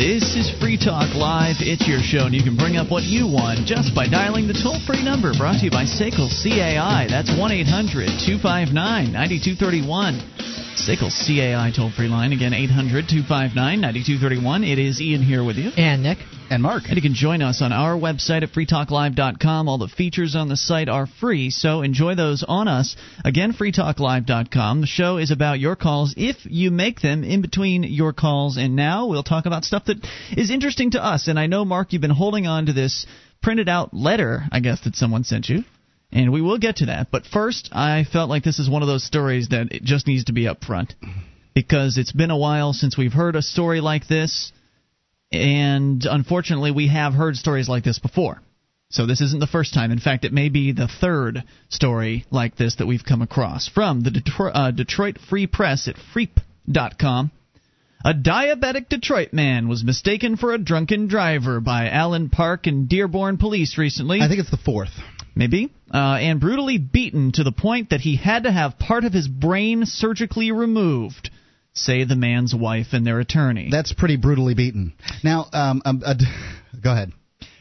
This is Free Talk Live. It's your show, and you can bring up what you want just by dialing the toll free number brought to you by SACL CAI. That's 1 800 259 9231. SACL CAI toll free line. Again, 800 259 9231. It is Ian here with you. And Nick. And Mark. And you can join us on our website at freetalklive.com. All the features on the site are free, so enjoy those on us. Again, freetalklive.com. The show is about your calls if you make them in between your calls and now. We'll talk about stuff that is interesting to us. And I know, Mark, you've been holding on to this printed out letter, I guess, that someone sent you. And we will get to that. But first, I felt like this is one of those stories that it just needs to be up front. Because it's been a while since we've heard a story like this. And unfortunately, we have heard stories like this before. So this isn't the first time. In fact, it may be the third story like this that we've come across. From the Detroit, uh, Detroit Free Press at freep.com. A diabetic Detroit man was mistaken for a drunken driver by Allen Park and Dearborn police recently. I think it's the fourth. Maybe. Uh, and brutally beaten to the point that he had to have part of his brain surgically removed say the man's wife and their attorney. That's pretty brutally beaten. Now, um, um uh, go ahead.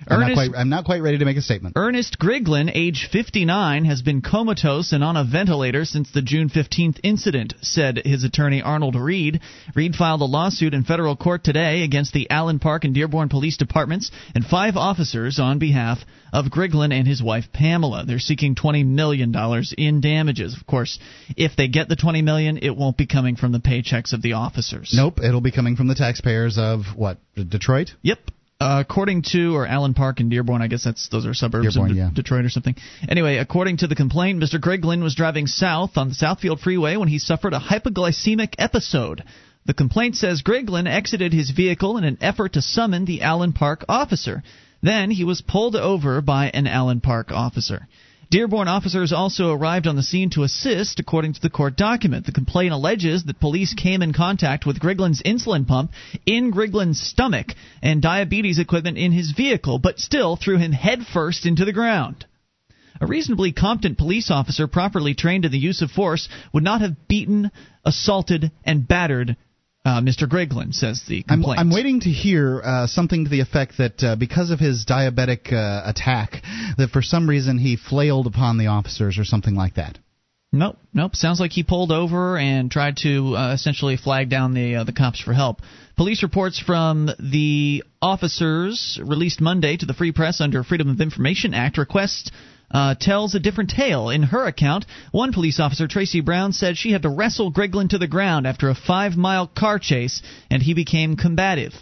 I'm not, quite, I'm not quite ready to make a statement. Ernest Griglin, age 59, has been comatose and on a ventilator since the June 15th incident, said his attorney Arnold Reed. Reed filed a lawsuit in federal court today against the Allen Park and Dearborn police departments and five officers on behalf of Griglin and his wife Pamela. They're seeking $20 million in damages. Of course, if they get the 20 million, it won't be coming from the paychecks of the officers. Nope, it'll be coming from the taxpayers of what? Detroit? Yep. Uh, according to or Allen Park and Dearborn, I guess that's those are suburbs Dearborn, of De- yeah. Detroit or something. Anyway, according to the complaint, Mr. Griglin was driving south on the Southfield Freeway when he suffered a hypoglycemic episode. The complaint says Griglin exited his vehicle in an effort to summon the Allen Park officer. Then he was pulled over by an Allen Park officer. Dearborn officers also arrived on the scene to assist, according to the court document. The complaint alleges that police came in contact with Griglin's insulin pump in Griglin's stomach and diabetes equipment in his vehicle, but still threw him headfirst into the ground. A reasonably competent police officer properly trained in the use of force would not have beaten, assaulted, and battered uh, Mr. Griglin, says the I'm, complaint. I'm waiting to hear uh, something to the effect that uh, because of his diabetic uh, attack, that for some reason he flailed upon the officers or something like that. Nope, nope. Sounds like he pulled over and tried to uh, essentially flag down the uh, the cops for help. Police reports from the officers released Monday to the Free Press under Freedom of Information Act request uh, tells a different tale. In her account, one police officer, Tracy Brown, said she had to wrestle Griglin to the ground after a five mile car chase and he became combative.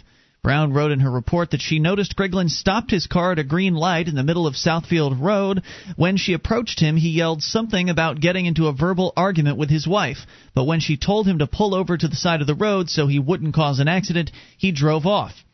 Brown wrote in her report that she noticed Griglin stopped his car at a green light in the middle of Southfield Road. When she approached him, he yelled something about getting into a verbal argument with his wife. But when she told him to pull over to the side of the road so he wouldn't cause an accident, he drove off.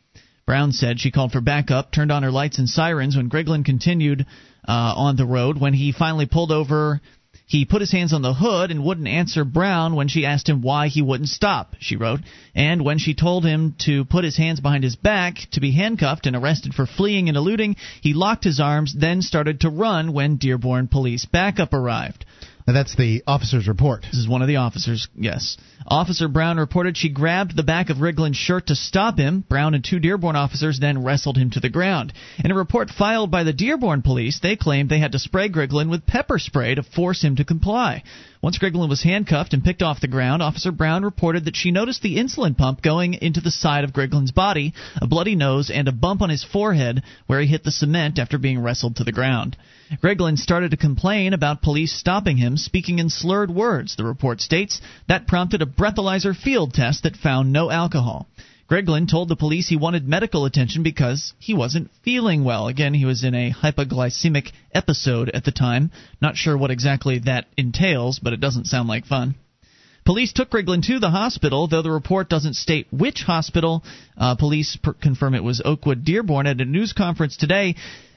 Brown said she called for backup, turned on her lights and sirens when Griglin continued Uh, on the road. When he finally pulled over, he put his hands on the hood and wouldn't answer Brown when she asked him why he wouldn't stop, she wrote. And when she told him to put his hands behind his back to be handcuffed and arrested for fleeing and eluding, he locked his arms, then started to run when Dearborn police backup arrived. Now, that's the officer's report. This is one of the officers, yes. Officer Brown reported she grabbed the back of Griglin's shirt to stop him. Brown and two Dearborn officers then wrestled him to the ground. In a report filed by the Dearborn police, they claimed they had to spray Griglin with pepper spray to force him to comply. Once Griglin was handcuffed and picked off the ground, Officer Brown reported that she noticed the insulin pump going into the side of Griglin's body, a bloody nose, and a bump on his forehead where he hit the cement after being wrestled to the ground. Griglin started to complain about police stopping him, speaking in slurred words, the report states. That prompted a breathalyzer field test that found no alcohol. Griglin told the police he wanted medical attention because he wasn't feeling well. Again, he was in a hypoglycemic episode at the time. Not sure what exactly that entails, but it doesn't sound like fun. Police took Griglin to the hospital, though the report doesn't state which hospital. Uh, police per- confirm it was Oakwood Dearborn. At a news conference today,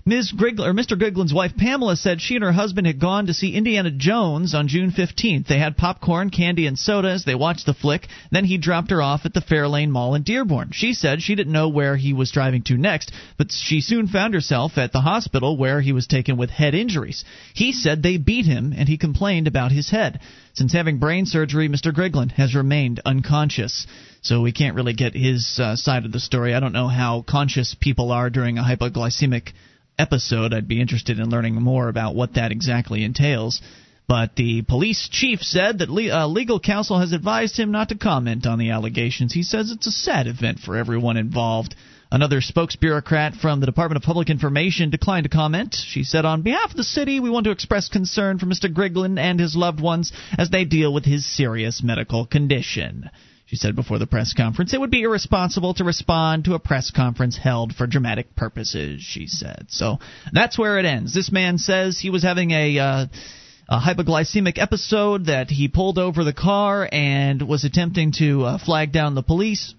Ms. Grigl- or Mr. Griglin's wife Pamela said she and her husband had gone to see Indiana Jones on June 15th. They had popcorn, candy, and soda as they watched the flick. Then he dropped her off at the Fairlane Mall in Dearborn. She said she didn't know where he was driving to next, but she soon found herself at the hospital where he was taken with head injuries. He said they beat him and he complained about his head. Since having brain surgery, Mr. Griglin has remained unconscious. So we can't really get his uh, side of the story. I don't know how conscious people are during a hypoglycemic episode. I'd be interested in learning more about what that exactly entails. But the police chief said that le- uh, legal counsel has advised him not to comment on the allegations. He says it's a sad event for everyone involved. Another spokesbureaucrat from the Department of Public Information declined to comment. She said, On behalf of the city, we want to express concern for Mr. Griglin and his loved ones as they deal with his serious medical condition. She said before the press conference, it would be irresponsible to respond to a press conference held for dramatic purposes, she said. So that's where it ends. This man says he was having a. Uh, a hypoglycemic episode that he pulled over the car and was attempting to uh, flag down the police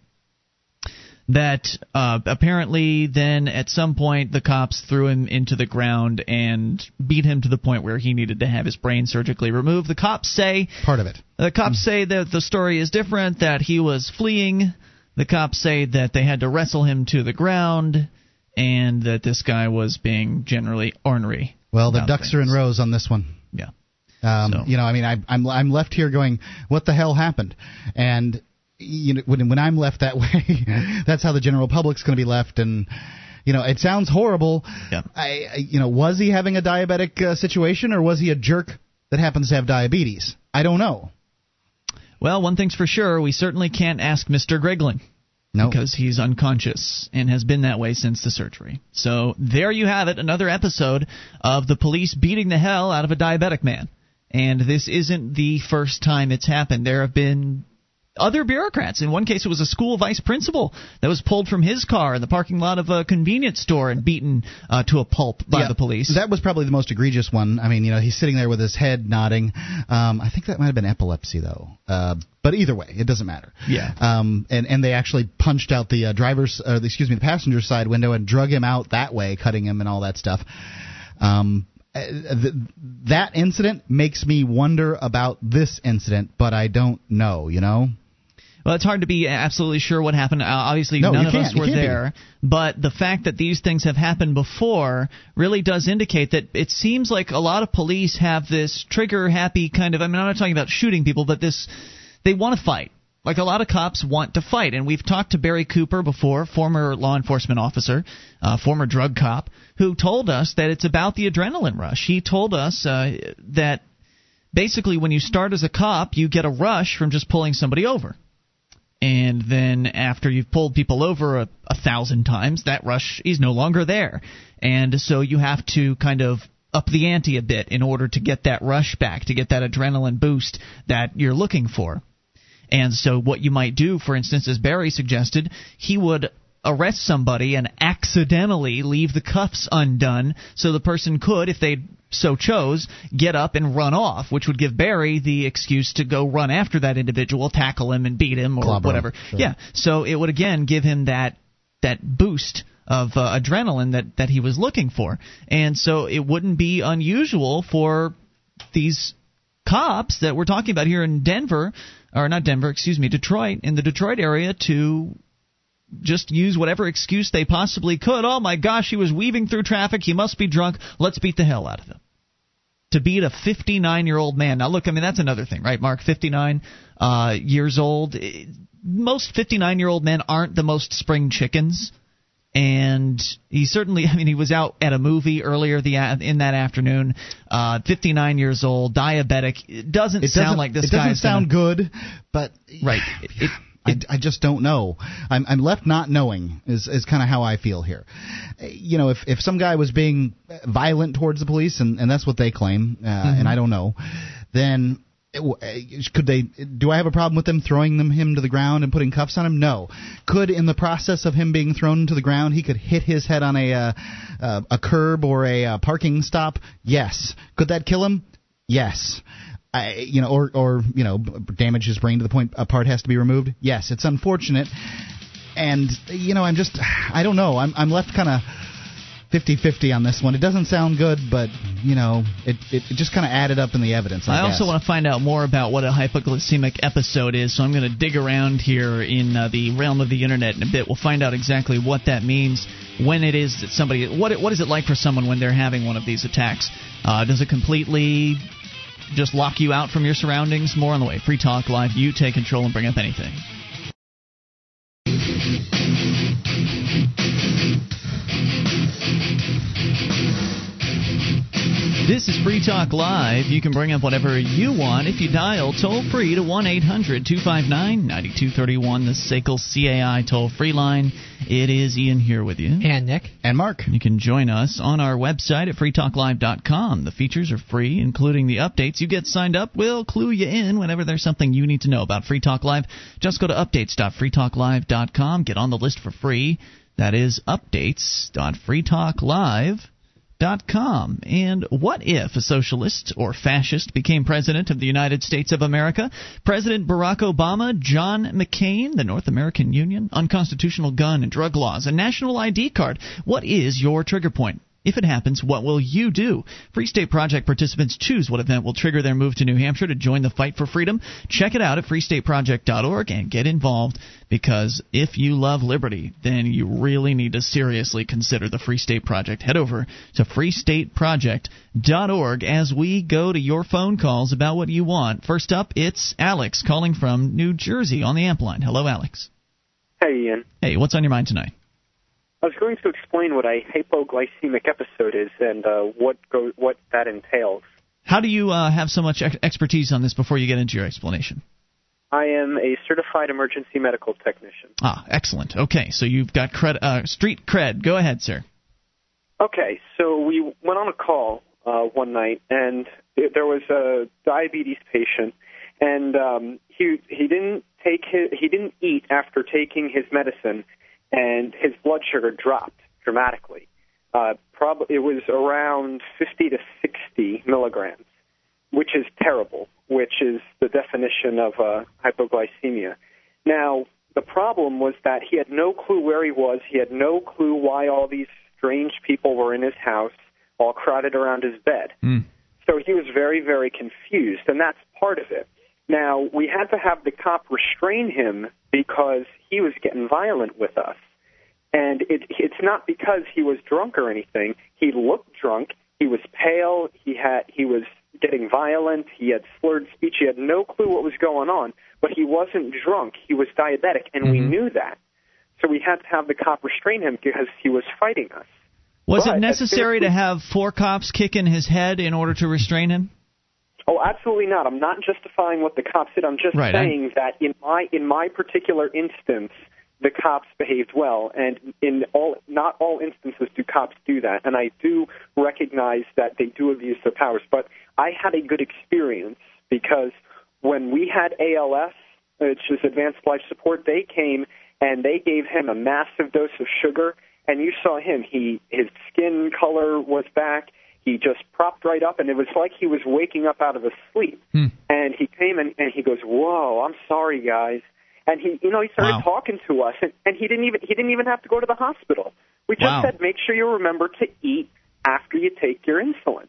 that uh, apparently then at some point the cops threw him into the ground and beat him to the point where he needed to have his brain surgically removed. The cops say part of it. The cops say that the story is different, that he was fleeing. The cops say that they had to wrestle him to the ground, and that this guy was being generally ornery. Well, the ducks things. are in rows on this one. Yeah. Um, So- You know, I mean, I, I'm I'm left here going, what the hell happened? And you know, when when I'm left that way, that's how the general public's going to be left. And you know, it sounds horrible. Yeah. I, I you know, was he having a diabetic uh, situation or was he a jerk that happens to have diabetes? I don't know. Well, one thing's for sure, we certainly can't ask Mr. Griglin. No. because he's unconscious and has been that way since the surgery. So there you have it, another episode of the police beating the hell out of a diabetic man. And this isn't the first time it's happened. There have been other bureaucrats. In one case, it was a school vice principal that was pulled from his car in the parking lot of a convenience store and beaten uh, to a pulp by Yeah, the police. That was probably the most egregious one. I mean, you know, he's sitting there with his head nodding. Um, I think that might have been epilepsy, though. Uh, but either way, it doesn't matter. Yeah. Um, and and they actually punched out the uh, driver's, uh, excuse me, the passenger side window and drug him out that way, cutting him and all that stuff. Um, uh, th- that incident makes me wonder about this incident, but I don't know. You know. Well, it's hard to be absolutely sure what happened. Uh, obviously, No, none of us were can't be. there. But the fact that these things have happened before really does indicate that it seems like a lot of police have this trigger happy kind of. I mean, I'm not talking about shooting people, but this. They want to fight. Like a lot of cops want to fight, and we've talked to Barry Cooper before, former law enforcement officer, uh, former drug cop, who told us that it's about the adrenaline rush. He told us uh, that basically when you start as a cop, you get a rush from just pulling somebody over and then after you've pulled people over a, a thousand times, that rush is no longer there, and so you have to kind of up the ante a bit in order to get that rush back, to get that adrenaline boost that you're looking for. And so, what you might do, for instance, as Barry suggested, he would arrest somebody and accidentally leave the cuffs undone so the person could, if they so chose, get up and run off, which would give Barry the excuse to go run after that individual, tackle him and beat him or whatever. sure. Yeah. So it would again give him that that boost of uh, adrenaline that that he was looking for. And so it wouldn't be unusual for these cops that we're talking about here in Denver, or not Denver, excuse me, Detroit, in the Detroit area to just use whatever excuse they possibly could. Oh my gosh, he was weaving through traffic. He must be drunk. Let's beat the hell out of him. To beat a 59 year old man. Now, look, I mean, that's another thing, right, Mark? 59 uh, years old. Eh, Most 59 year old men aren't the most spring chickens. And he certainly, I mean, he was out at a movie earlier the in that afternoon. Uh, 59 years old, diabetic. It doesn't It sound doesn't, like this it doesn't guy's sound gonna, good, but Right. It, I, I just don't know. I'm, I'm left not knowing is is kind of how I feel here. You know, if if some guy was being violent towards the police, and, and that's what they claim, uh, Mm-hmm. and I don't know, then uh, could they? Do I have a problem with them throwing them him to the ground and putting cuffs on him? No. Could in the process of him being thrown to the ground, he could hit his head on a uh, uh, a curb or a uh, parking stop? Yes. Could that kill him? Yes. I, you know, or or you know, damage his brain to the point a part has to be removed. Yes, it's unfortunate, and you know, I'm just, I don't know. I'm I'm left kind of 50-50 on this one. It doesn't sound good, but you know, it it, it just kind of added up in the evidence. I, I also want to find out more about what a hypoglycemic episode is, so I'm going to dig around here in uh, the realm of the internet in a bit. We'll find out exactly what that means when it is that somebody what what is it like for someone when they're having one of these attacks? Uh, does it completely just lock you out from your surroundings? More on the way. Free Talk Live. You take control and bring up anything. This is Free Talk Live. You can bring up whatever you want if you dial toll free to 1 800 259 9231, the SACL CAI toll free line. It is Ian here with you. And Nick. And Mark. You can join us on our website at freetalklive.com. The features are free, including the updates. You get signed up, we'll clue you in whenever there's something you need to know about Free Talk Live. Just go to updates.freetalklive.com, get on the list for free. That is updates.freetalklive.com com. And what if a socialist or fascist became president of the United States of America? President Barack Obama, John McCain, the North American Union, unconstitutional gun and drug laws, a national ID card. What is your trigger point? If it happens, what will you do? Free State Project participants choose what event will trigger their move to New Hampshire to join the fight for freedom. Check it out at freestateproject.org and get involved because if you love liberty, then you really need to seriously consider the Free State Project. Head over to freestateproject.org as we go to your phone calls about what you want. First up, it's Alex calling from New Jersey on the amp line. Hello, Alex. Hey, Ian. Hey, what's on your mind tonight? I was going to explain what a hypoglycemic episode is and uh, what go, what that entails. How do you uh, have so much ex- expertise on this before you get into your explanation? I am a certified emergency medical technician. Ah, excellent. Okay, so you've got cred, uh, street cred. Go ahead, sir. Okay, so we went on a call uh, one night, and it, there was a diabetes patient, and um, he he didn't take his, he didn't eat after taking his medicine, and his blood sugar dropped dramatically. Uh, prob- it was around 50 to 60 milligrams, which is terrible, which is the definition of uh, hypoglycemia. Now, the problem was that he had no clue where he was. He had no clue why all these strange people were in his house, all crowded around his bed. Mm. So he was very, very confused, and that's part of it. Now, we had to have the cop restrain him because he was getting violent with us. And it, it's not because he was drunk or anything. He looked drunk. He was pale. He had he was getting violent. He had slurred speech. He had no clue what was going on. But he wasn't drunk. He was diabetic, and mm-hmm. we knew that. So we had to have the cop restrain him because he was fighting us. Was but it necessary to have four cops kick in his head in order to restrain him? Oh, absolutely not. I'm not justifying what the cops did. I'm just right, saying I... that in my in my particular instance, the cops behaved well, and in all not all instances do cops do that. And I do recognize that they do abuse their powers. But I had a good experience because when we had ALS, which is Advanced Life Support, they came and they gave him a massive dose of sugar, and you saw him. He his skin color was back he just propped right up, and it was like he was waking up out of a sleep. Hmm. And he came and, and he goes, "Whoa, I'm sorry, guys." And he, you know, he started wow. talking to us, and, and he didn't even he didn't even have to go to the hospital. We just wow. said, make sure you remember to eat after you take your insulin.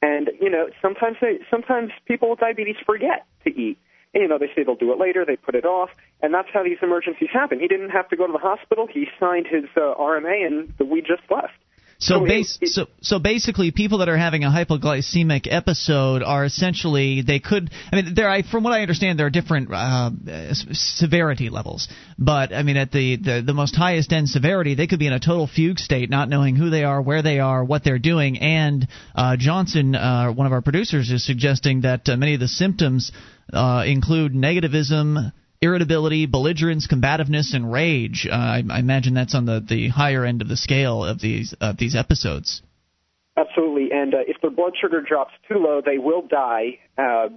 And you know, sometimes they, sometimes people with diabetes forget to eat. And, you know, they say they'll do it later, they put it off, and that's how these emergencies happen. He didn't have to go to the hospital. He signed his uh, RMA, and we just left. So, So base, it- so so basically, people that are having a hypoglycemic episode are essentially they could. I mean, there. I from what I understand, there are different uh, severity levels. But I mean, at the, the the most highest end severity, they could be in a total fugue state, not knowing who they are, where they are, what they're doing. And uh, Johnson, uh, one of our producers, is suggesting that uh, many of the symptoms uh, include negativism irritability, belligerence, combativeness, and rage. Uh, I, I imagine that's on the, the higher end of the scale of these of these episodes. Absolutely, and uh, if their blood sugar drops too low, they will die uh,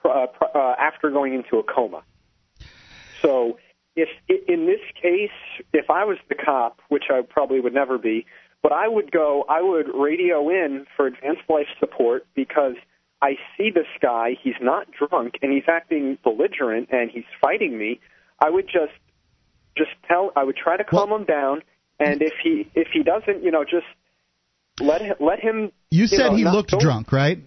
pr- uh, pr- uh, after going into a coma. So, if in this case, if I was the cop, which I probably would never be, but I would go, I would radio in for advanced life support because I see this guy, he's not drunk, and he's acting belligerent, and he's fighting me. I would just, just tell, I would try to calm him down, and if he if he doesn't, you know, just Let him, let him. You said know, he looked don't- drunk, right?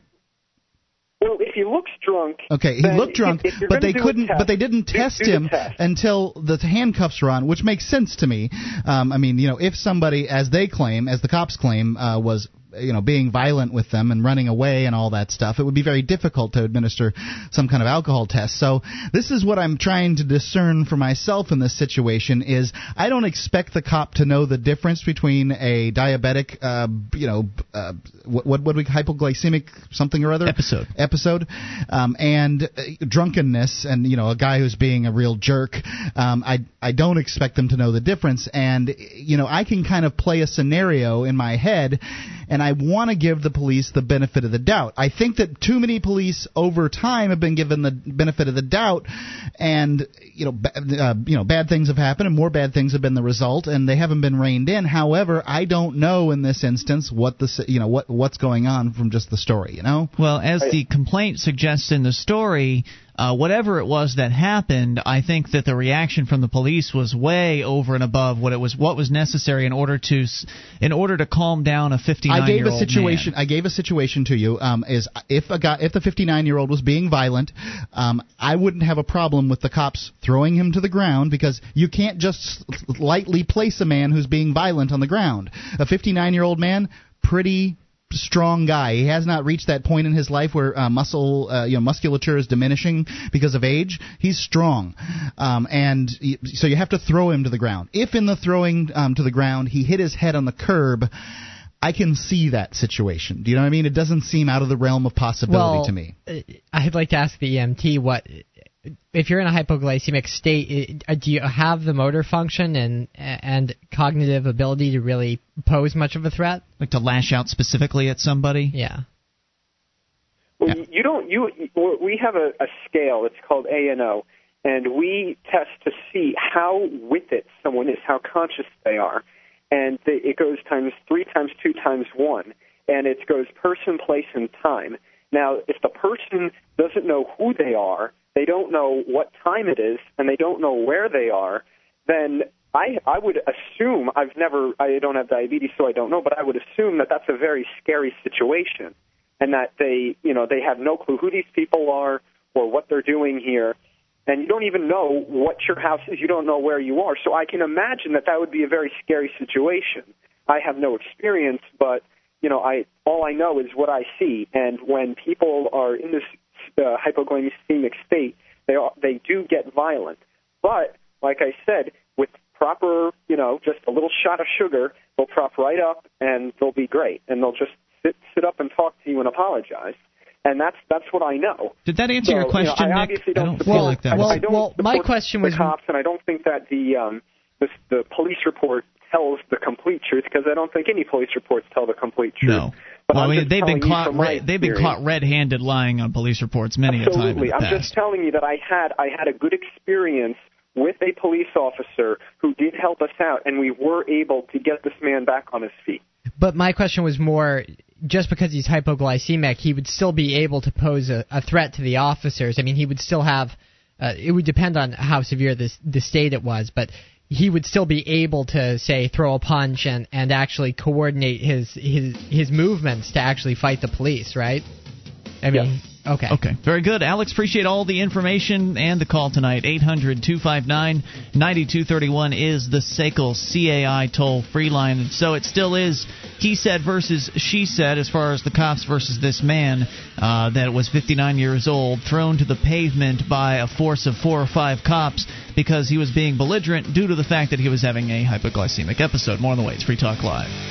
Well, if he looks drunk. Okay, he looked drunk, if- if but they couldn't. test, but they didn't test do him test. until the handcuffs were on, which makes sense to me. Um, I mean, you know, if somebody, as they claim, as the cops claim, uh, was you know being violent with them and running away and all that stuff, it would be very difficult to administer some kind of alcohol test. So this is what I'm trying to discern for myself in this situation: is I don't expect the cop to know the difference between a diabetic, uh, you know, uh, what what would we hypoglycemic something or other Episode. episode, um, and uh, drunkenness, and you know a guy who's being a real jerk. Um, I I don't expect them to know the difference, and you know I can kind of play a scenario in my head, and I want to give the police the benefit of the doubt. I think that too many police over time have been given the benefit of the doubt, and you know uh, you know bad things have happened, and more bad things have been the result, and they haven't been reined in. However, I don't know in this instance what the you know what what's going on from just the story. You know. Well, as the complaint suggests in the story, uh, whatever it was that happened, I think that the reaction from the police was way over and above what it was what was necessary in order to in order to calm down a 59 I gave a situation. Man. I gave a situation to you. Um, is if a guy, if the 59 year old was being violent, um, I wouldn't have a problem with the cops throwing him to the ground because you can't just lightly place a man who's being violent on the ground. A 59 year old man, pretty strong guy. He has not reached that point in his life where uh, muscle, uh, you know, musculature is diminishing because of age. He's strong, um, and y- so you have to throw him to the ground. If in the throwing um, to the ground he hit his head on the curb. I can see that situation. Do you know what I mean? It doesn't seem out of the realm of possibility well, to me. uh, I'd like to ask the EMT what if you're in a hypoglycemic state, i- uh, do you have the motor function and and cognitive ability to really pose much of a threat? Like to lash out specifically at somebody. Yeah. Well, you- you don't. You we have a, a scale. It's called A and O, and we test to see how with it someone is, how conscious they are, and the, it goes times three times two times one, and it goes person, place, and time. Now, if the person doesn't know who they are, they don't know what time it is, and they don't know where they are, then I I would assume I've never I don't have diabetes, so I don't know, but I would assume that that's a very scary situation and that they, you know, they have no clue who these people are or what they're doing here, and you don't even know what your house is. You don't know where you are. So I can imagine that that would be a very scary situation. I have no experience, but you know, I all I know is what I see, and when people are in this uh, hypoglycemic state, they are, they do get violent. But like I said, with proper, you know, just a little shot of sugar, they'll prop right up and they'll be great, and they'll just sit sit up and talk to you and apologize. And that's that's what I know. Did that answer So, your you know, question, I Nick? obviously I don't don't support- feel like that. I, was- I don't well, my support question the was- cops, and I don't think that the um, the, the police report tells the complete truth because I don't think any police reports tell the complete truth. no. But well, I'm mean, they've been caught. from Re- they've been caught red-handed lying on police reports many a time Absolutely. I'm past. just telling you that I had I had a good experience with a police officer who did help us out, and we were able to get this man back on his feet. But my question was more just because he's hypoglycemic, he would still be able to pose a, a threat to the officers. I mean, he would still have. Uh, it would depend on how severe this the state it was, but he would still be able to say throw a punch and and actually coordinate his his his movements to actually fight the police, right? I mean, okay. Okay, very good. Alex, appreciate all the information and the call tonight. 800 259 9231 is the SACL CAI toll free line. So it still is he said versus she said as far as the cops versus this man uh, that was 59 years old, thrown to the pavement by a force of four or five cops because he was being belligerent due to the fact that he was having a hypoglycemic episode. More on the way. It's Free Talk Live.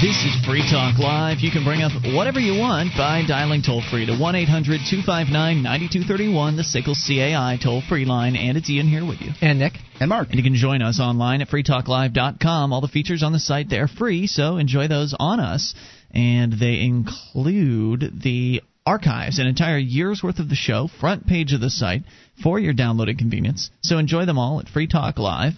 This is Free Talk Live. You can bring up whatever you want by dialing toll free to 1 800 259 9231, the Sickle CAI toll free line. And it's Ian here with you. And Nick. And Mark. And you can join us online at freetalklive.com. All the features on the site they're free, so enjoy those on us. And they include the archives, an entire year's worth of the show, front page of the site for your downloading convenience. So enjoy them all at Free Talk Live.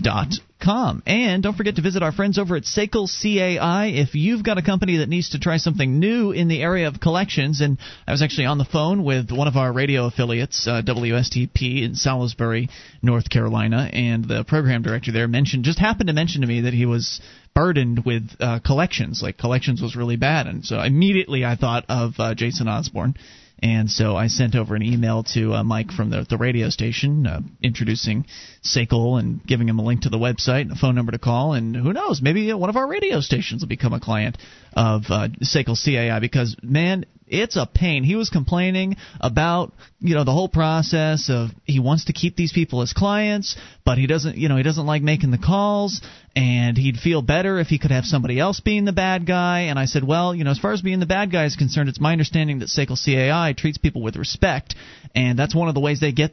Dot com. And don't forget to visit our friends over at SACL CAI if you've got a company that needs to try something new in the area of collections. And I was actually on the phone with one of our radio affiliates, uh, WSTP in Salisbury, North Carolina, and the program director there mentioned just happened to mention to me that he was burdened with uh, collections, like collections was really bad, and so immediately I thought of uh, Jason Osborne and so I sent over an email to uh, Mike from the, the radio station uh, introducing SACL and giving him a link to the website and a phone number to call. And who knows, maybe one of our radio stations will become a client of uh, SACL CAI because, man, it's a pain. He was complaining about you know the whole process of he wants to keep these people as clients, but he doesn't you know he doesn't like making the calls, and he'd feel better if he could have somebody else being the bad guy. And I said, well, you know, as far as being the bad guy is concerned, it's my understanding that SACL CAI treats people with respect, and that's one of the ways they get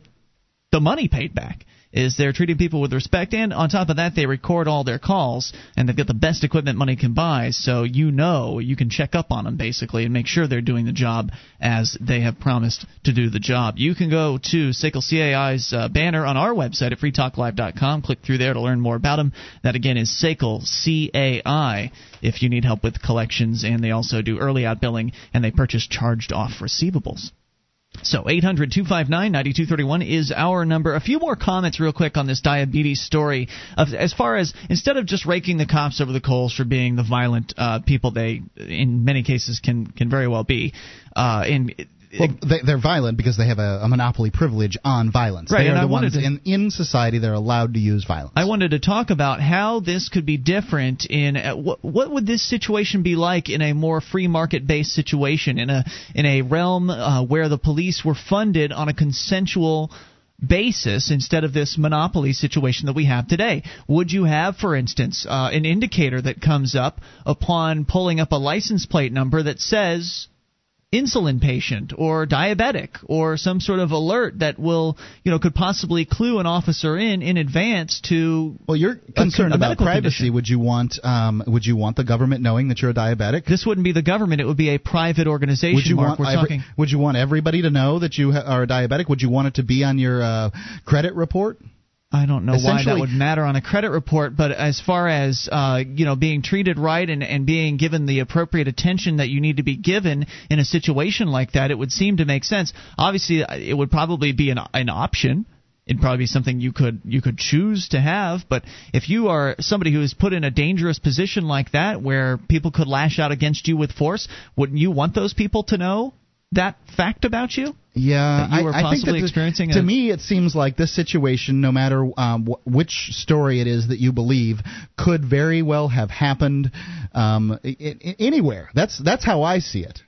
the money paid back is they're treating people with respect, and on top of that, they record all their calls, and they've got the best equipment money can buy, so you know you can check up on them basically and make sure they're doing the job as they have promised to do the job. You can go to SACL CAI's uh, banner on our website at freetalklive.com. Click through there to learn more about them. That again is SACL CAI if you need help with collections, and they also do early out billing and they purchase charged off receivables. So 800 259 9231 is our number. A few more comments, real quick, on this diabetes story. As far as instead of just raking the cops over the coals for being the violent uh, people they, in many cases, can can very well be, uh, in well, they, are violent because they have a, a, monopoly privilege on violence. Right, they are the I ones to, in, in society that are allowed to use violence. I wanted to talk about how this could be different in uh, what, what would this situation be like in a more free market based situation in a in a realm uh, where the police were funded on a consensual basis instead of this monopoly situation that we have today? Would you have, for instance, uh, an indicator that comes up upon pulling up a license plate number that says insulin patient or diabetic or some sort of alert that will you know could possibly clue an officer in in advance to well you're concerned about privacy condition. would you want um, would you want the government knowing that you're a diabetic this wouldn't be the government it would be a private organization would you Mark. want We're talking would you want everybody to know that you ha- are a diabetic would you want it to be on your uh, credit report I don't know why that would matter on a credit report, but as far as uh, you know, being treated right and, and being given the appropriate attention that you need to be given in a situation like that, it would seem to make sense. Obviously, it would probably be an, an option. It'd probably be something you could you could choose to have, but if you are somebody who is put in a dangerous position like that, where people could lash out against you with force, wouldn't you want those people to know that fact about you? Yeah, I, I, think that experiencing. To a, me, it seems like this situation, no matter um, wh- which story it is that you believe, could very well have happened um, I- I- anywhere. That's that's how I see it.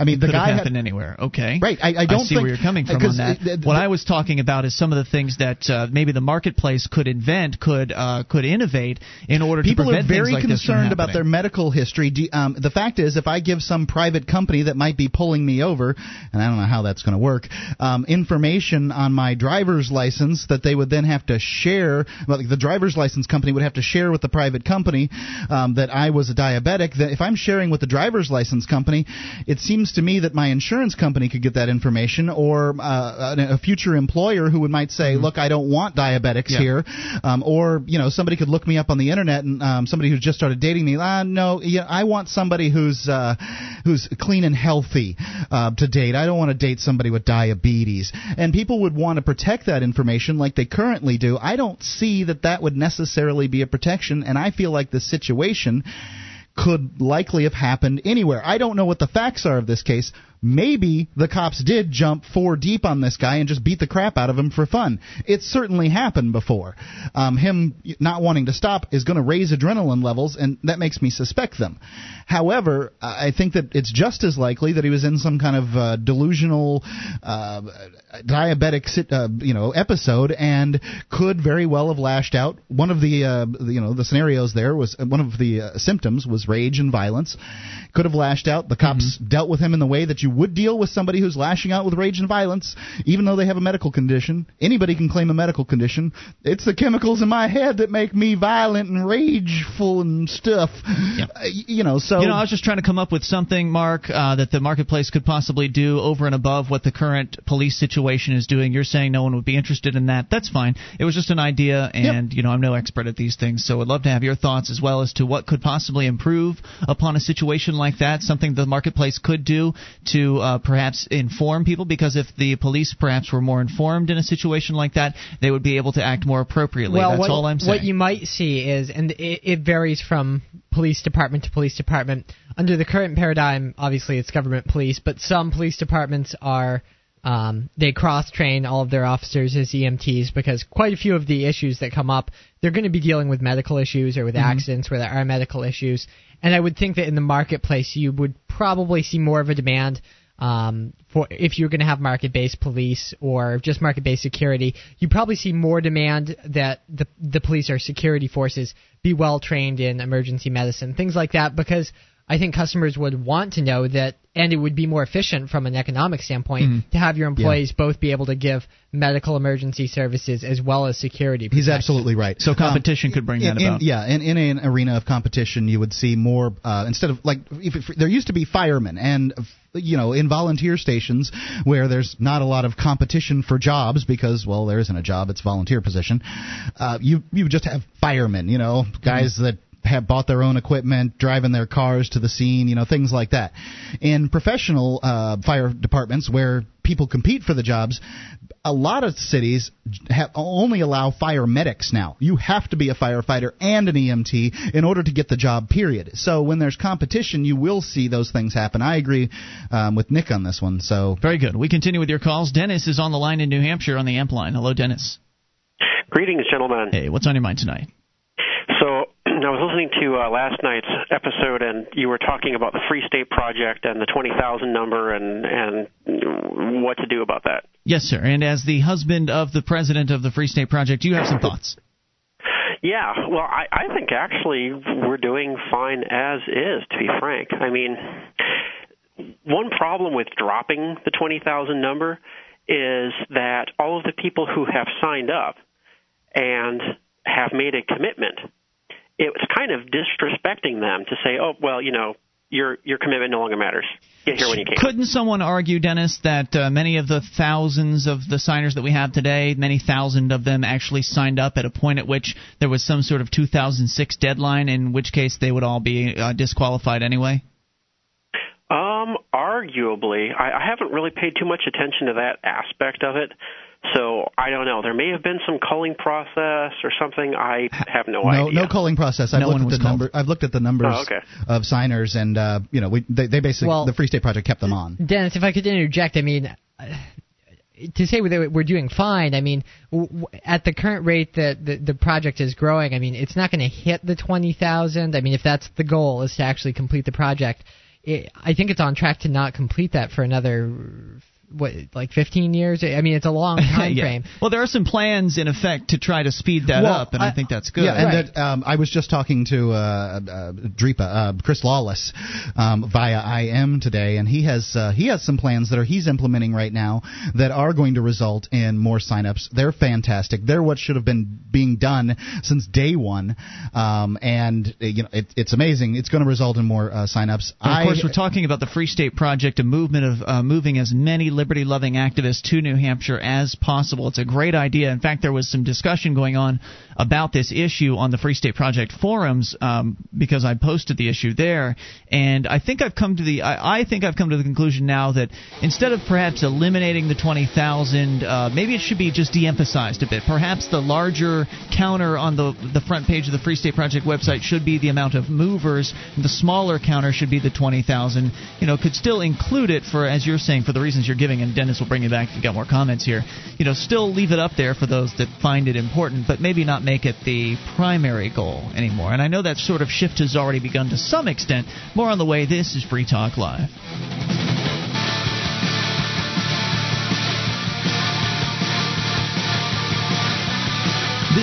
I mean, the could guy have happened had, anywhere. Okay, right. I, I don't I see think, where you're coming from on that. It, what I was talking about is some of the things that uh, maybe the marketplace could invent, could uh, could innovate in order people to prevent are very like concerned about their medical history. Do, um, the fact is, if I give some private company that might be pulling me over, and I don't know how that's going to work, um, information on my driver's license that they would then have to share, well, the driver's license company would have to share with the private company um, that I was a diabetic. That if I'm sharing with the driver's license company, it seems to me that my insurance company could get that information, or uh, a, future employer who would might say, mm-hmm. "Look, I don't want diabetics yeah. here," um, or you know, somebody could look me up on the internet and um, somebody who's just started dating me. Ah, no, yeah, I want somebody who's uh, who's clean and healthy uh, to date. I don't want to date somebody with diabetes. And people would want to protect that information like they currently do. I don't see that that would necessarily be a protection, and I feel like the situation could likely have happened anywhere. I don't know what the facts are of this case, maybe the cops did jump four deep on this guy and just beat the crap out of him for fun. It's certainly happened before. Um, him not wanting to stop is going to raise adrenaline levels, and that makes me suspect them. However, I think that it's just as likely that he was in some kind of uh, delusional uh, diabetic, uh, you know, episode and could very well have lashed out. One of the, uh, you know, the scenarios there was one of the uh, symptoms was rage and violence. Could have lashed out. The cops mm-hmm. dealt with him in the way that you would deal with somebody who's lashing out with rage and violence, even though they have a medical condition. Anybody can claim a medical condition. It's the chemicals in my head that make me violent and rageful and stuff. Uh, you know, so You know, I was just trying to come up with something, Mark, uh, that the marketplace could possibly do over and above what the current police situation is doing. You're saying no one would be interested in that. That's fine. It was just an idea, and you know, I'm no expert at these things, so I'd love to have your thoughts as well as to what could possibly improve upon a situation like that. Something the marketplace could do to uh, perhaps inform people, because if the police perhaps were more informed in a situation like that, they would be able to act more appropriately. Well, That's what, all I'm saying. what you might see is, and it, it varies from police department to police department. Under the current paradigm, obviously it's government police, but some police departments are um, they cross train all of their officers as EMTs because quite a few of the issues that come up, they're going to be dealing with medical issues or with accidents where there are medical issues. And I would think that in the marketplace, you would probably see more of a demand um, for if you're going to have market-based police or just market-based security, you probably see more demand that the the police or security forces be well trained in emergency medicine, things like that, because I think customers would want to know that, and it would be more efficient from an economic standpoint to have your employees both be able to give medical emergency services as well as security. He's absolutely right. so competition could bring in, that in- about. yeah, in, in an arena of competition, you would see more uh, instead of like if, if there used to be firemen and you know in volunteer stations where there's not a lot of competition for jobs because well there isn't a job it's a volunteer position. Uh, you you just have firemen, you know guys that have bought their own equipment, driving their cars to the scene, you know, things like that. In professional uh, fire departments where people compete for the jobs, a lot of cities have only allow fire medics now. You have to be a firefighter and an EMT in order to get the job. Period. So when there's competition, you will see those things happen. I agree um, with Nick on this one. So Very good. We continue with your calls. Dennis is on the line in New Hampshire on the amp line. Hello, Dennis. Greetings, gentlemen. Hey, what's on your mind tonight? So I was listening to uh, last night's episode, and you were talking about the Free State Project and the twenty thousand number, and and what to do about that. Yes, sir. And as the husband of the president of the Free State Project, do you have some thoughts? Yeah, well, I, I think actually we're doing fine as is. To be frank, I mean, one problem with dropping the twenty thousand number is that all of the people who have signed up and have made a commitment, it's kind of disrespecting them to say, "Oh, well, you know, your your commitment no longer matters. Get here when you can." Couldn't someone argue, Dennis, that uh, many of the thousands of the signers that we have today, many thousand of them actually signed up at a point at which there was some sort of 2006 deadline, in which case they would all be uh, disqualified anyway? Um, arguably, I, I haven't really paid too much attention to that aspect of it. So I don't know. There may have been some culling process or something. I have no, no idea. no no culling process. I've No looked one at the was called. number. I've looked at the numbers Oh, okay. of signers, and uh, you know we they, they basically Well- the Free State Project kept them on. Dennis, if I could interject, I mean, uh, to say that we're doing fine, I mean, w- w- at the current rate that the, the project is growing, I mean, it's not going to hit the 20,000. I mean, if that's the goal, is to actually complete the project, it, I think it's on track to not complete that for another, what, like 15 years? I mean, it's a long time Yeah. frame. Well, there are some plans in effect to try to speed that Well, up, and I, I- think that's good. Yeah, and Right. that um, I was just talking to uh, uh, Dreepa, uh, Chris Lawless, um, via IM today, and he has uh, he has some plans that are he's implementing right now that are going to result in more signups. They're fantastic. They're what should have been being done since day one, um, and uh, you know it, it's amazing. It's going to result in more uh, signups. And of course, I- we're talking about the Free State Project, a movement of uh, moving as many liberty loving activists to New Hampshire as possible. It's a great idea. In fact, there was some discussion going on about this issue on the Free State Project forums um, because I posted the issue there. And I think I've come to the I, I think I've come to the conclusion now that instead of perhaps eliminating the 20,000, uh, maybe it should be just de emphasized a bit. Perhaps the larger counter on the, the front page of the Free State Project website should be the amount of movers, and the smaller counter should be the 20,000. You know, could still include it for, as you're saying, for the reasons you're giving, and Dennis will bring you back if you got more comments here. You know, still leave it up there for those that find it important, but maybe not make it the primary goal anymore. And I know that sort of shift has already begun to some extent. More on the way. This is Free Talk Live.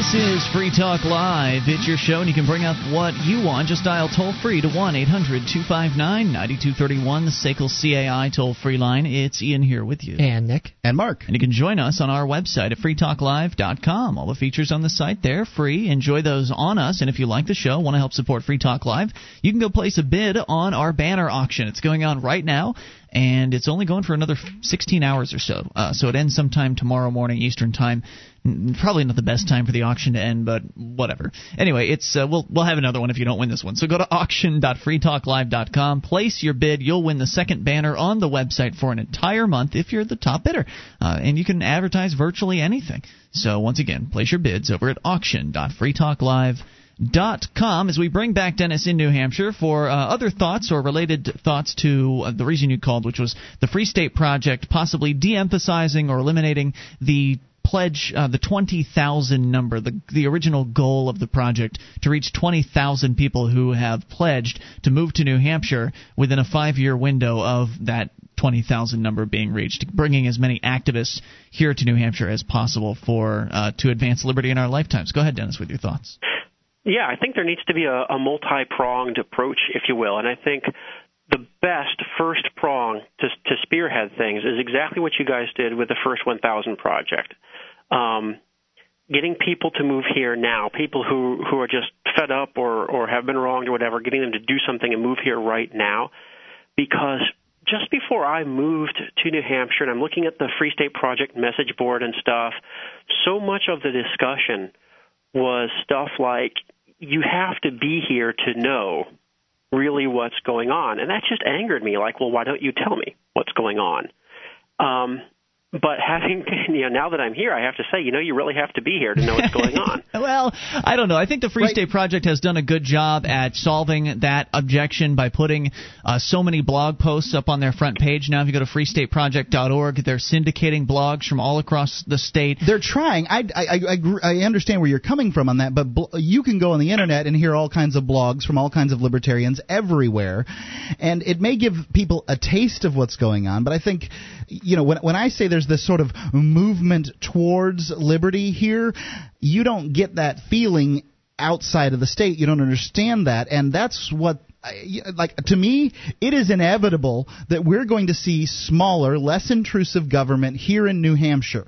This This is Free Talk Live. It's your show, and you can bring up what you want. Just dial toll free to 1 800 259 9231, the SACL CAI toll free line. It's Ian here with you. And Nick. And Mark. And you can join us on our website at freetalklive.com. All the features on the site there, free. Enjoy those on us. And if you like the show, want to help support Free Talk Live, you can go place a bid on our banner auction. It's going on right now and it's only going for another 16 hours or so. Uh, so it ends sometime tomorrow morning Eastern time. Probably not the best time for the auction to end, but whatever. Anyway, it's uh, we'll we'll have another one if you don't win this one. So go to auction.freetalklive.com, place your bid. You'll win the second banner on the website for an entire month if you're the top bidder, uh, and you can advertise virtually anything. So once again, place your bids over at auction.freetalklive.com dot com as we bring back Dennis in New Hampshire for uh, other thoughts or related thoughts to uh, the reason you called, which was the Free State Project possibly de-emphasizing or eliminating the pledge uh, the 20,000 number, the the original goal of the project to reach 20,000 people who have pledged to move to New Hampshire within a 5-year window of that 20,000 number being reached, bringing as many activists here to New Hampshire as possible for uh, to advance liberty in our lifetimes. Go ahead, Dennis, with your thoughts. Yeah, I think there needs to be a, a multi pronged approach, if you will. And I think the best first prong to, to spearhead things is exactly what you guys did with the first 1000 project. Um, getting people to move here now, people who, who are just fed up or, or have been wronged or whatever, getting them to do something and move here right now. Because just before I moved to New Hampshire and I'm looking at the Free State Project message board and stuff, so much of the discussion was stuff like, you have to be here to know really what's going on. And that just angered me. Like, well, why don't you tell me what's going on? Um, but having you know now that I'm here, I have to say, you know, you really have to be here to know what's going on. well, I don't know. I think the Free right. State Project has done a good job at solving that objection by putting uh, so many blog posts up on their front page. Now, if you go to freestateproject.org, they're syndicating blogs from all across the state. They're trying. I I I, I understand where you're coming from on that, but bl- you can go on the internet and hear all kinds of blogs from all kinds of libertarians everywhere, and it may give people a taste of what's going on. But I think, you know, when when I say this sort of movement towards liberty here, you don't get that feeling outside of the state. You don't understand that, and that's what like to me, it is inevitable that we're going to see smaller, less intrusive government here in New Hampshire.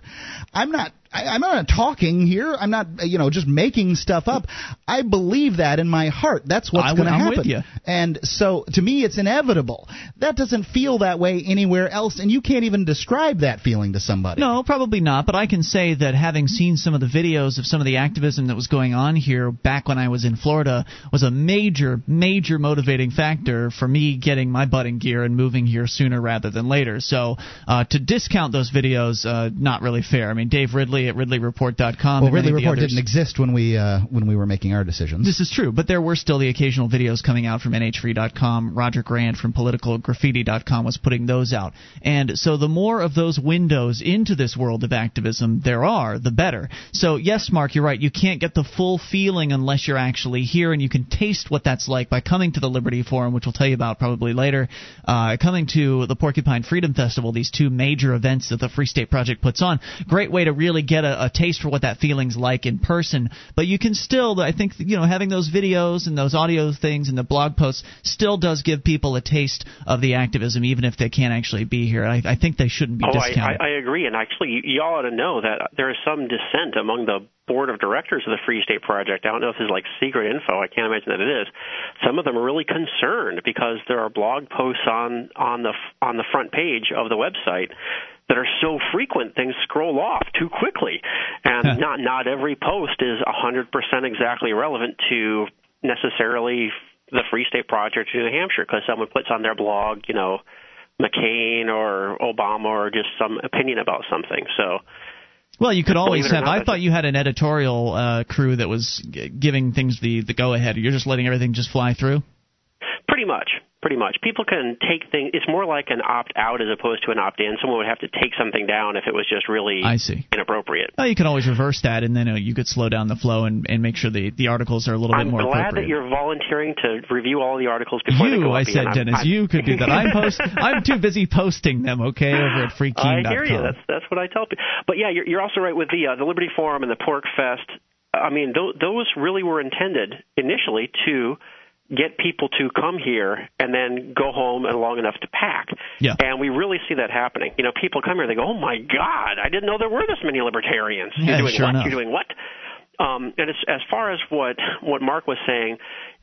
I'm not I, am not talking here. I'm not, you know, just making stuff up. I believe that in my heart. That's what's going to happen. And so, to me, it's inevitable. That doesn't feel that way anywhere else, and you can't even describe that feeling to somebody. No, probably not. But I can say that having seen some of the videos of some of the activism that was going on here back when I was in Florida was a major, major motivating factor for me getting my butt in gear and moving here sooner rather than later. So, uh, to discount those videos, uh, not really fair. I mean, Dave Ridley Ridley at RidleyReport.com. Well, Ridley Report didn't exist when we uh, when we were making our decisions. This is true, but there were still the occasional videos coming out from NHFree.com. Roger Grant from PoliticalGraffiti.com was putting those out, and so the more of those windows into this world of activism there are, the better. So yes, Mark, you're right. You can't get the full feeling unless you're actually here, and you can taste what that's like by coming to the Liberty Forum, which we'll tell you about probably later. Uh, coming to the Porcupine Freedom Festival, these two major events that the Free State Project puts on. Great way to really get a, a, taste for what that feeling's like in person. But you can still, I think, you know, having those videos and those audio things and the blog posts still does give people a taste of the activism, even if they can't actually be here. I, I think they shouldn't be oh, discounted. I, I, I agree, and actually, y'all ought to know that there is some dissent among the board of directors of the Free State Project. I don't know if this is like secret info. I can't imagine that it is. Some of them are really concerned because there are blog posts on on the on the front page of the website that are so frequent things scroll off too quickly and not not every post is 100% exactly relevant to necessarily the Free State Project in New Hampshire because someone puts on their blog, you know, McCain or Obama or just some opinion about something. So well, you could always have. I thought you had an editorial uh, crew that was giving things the the go ahead. You're just letting everything just fly through. Pretty much pretty much. People can take things. It's more like an opt out as opposed to an opt in. Someone would have to take something down if it was just really I see. inappropriate. Well, you can always reverse that, and then uh, you could slow down the flow and, and make sure the, the articles are a little I'm bit more. I'm glad that you're volunteering to review all the articles before you, they go I said, Dennis, I'm, you could do that. I'm post. I'm too busy posting them. Okay, over at freekeene.com. I hear you. That's that's what I tell people. But yeah, you're, you're also right with the uh, the Liberty Forum and the Pork Fest I mean, th- those really were intended initially to get people to come here and then go home and long enough to pack. Yeah. And we really see that happening. You know, people come here, they go, "Oh my God, I didn't know there were this many libertarians." Yeah, You're doing sure what? enough. You're doing what? Um, and as, as far as what what Mark was saying,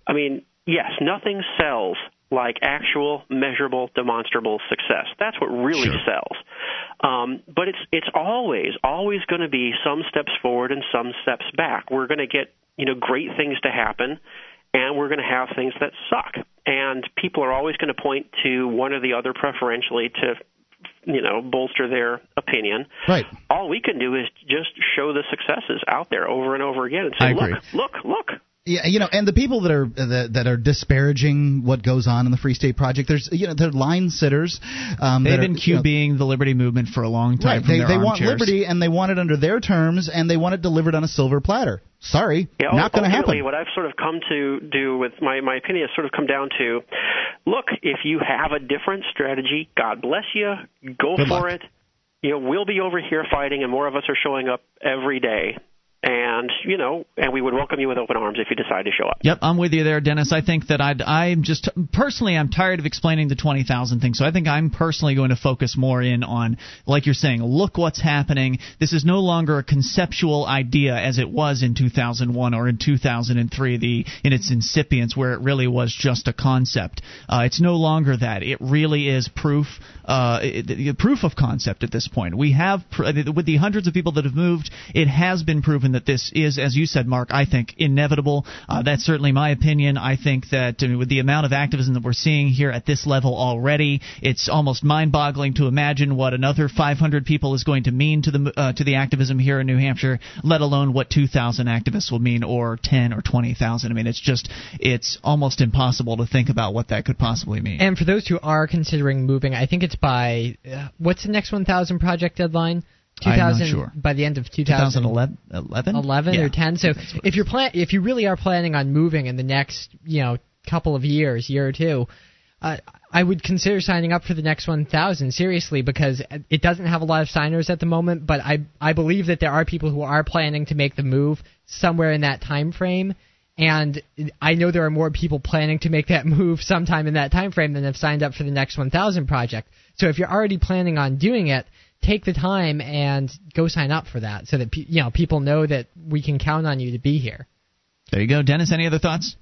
I mean, yes, nothing sells like actual, measurable, demonstrable success. That's what really Sure. sells. Um, but it's it's always always going to be some steps forward and some steps back. We're going to get you know great things to happen, and we're going to have things that suck. And people are always going to point to one or the other preferentially to you know bolster their opinion. Right. All we can do is just show the successes out there over and over again and say, I agree. look, look, look. Yeah, you know, and the people that are that, that are disparaging what goes on in the Free State Project, there's you know, they're line sitters. Um, They've been are, you know, the liberty movement for a long time. Right, from they, their they want armchairs. liberty and they want it under their terms and they want it delivered on a silver platter. Sorry, Yeah, not going to happen. What I've sort of come to do with my my opinion has sort of come down to, look, if you have a different strategy, God bless you, go Good for luck. it. You know, we'll be over here fighting, and more of us are showing up every day. And you know, and we would welcome you with open arms if you decide to show up. Yep, I'm with you there, Dennis. I think that I'd, I'm just personally, I'm tired of explaining the 20,000 thing. So I think I'm personally going to focus more in on, like you're saying, look what's happening. This is no longer a conceptual idea as it was in 2001 or in 2003, the in its incipience, where it really was just a concept. Uh, it's no longer that. It really is proof, uh, it- proof of concept at this point. We have, pr- with the hundreds of people that have moved, it has been proven that this is, as you said, Mark, I think inevitable. Uh, that's certainly my opinion. I think that I mean, with the amount of activism that we're seeing here at this level already, it's almost mind-boggling to imagine what another 500 people is going to mean to the uh, to the activism here in New Hampshire. Let alone what 2,000 activists will mean, or 10 or 20,000. I mean, it's just it's almost impossible to think about what that could possibly mean. And for those who are considering moving, I think it's by uh, what's the next 1,000 project deadline? I'm not 2000 sure. by the end of 2011, 11, 11 Yeah. or 10. So if you're plan if you really are planning on moving in the next, you know, couple of years, year or two, uh, I would consider signing up for the next 1000 seriously because it doesn't have a lot of signers at the moment, but I I believe that there are people who are planning to make the move somewhere in that time frame. And I know there are more people planning to make that move sometime in that time frame than have signed up for the next 1000 project. So if you're already planning on doing it, take the time and go sign up for that so that pe- you know people know that we can count on you to be here. There you go, Dennis. Any other thoughts?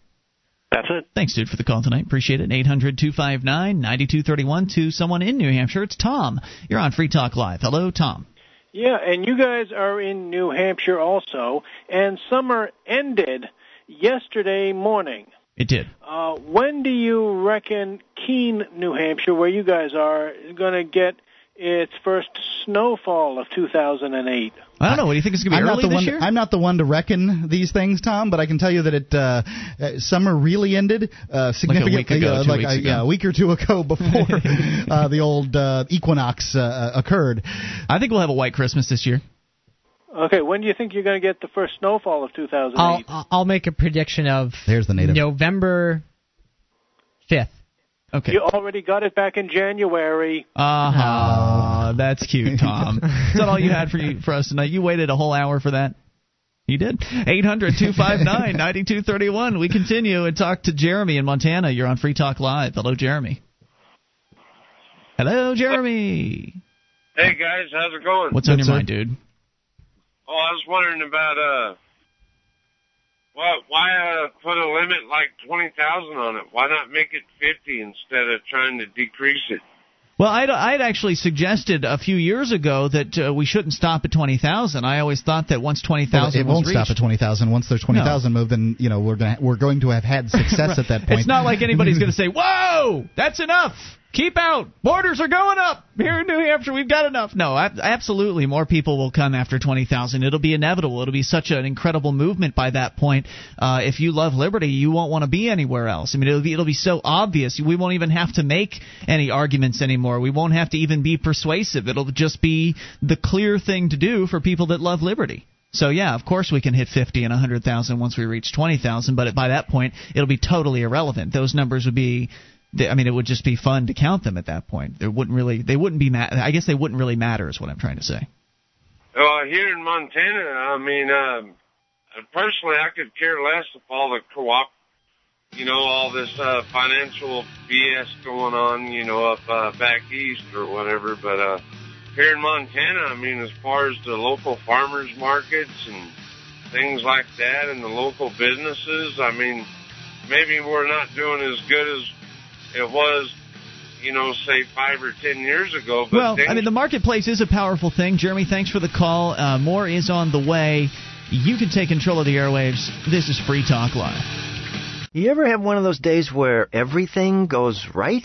That's it. Thanks, dude, for the call tonight. Appreciate it. 800 259 9231 to someone in New Hampshire. It's Tom. You're on Free Talk Live. Hello, Tom. Yeah, and you guys are in New Hampshire also, and summer ended yesterday morning. It did. Uh, when do you reckon Keene, New Hampshire, where you guys are, is going to get its first snowfall of 2008? I don't know. What do you think it's going to be I'm early not the this one. year? I'm not the one to reckon these things, Tom. But I can tell you that it uh, uh, summer really ended uh, significantly, week ago, uh, like a, ago. yeah, a week or two ago before uh, the old uh, equinox uh, occurred. I think we'll have a white Christmas this year. Okay, when do you think you're going to get the first snowfall of 2008? I'll I'll- I'll make a prediction of There's the native. November 5th. Okay. You already got it back in January. Uh-huh. That's cute, Tom. Is that all you had for you for us tonight? You waited a whole hour for that? You did. 800-259-9231. We continue and talk to Jeremy in Montana. You're on Free Talk Live. Hello, Jeremy. Hello, Jeremy. Hey guys, how's it going? What's on Good, your sir. mind, dude? Oh, I was wondering about uh, what why uh put a limit like twenty thousand on it? Why not make it fifty instead of trying to decrease it? Well, I'd, I'd actually suggested a few years ago that uh, we shouldn't stop at 20,000. I always thought that once 20,000 Well, it won't reached, stop at twenty thousand. Once there's twenty thousand moved, then you know we're gonna, we're going to have had success at that point. It's not like anybody's going to say, "Whoa, that's enough. Keep out. Borders are going up here in New Hampshire. We've got enough." No, absolutely, more people will come after twenty thousand. It'll be inevitable. It'll be such an incredible movement by that point. Uh, if you love liberty, you won't want to be anywhere else. I mean, it'll be it'll be so obvious. We won't even have to make any arguments anymore. We won't have to even be persuasive. It'll just be the clear thing to do for people that love liberty. So yeah, of course we can hit 50 and 100,000 once we reach 20,000, but by that point it'll be totally irrelevant. Those numbers would be they- I mean it would just be fun to count them at that point. There wouldn't really they wouldn't be ma- I guess they wouldn't really matter is what I'm trying to say. Well, here in Montana, I mean, um, personally, I could care less if all the co-op, you know, all this uh, financial BS going on, you know, up uh, back east or whatever. But uh, here in Montana, I mean, as far as the local farmers markets and things like that, and the local businesses, I mean, maybe we're not doing as good as it was you know, say five or ten years ago. But well, I mean, the marketplace is a powerful thing. Jeremy, thanks for the call. Uh, more is on the way. You can take control of the airwaves. This is Free Talk Live. You ever have one of those days where everything goes right?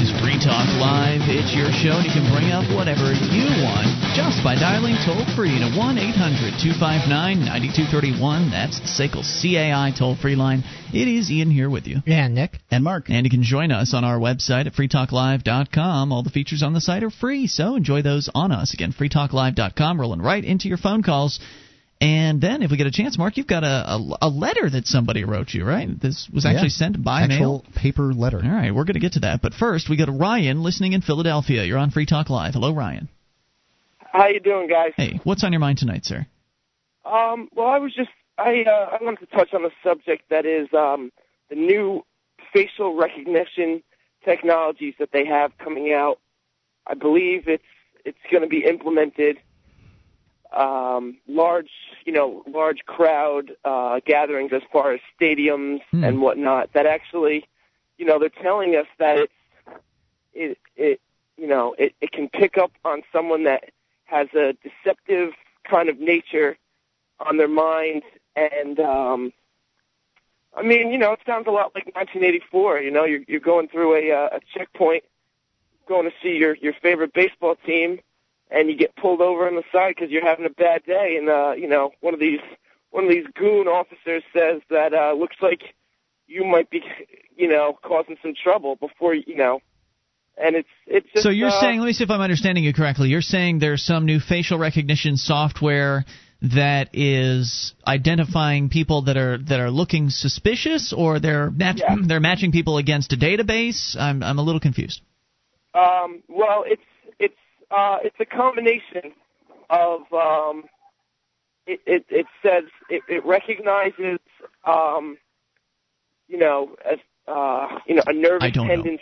This is Free Talk Live. It's your show, and you can bring up whatever you want just by dialing toll free to 1 800 259 9231. That's the SACL CAI toll free line. It is Ian here with you. Yeah, Nick. And Mark. And you can join us on our website at freetalklive.com. All the features on the site are free, so enjoy those on us. Again, freetalklive.com, rolling right into your phone calls. And then, if we get a chance, Mark, you've got a, a, a letter that somebody wrote you, right? This was actually Yeah. sent by Actual mail. paper letter. All right, we're going to get to that. But first, we go to Ryan listening in Philadelphia. You're on Free Talk Live. Hello, Ryan. How you doing, guys? Hey, what's on your mind tonight, sir? Um, well, I was just I uh, I wanted to touch on a subject that is um, the new facial recognition technologies that they have coming out. I believe it's it's going to be implemented um, large, you know, large crowd uh, gatherings as far as stadiums Hmm. and whatnot. That actually, you know, they're telling us that it's it it you know it, it can pick up on someone that has a deceptive kind of nature on their mind and um I mean, you know, it sounds a lot like 1984. You know, you're you're going through a uh, a checkpoint, going to see your your favorite baseball team, and you get pulled over on the side because you're having a bad day, and uh, you know, one of these one of these goon officers says that uh, looks like you might be, you know, causing some trouble before you know, and it's it's just. so you're uh, saying, let me see if I'm understanding you correctly. You're saying there's some new facial recognition software that is identifying people that are that are looking suspicious, or they're match, Yeah. they're matching people against a database. I'm I'm a little confused. Um, well, it's it's uh, it's a combination of um, it, it it says it, it recognizes um, you know as uh, you know a nervous I don't know.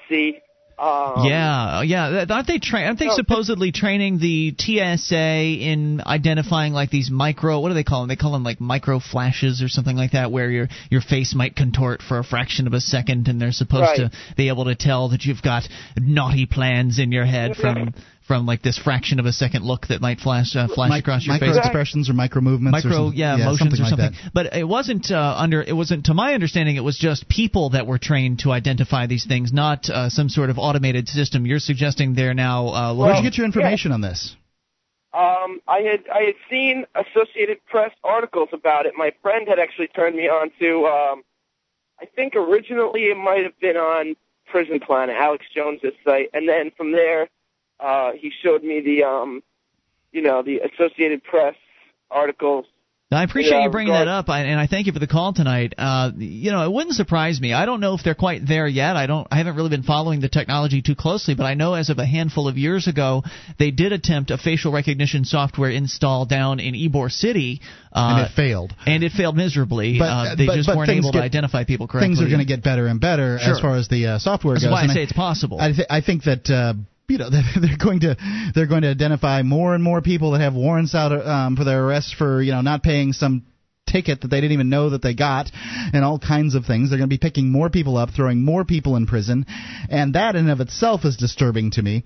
Um, yeah, yeah. Aren't they tra- aren't they No, supposedly training the TSA in identifying like these micro? What do they call them? They call them like micro flashes or something like that, where your your face might contort for a fraction of a second, and they're supposed to be able to tell that you've got naughty plans in your head from from like this fraction of a second look that might flash uh, flash Mi- across your micro face. expressions or micro movements or Micro, something. yeah, motions something or like something. that. But it wasn't uh, under. It wasn't, to my understanding, it was just people that were trained to identify these things, not uh, some sort of automated system. You're suggesting they're now. Uh, Where'd you get your information on this? Um, I had I had seen Associated Press articles about it. My friend had actually turned me on to. Um, I think originally it might have been on Prison Planet, Alex Jones's site, and then from there, uh, he showed me the um, you know, the Associated Press articles I appreciate Yeah, you bringing that up, and I thank you for the call tonight. Uh, you know, it wouldn't surprise me. I don't know if they're quite there yet. I don't. I haven't really been following the technology too closely, but I know as of a handful of years ago, they did attempt a facial recognition software install down in Ybor City, uh, and it failed. and it failed miserably. But- uh, they but- just but weren't things able to identify people correctly. Things are going to get better and better Sure. as far as the uh, software That's goes. why I and say it's possible. I, th- I think that uh, you know they're going to they're going to identify more and more people that have warrants out um, for their arrest for you know not paying some ticket that they didn't even know that they got, and all kinds of things. They're going to be picking more people up, throwing more people in prison, and that in and of itself is disturbing to me.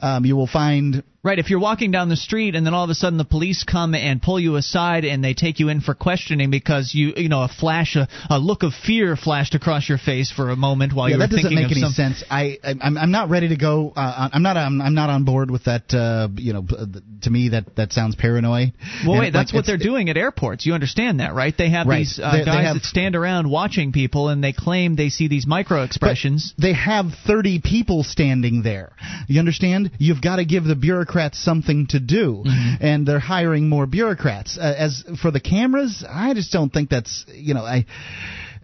Um, you will find Right, if you're walking down the street and then all of a sudden the police come and pull you aside and they take you in for questioning because you you know a flash a, a look of fear flashed across your face for a moment while yeah, you were that doesn't make any sense. I I'm, I'm not ready to go. Uh, I'm not I'm, I'm not on board with that. Uh, you know, to me that that sounds paranoid. Well, wait, that's like, what they're doing at airports. You understand that, right? They have Right. these uh, They- they guys have- that stand around watching people and they claim they see these micro expressions. They have 30 people standing there. You understand? You've got to give the bureaucrats something to do, Mm-hmm. and they're hiring more bureaucrats. Uh, as for the cameras, I just don't think that's you know I.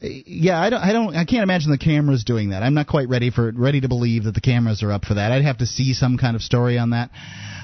Yeah, I don't, I don't, I can't imagine the cameras doing that. I'm not quite ready for, ready to believe that the cameras are up for that. I'd have to see some kind of story on that,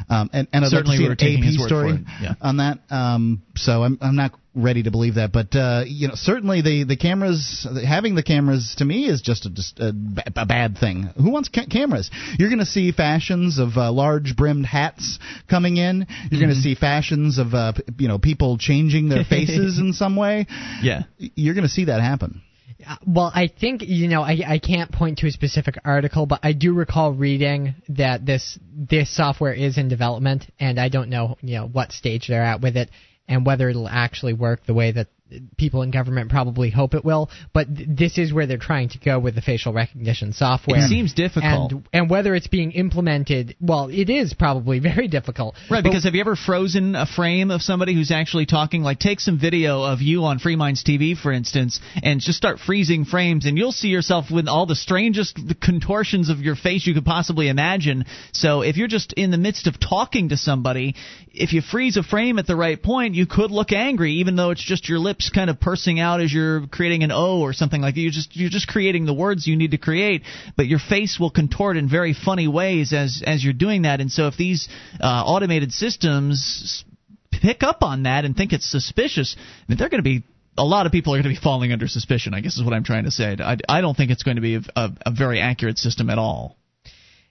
um, and, and I'd Certainly like to see an AP story yeah. on that. Um, so I'm, I'm not ready to believe that, but uh, you know, certainly the the cameras, having the cameras to me is just a, just a, a bad thing. Who wants ca- cameras? You're going to see fashions of uh, large brimmed hats coming in. You're going to see fashions of uh, you know people changing their faces in some way. Yeah. You're going to see that happen. Uh, Well, I think you know I I can't point to a specific article, but I do recall reading that this this software is in development, and I don't know you know what stage they're at with it, and whether it'll actually work the way that people in government probably hope it will. But th- this is where they're trying to go with the facial recognition software. It seems difficult. and and whether it's being implemented, well, it is probably very difficult. Right, But- because have you ever frozen a frame of somebody who's actually talking? Like, take some video of you on Free Minds TV, for instance, and just start freezing frames, and you'll see yourself with all the strangest contortions of your face you could possibly imagine. So, if you're just in the midst of talking to somebody, if you freeze a frame at the right point, you could look angry, even though it's just your lips kind of pursing out as you're creating an O or something like that. You just you're just creating the words you need to create, but your face will contort in very funny ways as as you're doing that. And so, if these uh, automated systems pick up on that and think it's suspicious, mean, they're going to be a lot of people are going to be falling under suspicion. I guess is what I'm trying to say. I, I don't think it's going to be a, a, a very accurate system at all.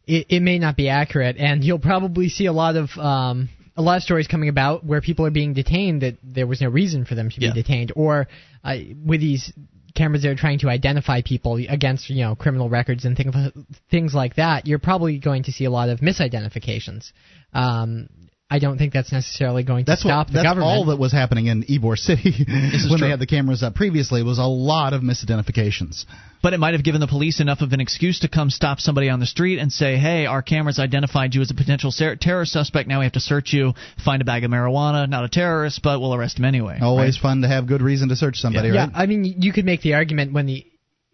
it, it may not be accurate, and you'll probably see a lot of um, a lot of stories coming about where people are being detained that there was no reason for them to Yeah. be detained, or uh, with these cameras that are trying to identify people against you know criminal records and things things like that. You're probably going to see a lot of misidentifications. Um, I don't think that's necessarily going to That's stop what. the That's government. all that was happening in Ybor City when true. they had the cameras up previously. Was a lot of misidentifications. But it might have given the police enough of an excuse to come stop somebody on the street and say, "Hey, our cameras identified you as a potential ser- terror suspect. Now we have to search you, find a bag of marijuana. Not a terrorist, but we'll arrest him anyway." Always right? fun to have good reason to search somebody, yeah, right? I mean, you could make the argument when the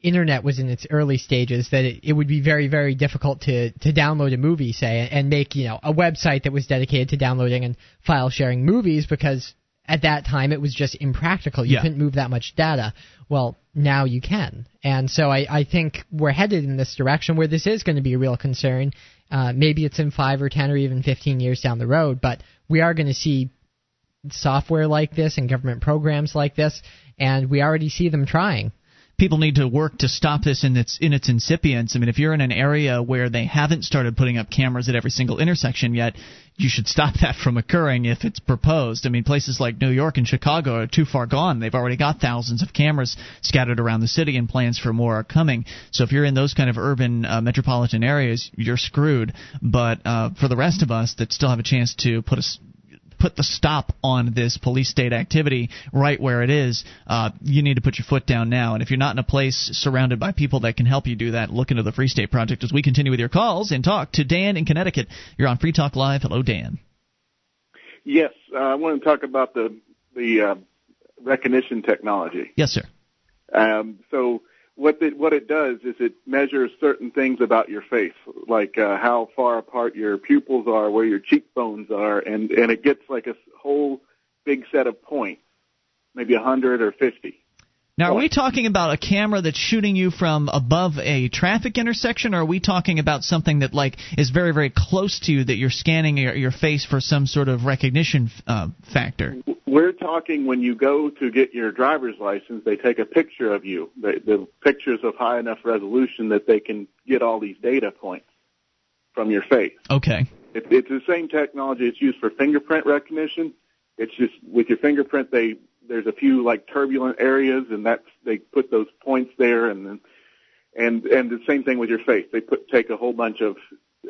internet was in its early stages that it, it would be very, very difficult to, to download a movie, say, and make you know a website that was dedicated to downloading and file sharing movies because at that time it was just impractical. You Yeah. couldn't move that much data. Well, now you can, and so I, I think we're headed in this direction where this is going to be a real concern. Uh, maybe it's in five or ten or even fifteen years down the road, but we are going to see software like this and government programs like this, and we already see them trying. People need to work to stop this in its in its incipience. I mean, if you're in an area where they haven't started putting up cameras at every single intersection yet, you should stop that from occurring if it's proposed. I mean, places like New York and Chicago are too far gone. They've already got thousands of cameras scattered around the city, and plans for more are coming. So if you're in those kind of urban uh, metropolitan areas, you're screwed. But uh, for the rest of us that still have a chance to put a put the stop on this police state activity right where it is, uh, you need to put your foot down now. And if you're not in a place surrounded by people that can help you do that, look into the Free State Project as we continue with your calls and talk to Dan in Connecticut. You're on Free Talk Live. Hello, Dan. Yes, uh, I want to talk about the the uh, recognition technology. Yes, sir. Um, so what it, what it does is it measures certain things about your face, like uh, how far apart your pupils are, where your cheekbones are, and and it gets like a whole big set of points, maybe a hundred or fifty. Now, are we talking about a camera that's shooting you from above a traffic intersection, or are we talking about something that like is very, very close to you that you're scanning your, your face for some sort of recognition uh, factor? We're talking when you go to get your driver's license, they take a picture of you. The, the pictures of high enough resolution that they can get all these data points from your face. Okay. It, it's the same technology it's used for fingerprint recognition. It's just with your fingerprint, they there's a few like turbulent areas, and that's they put those points there, and then and and the same thing with your face. They put take a whole bunch of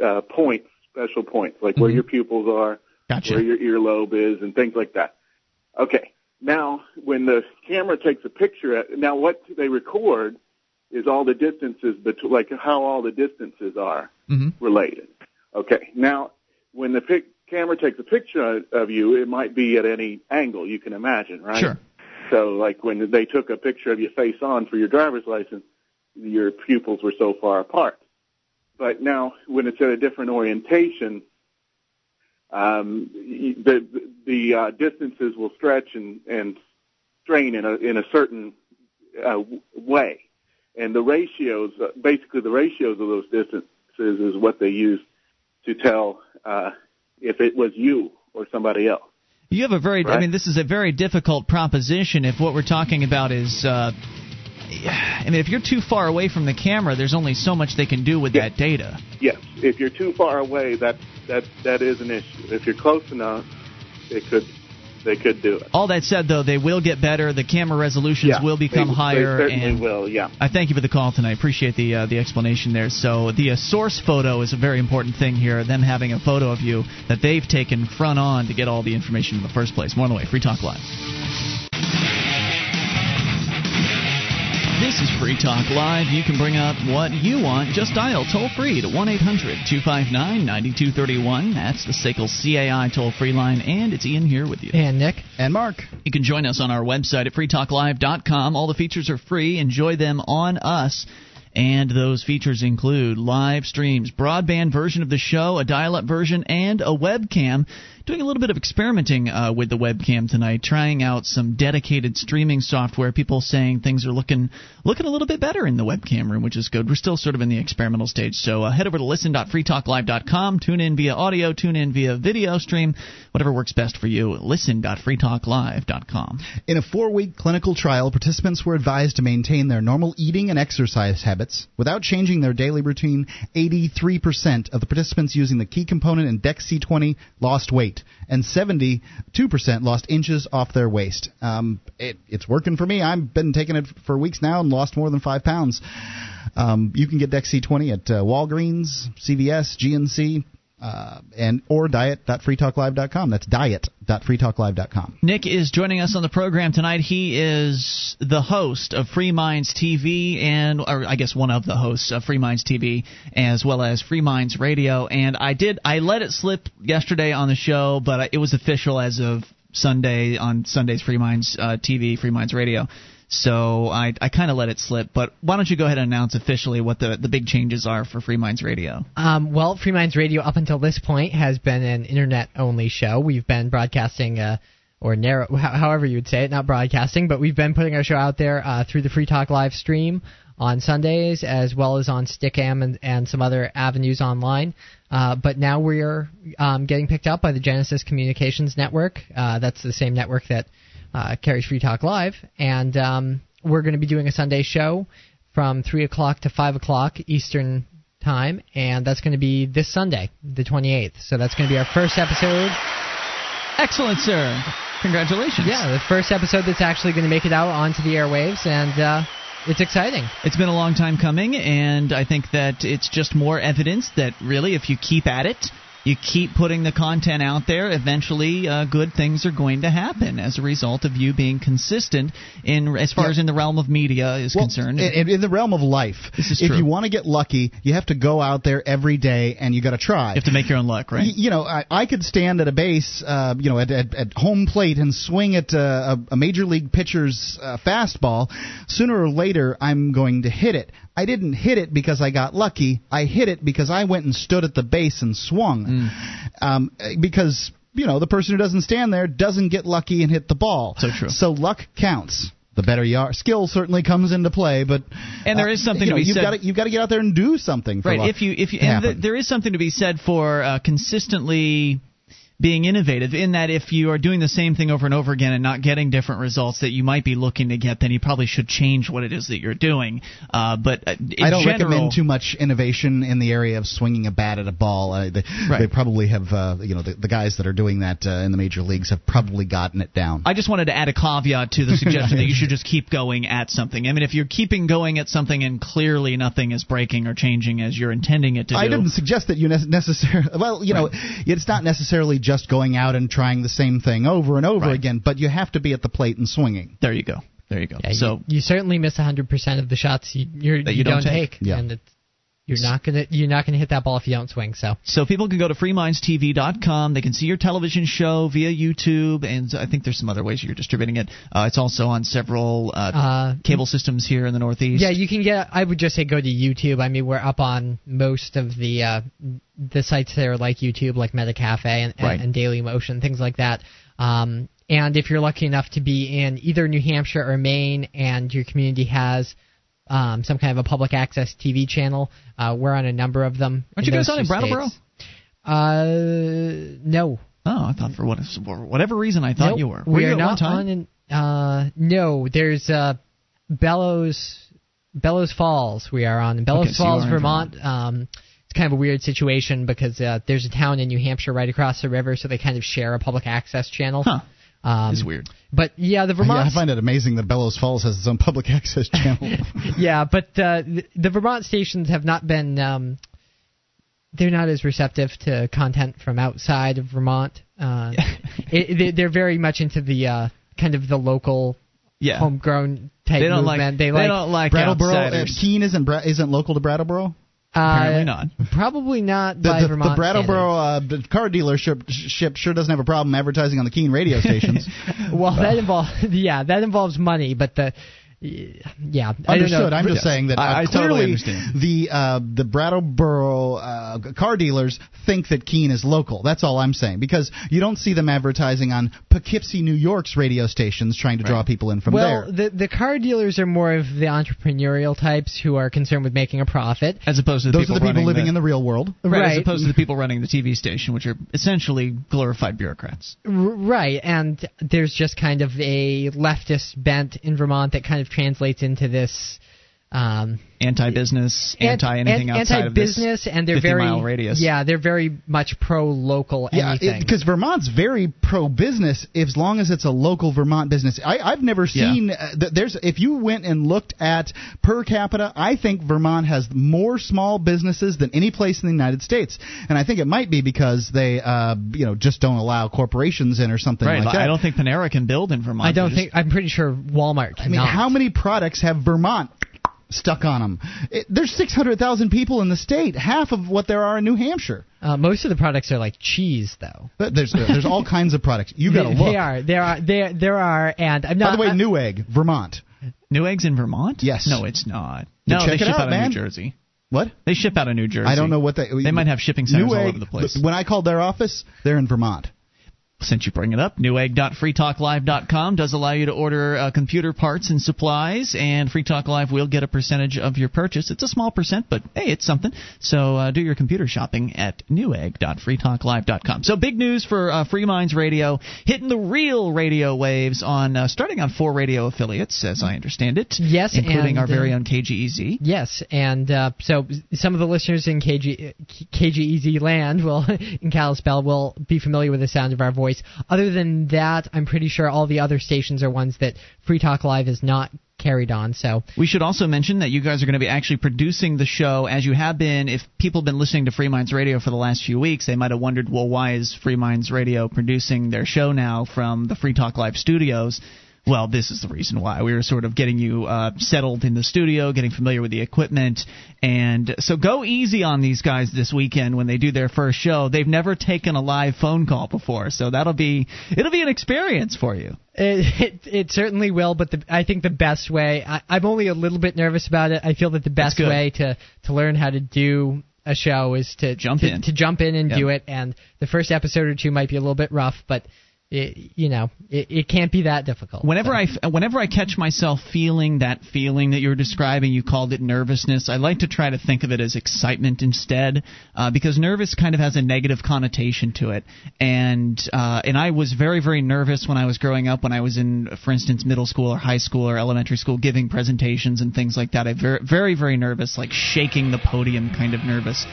uh, points, special points, like where your pupils are, Gotcha. where your earlobe is, and things like that. Okay. Now, when the camera takes a picture, at, now what they record is all the distances between, like how all the distances are Mhm. related. Okay. Now, when the pic- camera takes a picture of you, it might be at any angle you can imagine, right? Sure. So, like when they took a picture of you face on for your driver's license, your pupils were so far apart. But now, when it's at a different orientation, um, the the uh, distances will stretch and and strain in a in a certain uh, way, and the ratios, uh, basically the ratios of those distances, is what they use to tell uh, if it was you or somebody else. You have a very, I mean, this is a very difficult proposition if what we're talking about is. Uh, I mean, if you're too far away from the camera, there's only so much they can do with that data. Yes, if you're too far away, that that that is an issue. If you're close enough, it could they could do it. All that said, though, they will get better. The camera resolutions Yeah, will become they, higher, They certainly and will. Yeah. I thank you for the call tonight. Appreciate the uh, the explanation there. So the uh, source photo is a very important thing here. Them having a photo of you that they've taken front on to get all the information in the first place. More on the way. Free Talk Live. This is Free Talk Live. You can bring up what you want. Just dial toll free to 1 800 259 9231. That's the SACL CAI toll free line. And it's Ian here with you. And Nick. And Mark. You can join us on our website at freetalklive.com. All the features are free. Enjoy them on us. And those features include live streams, broadband version of the show, a dial up version, and a webcam. Doing a little bit of experimenting uh, with the webcam tonight, trying out some dedicated streaming software. People saying things are looking looking a little bit better in the webcam room, which is good. We're still sort of in the experimental stage. So uh, head over to listen.freetalklive.com, tune in via audio, tune in via video stream, whatever works best for you. Listen.freetalklive.com. In a four week clinical trial, participants were advised to maintain their normal eating and exercise habits without changing their daily routine. 83% of the participants using the key component in DEX-C20 lost weight, and 72% lost inches off their waist. Um, it, it's working for me. I've been taking it for weeks now and lost more than five pounds. Um, you can get DEX-C20 at uh, Walgreens, CVS, GNC, uh, and or diet.freetalklive.com. That's diet.freetalklive.com. Nick is joining us on the program tonight. He is the host of Free Minds TV, and or I guess one of the hosts of Free Minds TV, as well as Free Minds Radio. And I did I let it slip yesterday on the show, but it was official as of Sunday on Sunday's Free Minds uh, TV, Free Minds Radio. So I I kind of let it slip. But why don't you go ahead and announce officially what the the big changes are for Free Minds Radio? Um, well, Free Minds Radio up until this point has been an internet-only show. We've been broadcasting, uh, or narrow, ho- however you would say it, not broadcasting, but we've been putting our show out there uh, through the Free Talk live stream on Sundays, as well as on Stickam and, and some other avenues online. Uh, but now we're um, getting picked up by the Genesis Communications Network. Uh, that's the same network that uh, carries Free Talk Live, and um, we're going to be doing a Sunday show from three o'clock to five o'clock Eastern time, and that's going to be this Sunday, the 28th. So that's going to be our first episode. Excellent, sir. Congratulations. Yeah, the first episode that's actually going to make it out onto the airwaves, and uh, it's exciting. It's been a long time coming, and I think that it's just more evidence that really, if you keep at it, you keep putting the content out there, eventually uh, good things are going to happen as a result of you being consistent in as far Yeah. as in the realm of media is Well, concerned. In, in the realm of life, This is if true. you want to get lucky, you have to go out there every day and you got to try. you have to make your own luck, right? Y- You know, I, I could stand at a base, uh, you know, at, at, at home plate and swing at uh, a, a major league pitcher's uh, fastball. Sooner or later, I'm going to hit it. I didn't hit it because I got lucky. I hit it because I went and stood at the base and swung. Mm. Um, because you know, the person who doesn't stand there doesn't get lucky and hit the ball. So true. So luck counts. The better you are, skill certainly comes into play, but And there uh, is something you to know, be you've said- Got to, you've got to get out there and do something. For right luck if you if you and th- there is something to be said for uh, consistently being innovative in that if you are doing the same thing over and over again and not getting different results that you might be looking to get, then you probably should change what it is that you're doing. Uh, but uh, in I don't general, recommend too much innovation in the area of swinging a bat at a ball. Uh, they, Right. they probably have, uh, you know, the, the guys that are doing that uh, in the major leagues have probably gotten it down. I just wanted to add a caveat to the suggestion that you should just keep going at something. I mean, if you're keeping going at something and clearly nothing is breaking or changing as you're intending it to I do, didn't suggest that you ne- necessarily. Well, you know, it's not necessarily just going out and trying the same thing over and over Right. again, but you have to be at the plate and swinging. there you go. There you go. Yeah, so you, you certainly miss 100% of the shots you, you're, That you don't take, take. Yeah. and it's, you're not gonna you're not gonna hit that ball if you don't swing. So So people can go to freemindstv.com. They can see your television show via YouTube, and I think there's some other ways you're distributing it. Uh, it's also on several uh, Uh, cable systems here in the Northeast. yeah, you can get. I would just say go to YouTube. I mean, we're up on most of the uh, the sites there, like YouTube, like MetaCafe and, and, Right. and Daily Motion, things like that. Um, and if you're lucky enough to be in either New Hampshire or Maine, and your community has um, some kind of a public access TV channel, uh, we're on a number of them. Aren't you guys on in Brattleboro? states. Uh, no. Oh, I thought for what for whatever reason I thought Nope, you were. we you are not on. In, uh, no, there's uh, Bellows Bellows Falls. We are on Bellows Okay, Falls, in Vermont. Um, it's kind of a weird situation because uh, there's a town in New Hampshire right across the river, so they kind of share a public access channel. Huh. Um, It's weird. But yeah, the Vermont. Yeah, I find it amazing that Bellows Falls has its own public access channel. yeah, but uh, the, the Vermont stations have not been. Um, they're not as receptive to content from outside of Vermont. Uh, it, they- they're very much into the uh, kind of the local, Yeah. homegrown type They don't like- movement. they, they like don't like Brattleboro, uh, outsiders. Keene isn't Bra- isn't local to Brattleboro. Apparently uh, not. Probably not The, by the, Vermont. the Brattleboro uh, car dealership ship sure doesn't have a problem advertising on the Keene radio stations. Well, that involves yeah, that involves money, but the yeah, I don't know. Understood. I'm just saying that uh, I- I totally clearly understand. the uh, the Brattleboro uh, car dealers think that Keene is local. That's all I'm saying because you don't see them advertising on Poughkeepsie, New York's radio stations trying to draw people in from well, there. the the car dealers are more of the entrepreneurial types who are concerned with making a profit. As opposed to the Those people are the people running living in the real world. right, as opposed to the people running the TV station, which are essentially glorified bureaucrats. R- Right, and there's just kind of a leftist bent in Vermont that kind of translates into this um, Anti-business, anti anything an- outside of this anti-business, and they're 50 very mile radius. yeah, they're very much pro-local Yeah, because Vermont's very pro-business as long as it's a local Vermont business. I, I've never Yeah. seen uh, th- there's if you went and looked at per capita, I think Vermont has more small businesses than any place in the United States, and I think it might be because they uh, you know just don't allow corporations in or something right. like that. I don't think Panera can build in Vermont. I don't They're think I'm pretty sure Walmart. I mean, how many products have Vermont stuck on them? It, there's 600,000 people in the state, half of what there are in New Hampshire. Uh, most of the products are like cheese, though. But There's uh, there's all kinds of products. You got to they, look. They are. There are. There. There are. And uh, I'm not. By the way, I- Newegg, Vermont. just- Neweggs in Vermont? Yes. No, it's not. You No, check they it ship out, out, of man. New Jersey. What? They ship out of New Jersey. I don't know what they. They might have shipping centers all over the place. When I called their office, they're in Vermont. Since you bring it up, newegg.freetalklive.com does allow you to order uh, computer parts and supplies, and Free Talk Live will get a percentage of your purchase. It's a small percent, but hey, it's something. So uh, do your computer shopping at newegg.freetalklive.com. So big news for uh, Free Minds Radio, hitting the real radio waves on uh, starting on four radio affiliates, as I understand it. Yes, including and, our very uh, own KGEZ. Yes, and uh, so some of the listeners in KG, KGEZ land will in Kalispell will be familiar with the sound of our voice. Other than that, I'm pretty sure all the other stations are ones that Free Talk Live is not carried on. So We should also mention that you guys are going to be actually producing the show as you have been. If people have been listening to Free Minds Radio for the last few weeks, they might have wondered, well, why is Free Minds Radio producing their show now from the Free Talk Live studios? Well, this is the reason why. We were sort of getting you uh, settled in the studio, getting familiar with the equipment. And so go easy on these guys this weekend when they do their first show. They've never taken a live phone call before, so that'll be it'll be an experience for you. it, it, it certainly will. But the, I think the best way I, I'm only a little bit nervous about it. I feel that the best way to to learn how to do a show is to Jump to, in. to jump in and Yep. do it. And the first episode or two might be a little bit rough, but it, you know, it, it can't be that difficult. Whenever so. I whenever I catch myself feeling that feeling that you were describing, you called it nervousness. I like to try to think of it as excitement instead, uh, because nervous kind of has a negative connotation to it. And uh, and I was very very nervous when I was growing up. When I was in, for instance, middle school or high school or elementary school, giving presentations and things like that. I very very very nervous, like shaking the podium, kind of nervous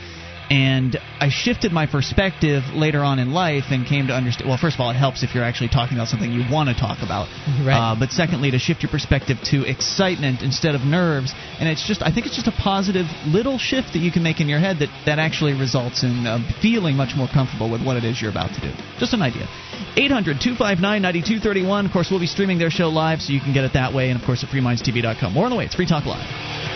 and I shifted my perspective later on in life and came to understand. Well, first of all, it helps if you're actually talking about something you want to talk about. Right. Uh, but secondly, to shift your perspective to excitement instead of nerves, and it's just I think it's just a positive little shift that you can make in your head that that actually results in uh, feeling much more comfortable with what it is you're about to do. Just an idea. 800 259 9231. Of course, we'll be streaming their show live, so you can get it that way, and of course at freemindstv.com. More on the way. It's Free Talk Live.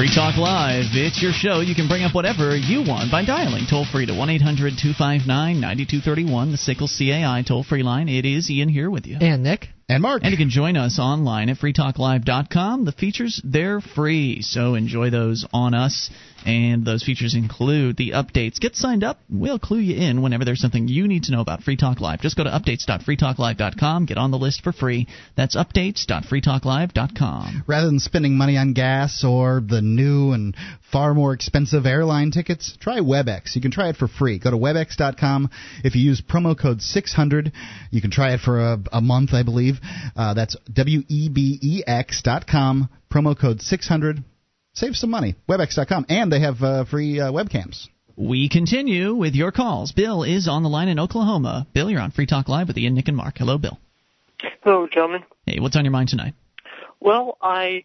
Free Talk Live. It's your show. You can bring up whatever you want by dialing toll free to 1 800 259 9231, the SICKLE CAI toll free line. It is Ian here with you. And Nick. And Mark. And you can join us online at freetalklive.com. The features, they're free, so enjoy those on us. And those features include the updates. Get signed up. We'll clue you in whenever there's something you need to know about Free Talk Live. Just go to updates.freetalklive.com. Get on the list for free. That's updates.freetalklive.com. Rather than spending money on gas or the new and far more expensive airline tickets, try WebEx. You can try it for free. Go to webex.com. If you use promo code 600, you can try it for a, a month, I believe. Uh, that's W E B E X.com. Promo code 600 save some money. Webex.com, and they have uh, free uh, webcams. We continue with your calls. Bill is on the line in Oklahoma. Bill, you're on Free Talk Live with Ian, Nick, and Mark. Hello, Bill. Hello, gentlemen. Hey, what's on your mind tonight? Well, I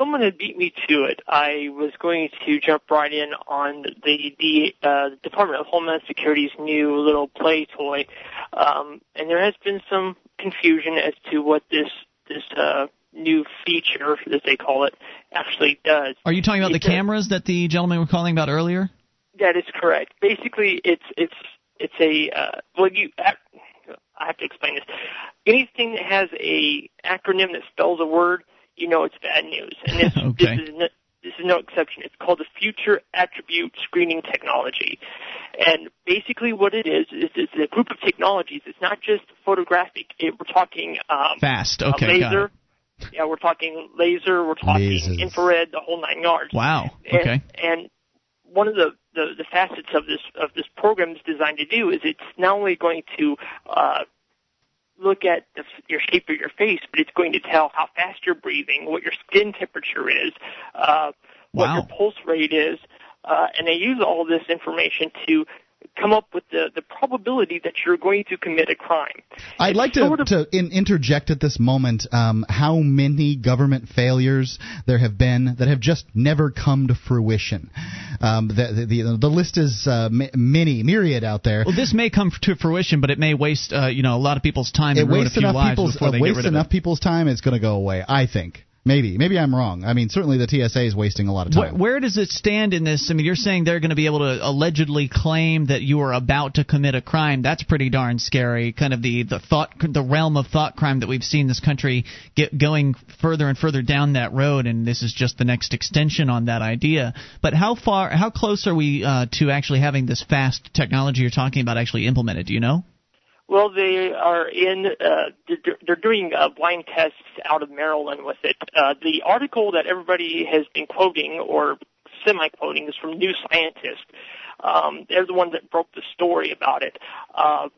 someone had beat me to it. I was going to jump right in on the the uh, Department of Homeland Security's new little play toy, um, and there has been some confusion as to what this this uh, new feature, as they call it, actually does. Are you talking about the cameras that the gentleman was calling about earlier? That is correct. Basically, it's it's it's a uh, well, you I have to explain this. Anything that has a acronym that spells a word, you know it's bad news, and this Okay. this is no, this is no exception. It's called the Future Attribute Screening Technology, and basically what it is is it's a group of technologies. It's not just photographic. It, we're talking um, Fast. uh, Okay, got laser. it. Yeah, we're talking laser. We're talking Lasers. infrared. The whole nine yards. Wow. And, Okay. and one of the, the, the facets of this of this program is designed to do is it's not only going to uh, look at the, your shape of your face, but it's going to tell how fast you're breathing, what your skin temperature is, uh, what Wow. your pulse rate is, uh, and they use all this information to come up with the, the probability that you're going to commit a crime. I'd It's like to, sort of- to in, interject at this moment um, how many government failures there have been that have just never come to fruition. Um, the, the, the, the list is uh, many, myriad out there. Well, this may come to fruition, but it may waste, uh, you know, a lot of people's time it and wastes enough lives people's before uh, they get wastes rid of enough it. people's time. It's going to go away. I think. Maybe, maybe I'm wrong. I mean, certainly the TSA is wasting a lot of Where, time. where does it stand in this? I mean, you're saying they're going to be able to allegedly claim that you are about to commit a crime. That's pretty darn scary. Kind of the the thought, the realm of thought crime that we've seen this country get going further and further down that road, and this is just the next extension on that idea. But how far, how close are we uh, to actually having this fast technology you're talking about actually implemented? Do you know? Well, they are in. Uh, they're, doing uh, blind tests out of Maryland with it. Uh, the article that everybody has been quoting or semi-quoting is from New Scientist. Um, they're the one that broke the story about it. Uh,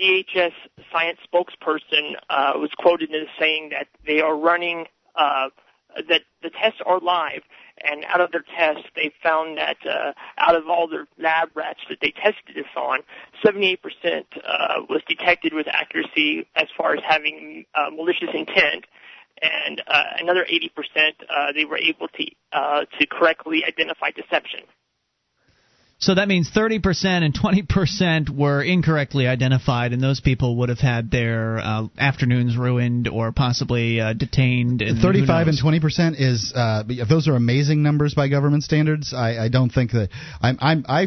DHS science spokesperson uh, was quoted as saying that they are running uh, that the tests are live, and out of their tests, they found that uh, out of all their lab rats that they tested this on, 78% uh, was detected with accuracy as far as having uh, malicious intent, and uh, another 80% uh, they were able to uh, to correctly identify deception. So that means 30% and 20% were incorrectly identified, and those people would have had their uh, afternoons ruined or possibly uh, detained. And who 35 and 20 percent is uh, those are amazing numbers by government standards. I, I don't think that I'm, I'm I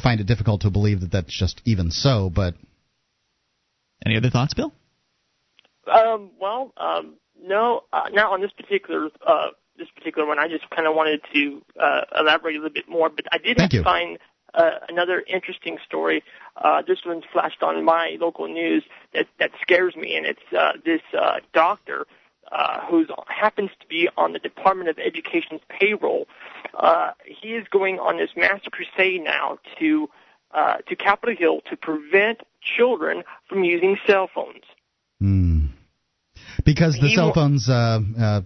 find it difficult to believe that that's just even so. But Any other thoughts, Bill? Um, well, um, no, uh, not on this particular uh, this particular one. I just kind of wanted to uh, elaborate a little bit more, but I did find uh, another interesting story. Uh, this one flashed on my local news that that scares me, and it's uh, this uh, doctor uh, who happens to be on the Department of Education's payroll. Uh, he is going on this massive crusade now to uh, to Capitol Hill to prevent children from using cell phones. hmm. Because the He cell phones uh, uh,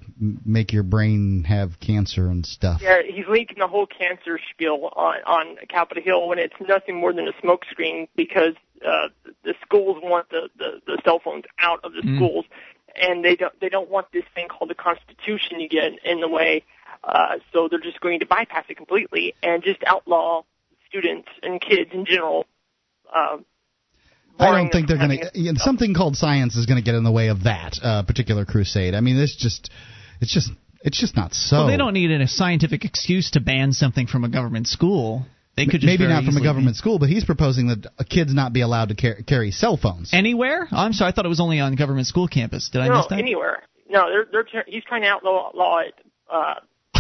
make your brain have cancer and stuff. Yeah, he's leaking the whole cancer spiel on on Capitol Hill when it's nothing more than a smokescreen because uh, the schools want the, the the cell phones out of the Mm. schools, and they don't they don't want this thing called the Constitution to get in the way. Uh, so they're just going to bypass it completely and just outlaw students and kids in general. Uh, I don't think they're going having to. Something called science is going to get in the way of that uh, particular crusade. I mean, it's just, it's just, it's just not so. Well, they don't need a scientific excuse to ban something from a government school. They could just maybe not from a easily government school, but he's proposing that uh, kids not be allowed to car- carry cell phones. Anywhere? Oh, I'm sorry, I thought it was only on government school campus. Did I no, miss that? anywhere. No, they're they're ter- he's trying to outlaw law it uh,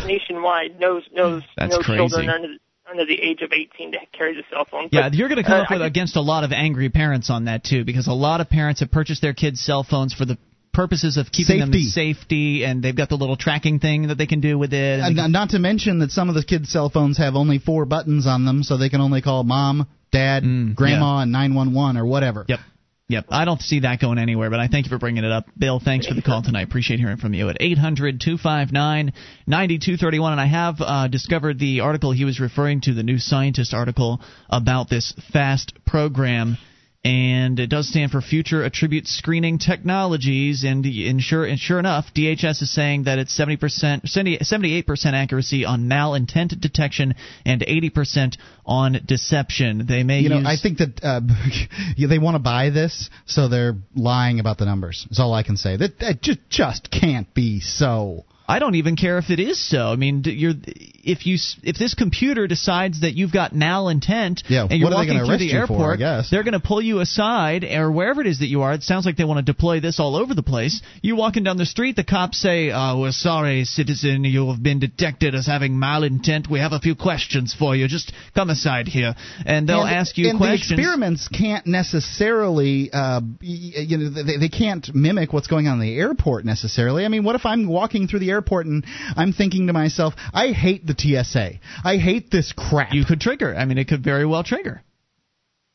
nationwide. No, no, That's no crazy. children under under the age of 18 to carry the cell phone. Yeah, But, you're going to come uh, up with I against a lot of angry parents on that too, because a lot of parents have purchased their kids' cell phones for the purposes of keeping them in Safety. safety, and they've got the little tracking thing that they can do with it. and And not to mention that some of the kids' cell phones have only four buttons on them, so they can only call mom, dad, grandma, and 911 or whatever. Mm, Yep. Yep. I don't see that going anywhere, but I thank you for bringing it up. Bill, thanks for the call tonight. Appreciate hearing from you at 800 259 9231. And I have uh, discovered the article he was referring to, the New Scientist article about this FAST program. And it does stand for Future Attribute Screening Technologies. And, and, sure, and sure enough, DHS is saying that it's 70%, 70, 78% accuracy on malintent detection and 80% on deception. They may You know. I think that uh, they want to buy this, so they're lying about the numbers. That's all I can say. That that just just can't be so. I don't even care if it is so. I mean, you're if you if this computer decides that you've got malintent Yeah, and you're what are they walking through the for, airport, guess? they're going to pull you aside or wherever it is that you are. It sounds like they want to deploy this all over the place. You're walking down the street, the cops say, uh, "We're sorry, citizen, you have been detected as having malintent. We have a few questions for you. Just come aside here." And they'll and, ask you and questions. the experiments can't necessarily, uh, you know, they, they can't mimic what's going on in the airport necessarily. I mean, what if I'm walking through the airport and I'm thinking to myself, I hate the TSA. I hate this crap. you could trigger. I mean, it could very well trigger.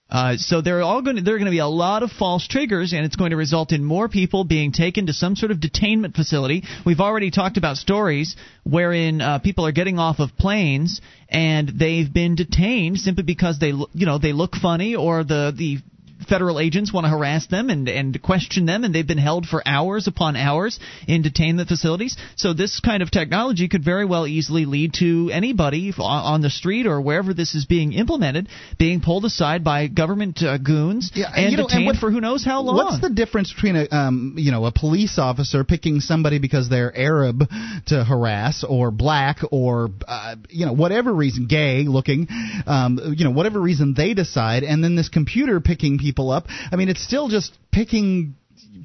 Uh, so there are all going to there are going to be a lot of false triggers, and it's going to result in more people being taken to some sort of detainment facility. We've already talked about stories wherein uh, people are getting off of planes and they've been detained simply because they you know they look funny or the the federal agents want to harass them and, and question them, and they've been held for hours upon hours in detainment facilities. So this kind of technology could very well easily lead to anybody on the street or wherever this is being implemented being pulled aside by government uh, goons Yeah, and you know, detained what- for who knows how long. What's the difference between a um, you know a police officer picking somebody because they're Arab to harass, or black, or uh, you know whatever reason, gay looking, um, you know whatever reason they decide, and then this computer picking people up? I mean, it's still just picking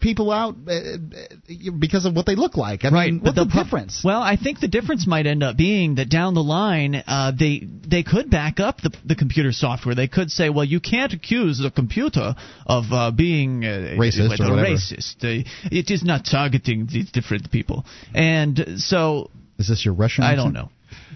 people out uh, uh, because of what they look like. I right, mean, what's the, difference? Well, I think the difference might end up being that down the line, uh, they they could back up the the computer software. They could say, well, you can't accuse the computer of uh, being uh, Racist or whatever. racist. It is not targeting these different people, and so Is this your Russian? I don't know.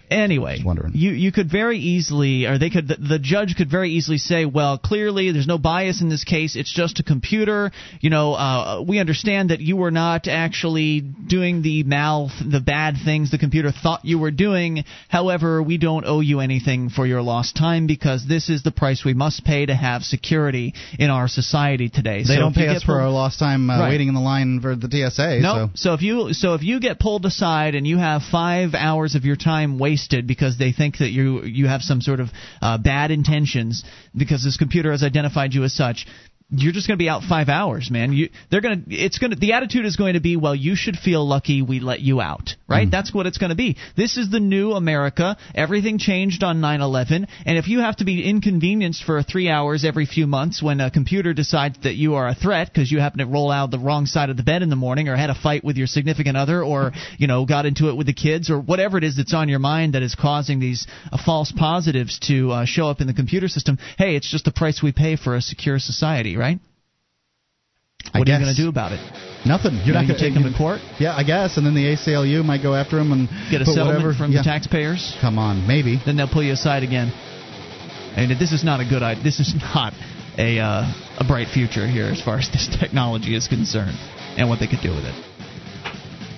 Anyway, you you could very easily, or they could, the, the judge could very easily say, well, clearly there's no bias in this case. It's just a computer. You know, uh, we understand that you were not actually doing the mal, the bad things the computer thought you were doing. However, we don't owe you anything for your lost time because this is the price we must pay to have security in our society today. They So don't pay us for pulled- our lost time uh, Right. waiting in the line for the TSA. no. So. So if you so if you get pulled aside and you have five hours of your time time wasted because they think that you you have some sort of uh, bad intentions because this computer has identified you as such you're just going to be out five hours, man. You, they're going to, it's going to, the attitude is going to be, well, you should feel lucky we let you out, right? Mm. That's what it's going to be. This is the new America. Everything changed on 9/11, and if you have to be inconvenienced for three hours every few months when a computer decides that you are a threat because you happen to roll out the wrong side of the bed in the morning, or had a fight with your significant other, or you know got into it with the kids, or whatever it is that's on your mind that is causing these uh, false positives to uh, show up in the computer system. Hey, it's just the price we pay for a secure society right? What I are guess. you going to do about it? Nothing. You're, not going to take him to court? Yeah, I guess. And then the ACLU might go after him and get a settlement whatever. from yeah. the taxpayers. Come on, maybe. Then they'll pull you aside again. And this is not a good idea. This is not a uh, a bright future here as far as this technology is concerned and what they could do with it.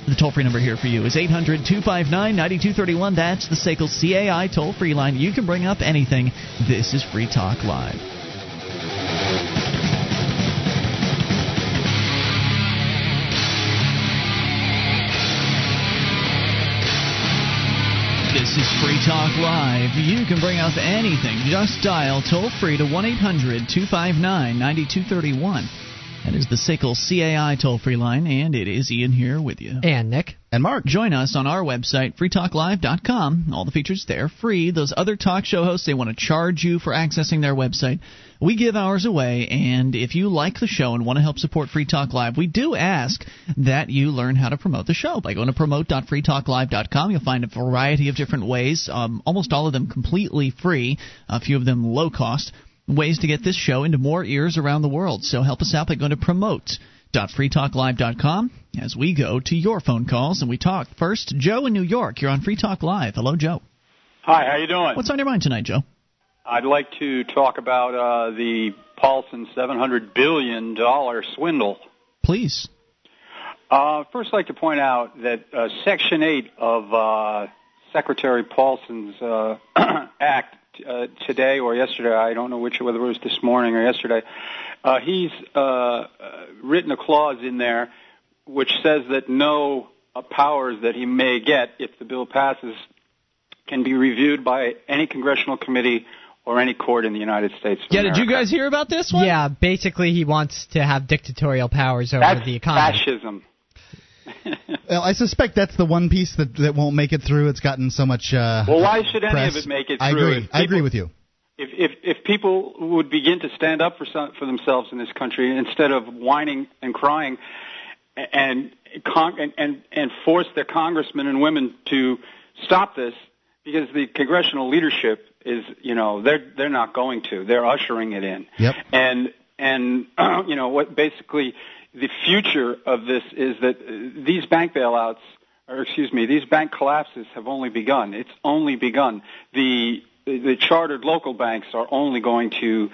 The toll free number here for you is 800 259 9231. That's the SACL CAI toll free line. You can bring up anything. This is Free Talk Live. Is Free Talk Live. You can bring up anything. Just dial toll free to 1 800 259 9231. That is the SACL CAI toll free line, and it is Ian here with you. And Nick. And Mark. Join us on our website, freetalklive.com. All the features there free. Those other talk show hosts, they want to charge you for accessing their website. We give ours away, and if you like the show and want to help support Free Talk Live, we do ask that you learn how to promote the show by going to promote.freetalklive.com. You'll find a variety of different ways, um, almost all of them completely free, a few of them low cost ways to get this show into more ears around the world. So help us out by going to promote.freetalklive.com as we go to your phone calls and we talk. First, Joe in New York. You're on Free Talk Live. Hello, Joe. Hi, how you doing? What's on your mind tonight, Joe? I'd like to talk about uh, the Paulson $700 billion swindle. Please. Uh, first, I'd like to point out that uh, Section 8 of uh, Secretary Paulson's uh, act uh, today or yesterday, I don't know which, whether it was this morning or yesterday, uh, he's uh, uh, written a clause in there which says that no uh, powers that he may get if the bill passes can be reviewed by any congressional committee or any court in the United States. yeah, America. did you guys hear about this one? Yeah, basically he wants to have dictatorial powers over That's the economy. fascism. well, I suspect that's the one piece that that won't make it through. It's gotten so much. Uh, well, why should any of it make it through? I agree. If I agree with you. If, if if people would begin to stand up for some, for themselves in this country instead of whining and crying, and and, and and force their congressmen and women to stop this, because the congressional leadership is, you know, they're they're not going to. They're ushering it in. Yep. And and you know what? Basically, the future of this is that uh, these bank bailouts, or excuse me, these bank collapses have only begun. It's only begun. The the chartered local banks are only going to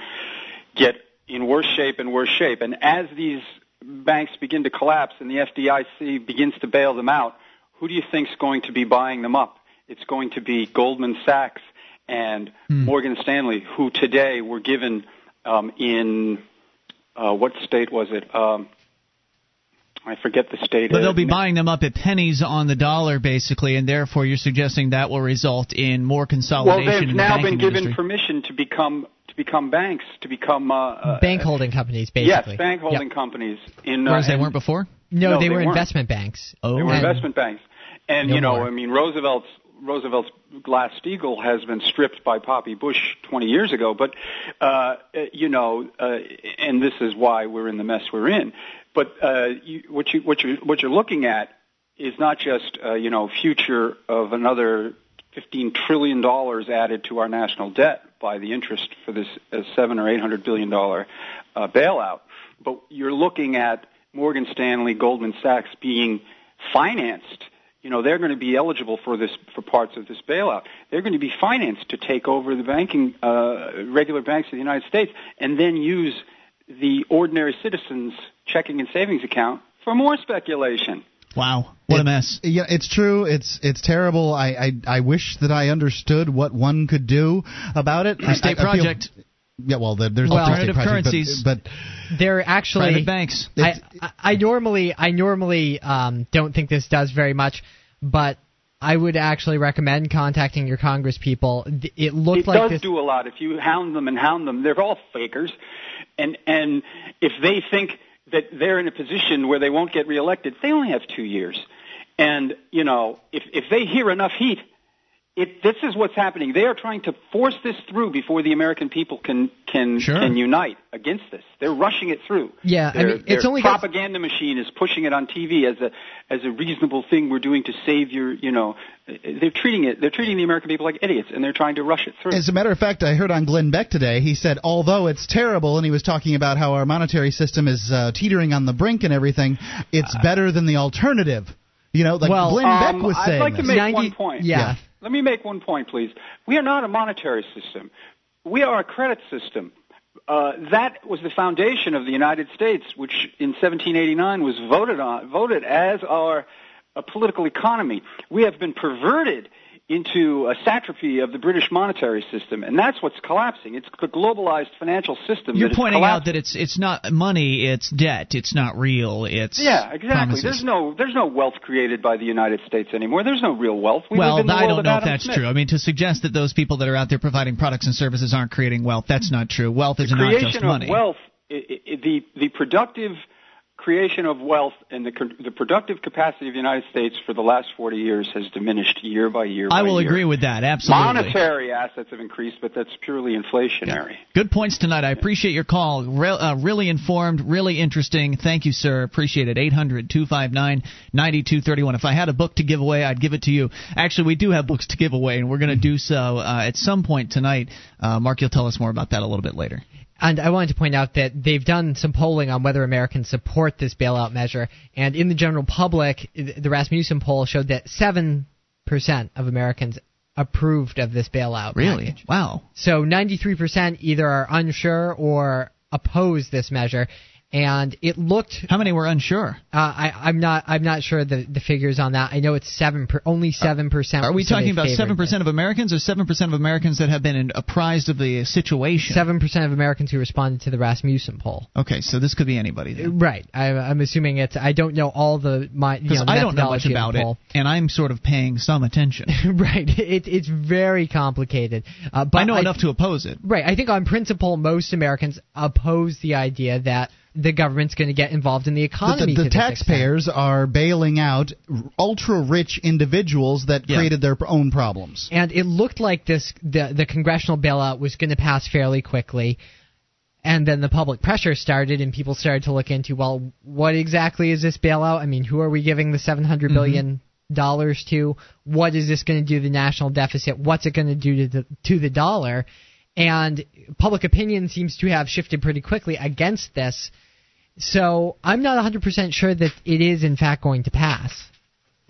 get in worse shape and worse shape. And as these banks begin to collapse and the FDIC begins to bail them out, who do you think is going to be buying them up? It's going to be Goldman Sachs and Hmm. Morgan Stanley, who today were given um, in uh, what state was it? Um, I forget the state. But Uh, they'll be buying them up at pennies on the dollar, basically, and therefore you're suggesting that will result in more consolidation. Well, they've in the now been given industry. permission to become to become banks, to become uh, uh, Bank holding companies, basically. Yes, bank holding Yep. companies. In uh, Whereas they weren't before? No, No, they, they were weren't. investment banks. Oh. They were investment banks, and No you know, more. I mean, Roosevelt's Roosevelt's Glass Steagall has been stripped by Poppy Bush 20 years ago, but uh, uh, you know, uh, and this is why we're in the mess we're in. But uh, you, what you what you what you're looking at is not just uh, you know future of another 15 trillion dollars added to our national debt by the interest for this uh, seven or eight hundred billion dollar uh, bailout, but you're looking at Morgan Stanley, Goldman Sachs being financed. You know they're going to be eligible for this for parts of this bailout. They're going to be financed to take over the banking uh, regular banks of the United States, and then use the ordinary citizen's checking and savings account for more speculation. Wow, what a mess! Yeah, it's true. It's it's terrible. I I, I wish that I understood what one could do about it. Free state I, I feel- project. Yeah, well, there's Well- the free state Alternative project, but- currencies. but, They're actually Private banks. I, I I normally I normally um, don't think this does very much, but I would actually recommend contacting your Congress people. It looked it like does this. do a lot. If you hound them and hound them, they're all fakers, and and if they think that they're in a position where they won't get reelected, they only have two years, and you know if if they hear enough heat, it, this is what's happening. They are trying to force this through before the American people can can Sure. can unite against this. They're rushing it through. Yeah, I Their, mean, it's their only got- propaganda machine is pushing it on TV as a as a reasonable thing we're doing to save your. You know, they're treating it. They're treating the American people like idiots, and they're trying to rush it through. As a matter of fact, I heard on Glenn Beck today, he said, although it's terrible, and he was talking about how our monetary system is uh, teetering on the brink and everything, it's better than the alternative. You know, like well, Glenn um, Beck was I'd saying. like to this. make one point. Let me make one point, please. We are not a monetary system. We are a credit system. Uh, that was the foundation of the United States, which in 1789 was voted on, voted as our uh, political economy. We have been perverted into a satrapy of the British monetary system, and that's what's collapsing. It's the globalized financial system. You're pointing out that it's it's not money, it's debt. It's not real. It's Yeah, exactly. promises. There's no there's no wealth created by the United States anymore. There's no real wealth. We well, live in the I don't know Adam if that's Smith. true. I mean, to suggest that those people that are out there providing products and services aren't creating wealth, that's not true. Wealth is the not creation just of money. wealth, i i the the productive creation of wealth and the the productive capacity of the United States for the last 40 years has diminished year by year. I by will year. agree with that. Absolutely. Monetary assets have increased, but that's purely inflationary. Good points tonight. I appreciate your call. Re- uh, really informed, really interesting. Thank you, sir. Appreciate it. 800 259 9231. If I had a book to give away, I'd give it to you. Actually, we do have books to give away, and we're going to do so uh, at some point tonight. Uh, Mark, you'll tell us more about that a little bit later. And I wanted to point out that they've done some polling on whether Americans support this bailout measure. And in the general public, the Rasmussen poll showed that 7% of Americans approved of this bailout. Really? package. Wow. So 93% either are unsure or oppose this measure. And it looked. How many were unsure? Uh, I, I'm not. I'm not sure the the figures on that. I know it's seven. Per, only seven percent. Are we talking about seven percent of Americans, or seven percent of Americans that have been apprised of the situation? Seven percent of Americans who responded to the Rasmussen poll. Okay, so this could be anybody. Then. Right. I, I'm assuming it's. I don't know all the my. You Because know, I don't know much about it, and I'm sort of paying some attention. right. It, it's very complicated. Uh, but I know enough to oppose it. Right. I think on principle, most Americans oppose the idea that the government's going to get involved in the The, economy. the, the extent. taxpayers are bailing out ultra rich individuals that Yeah. created their own problems. And it looked like this the the congressional bailout was going to pass fairly quickly. And then the public pressure started, and people started to look into, well, what exactly is this bailout? I mean, who are we giving the seven hundred Mm-hmm. billion dollars to? What is this going to do to the national deficit? What's it going to do to the to the dollar? And public opinion seems to have shifted pretty quickly against this. So I'm not 100% sure that it is in fact going to pass.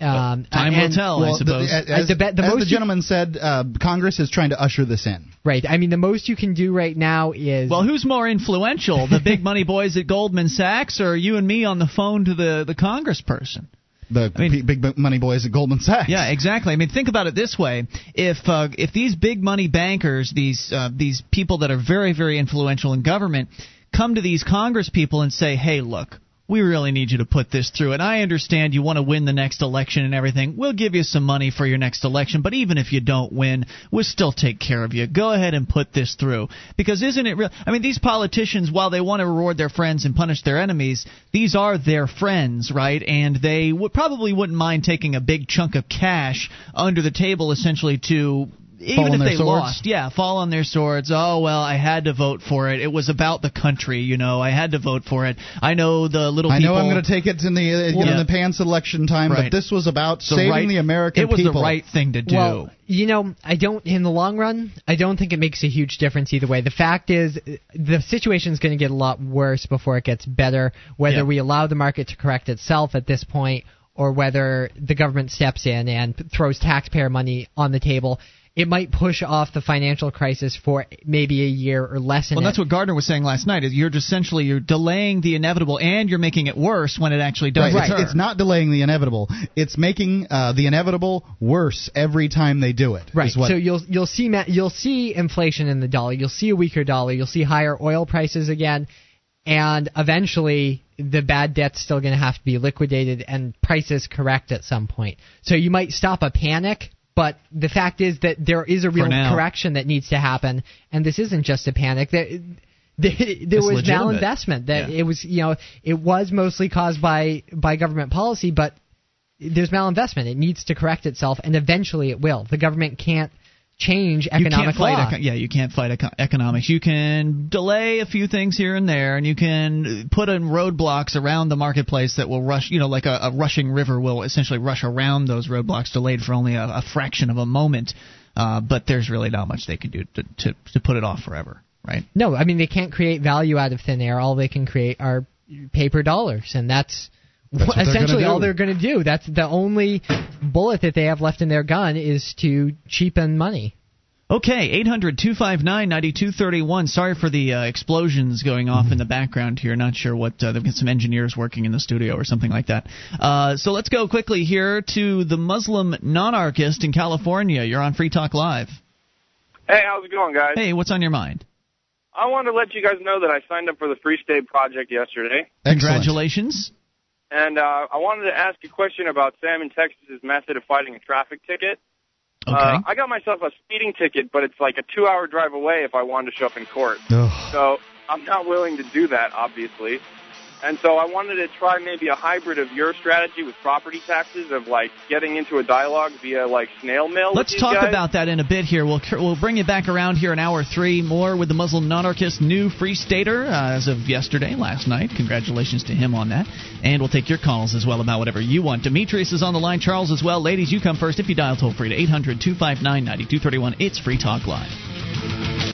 Um, and- Well, the- as, the, be- the as most the you- gentleman said, uh, Congress is trying to usher this in. Right. I mean, the most you can do right now is. Well, who's more influential, the big money boys at Goldman Sachs, or you and me on the phone to the the Congressperson? The p- big money boys at Goldman Sachs. Yeah, exactly. I mean, think about it this way: if uh, if these big money bankers, these uh, these people that are very very influential in government, come to these Congress people and say, "Hey, look." We really need you to put this through. And I understand you want to win the next election and everything. We'll give you some money for your next election, but even if you don't win, we'll still take care of you. Go ahead and put this through. Because isn't it real? I mean, these politicians, while they want to reward their friends and punish their enemies, these are their friends, right? And they would probably wouldn't mind taking a big chunk of cash under the table essentially to even if they swords? lost, yeah, fall on their swords. Oh well, I had to vote for it. It was about the country, you know. I had to vote for it. I know the little. People I know I'm going to take it in the uh, you know, Yeah. the pants election time, Right. but this was about The saving right- the American it was the right thing to do. Well, you know, I don't. In the long run, I don't think it makes a huge difference either way. The fact is, the situation is going to get a lot worse before it gets better. Whether Yeah. we allow the market to correct itself at this point, or whether the government steps in and throws taxpayer money on the table, it might push off the financial crisis for maybe a year or less. Well, that's what Gardner was saying last night. Is you're just essentially you're delaying the inevitable, and you're making it worse when it actually does Right. occur. It's, it's not delaying the inevitable. It's making uh, the inevitable worse every time they do it. Right. what- So you'll you'll see you'll see inflation in the dollar. You'll see a weaker dollar. You'll see higher oil prices again, and eventually the bad debt's still going to have to be liquidated and prices correct at some point. So you might stop a panic, but the fact is that there is a real correction that needs to happen, and this isn't just a panic. There, there, there was legitimate. malinvestment. That Yeah. it was, you know, it was mostly caused by by government policy, but there's malinvestment. It needs to correct itself, and eventually it will. The government can't change You economic fight law. eco- yeah, you can't fight eco- economics. You can delay a few things here and there, and you can put in roadblocks around the marketplace that will rush. You know, like a, a rushing river will essentially rush around those roadblocks, delayed for only a, a fraction of a moment. Uh, but there's really not much they can do to, to to put it off forever, right? No, I mean they can't create value out of thin air. All they can create are paper dollars, and that's, That's what they're essentially all they're going to do. That's the only bullet that they have left in their gun is to cheapen money. Okay, 800 259 9231. Sorry for the uh, explosions going off in the background here. Not sure what. Uh, they've got some engineers working in the studio or something like that. Uh, so let's go quickly here to the Muslim non-anarchist in California. You're on Free Talk Live. Hey, how's it going, guys? Hey, what's on your mind? I wanted to let you guys know that I signed up for the Free State Project yesterday, Congratulations. And uh, I wanted to ask a question about Sam in Texas's method of fighting a traffic ticket. Okay. Uh, I got myself a speeding ticket, but it's like a two-hour drive away if I wanted to show up in court. So I'm not willing to do that, obviously. And so I wanted to try maybe a hybrid of your strategy with property taxes, of like getting into a dialogue via like snail mail. Let's talk guys. about that in a bit here. We'll we'll bring you back around here in hour three. More with the Muslim non-anarchist new Free Stater uh, as of yesterday, last night. Congratulations to him on that. And we'll take your calls as well about whatever you want. Demetrius is on the line. Charles as well. Ladies, you come first if you dial toll free to 800-259-9231. It's Free Talk Live.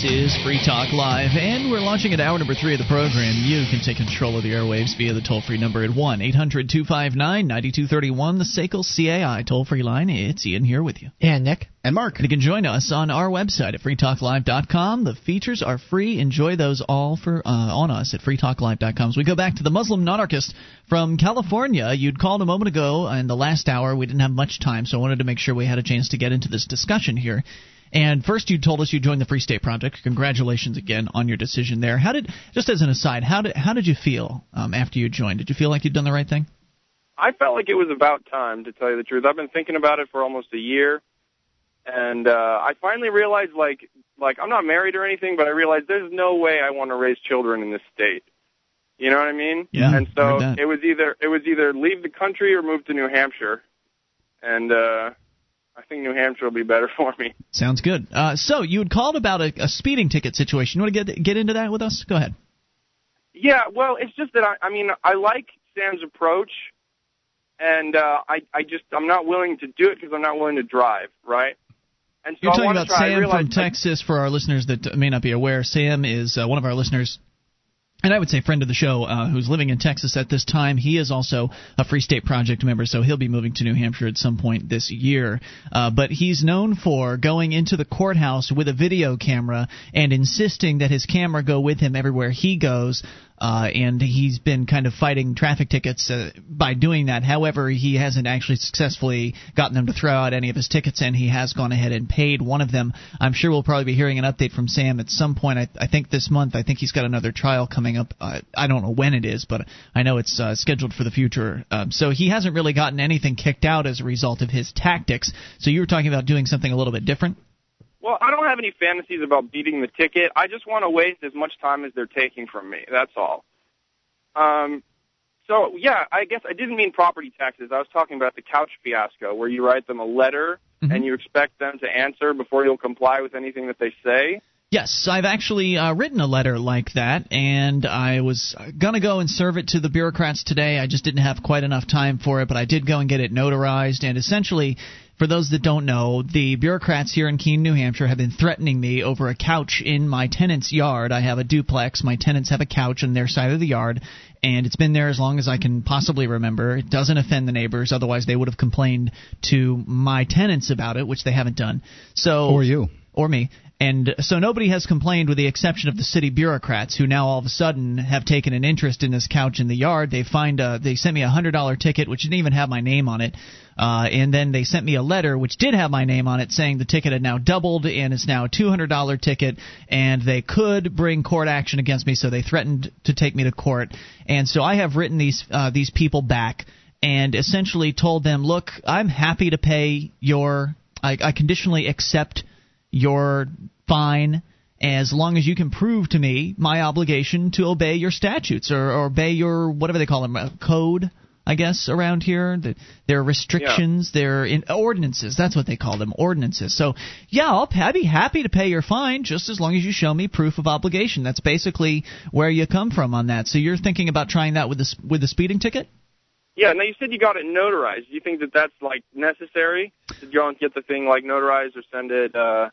This is Free Talk Live, and we're launching at hour number three of the program. You can take control of the airwaves via the toll free number at 1 800 259 9231, the SACL CAI toll free line. It's Ian here with you. And Nick. And Mark. And you can join us on our website at freetalklive.com. The features are free. Enjoy those all for uh, on us at freetalklive.com. As we go back to the Muslim non-anarchist from California, you'd called a moment ago in the last hour. We didn't have much time, so I wanted to make sure we had a chance to get into this discussion here. And first, you told us you joined the Free State Project. Congratulations again on your decision there. How did, just as an aside, how did how did you feel um, after you joined? Did you feel like you'd done the right thing? I felt like it was about time, to tell you the truth. I've been thinking about it for almost a year, and uh, I finally realized, like, like I'm not married or anything, but I realized there's no way I want to raise children in this state. You know what I mean? Yeah, And so it was either it was either leave the country or move to New Hampshire, and uh, I think New Hampshire will be better for me. Sounds good. Uh, so you had called about a, a speeding ticket situation. You want to get get into that with us? Go ahead. Yeah, well, it's just that I, I mean, I like Sam's approach, and uh, I, I just, I'm not willing to do it because I'm not willing to drive, right? And so You're I talking about try. Sam from Texas. For our listeners that may not be aware, Sam is uh, one of our listeners. And I would say friend of the show uh, who's living in Texas at this time. He is also a Free State Project member, so he'll be moving to New Hampshire at some point this year. Uh, but he's known for going into the courthouse with a video camera and insisting that his camera go with him everywhere he goes. Uh, and he's been kind of fighting traffic tickets uh, by doing that. However, he hasn't actually successfully gotten them to throw out any of his tickets, and he has gone ahead and paid one of them. I'm sure we'll probably be hearing an update from Sam at some point. I, I think this month. I think he's got another trial coming up. Uh, I don't know when it is, but I know it's uh, scheduled for the future. Um, so he hasn't really gotten anything kicked out as a result of his tactics. So you were talking about doing something a little bit different. Well, I don't have any fantasies about beating the ticket. I just want to waste as much time as they're taking from me. That's all. Um, so yeah, I guess I didn't mean property taxes. I was talking about the couch fiasco, where you write them a letter and you expect them to answer before you'll comply with anything that they say. Yes, I've actually uh, written a letter like that, and I was going to go and serve it to the bureaucrats today. I just didn't have quite enough time for it, but I did go and get it notarized. And essentially, for those that don't know, the bureaucrats here in Keene, New Hampshire have been threatening me over a couch in my tenant's yard. I have a duplex. My tenants have a couch on their side of the yard, and it's been there as long as I can possibly remember. It doesn't offend the neighbors, otherwise they would have complained to my tenants about it, which they haven't done. So Or you. Or me. And so nobody has complained with the exception of the city bureaucrats who now all of a sudden have taken an interest in this couch in the yard. They find a, they sent me a hundred dollar ticket which didn't even have my name on it. Uh, and then they sent me a letter which did have my name on it saying the ticket had now doubled and it's now a $200 ticket and they could bring court action against me so they threatened to take me to court. And so I have written these uh, these people back and essentially told them, "Look, I'm happy to pay your I, I conditionally accept your fine as long as you can prove to me my obligation to obey your statutes or, or obey your whatever they call them uh, code I guess around here that there are restrictions Yeah. there are in ordinances that's what they call them ordinances so yeah I'll I'd be happy to pay your fine just as long as you show me proof of obligation that's basically where you come from on that so you're thinking about trying that with the with the speeding ticket Yeah, now you said you got it notarized. Do you think that that's like necessary? Did you get the thing like notarized or send it uh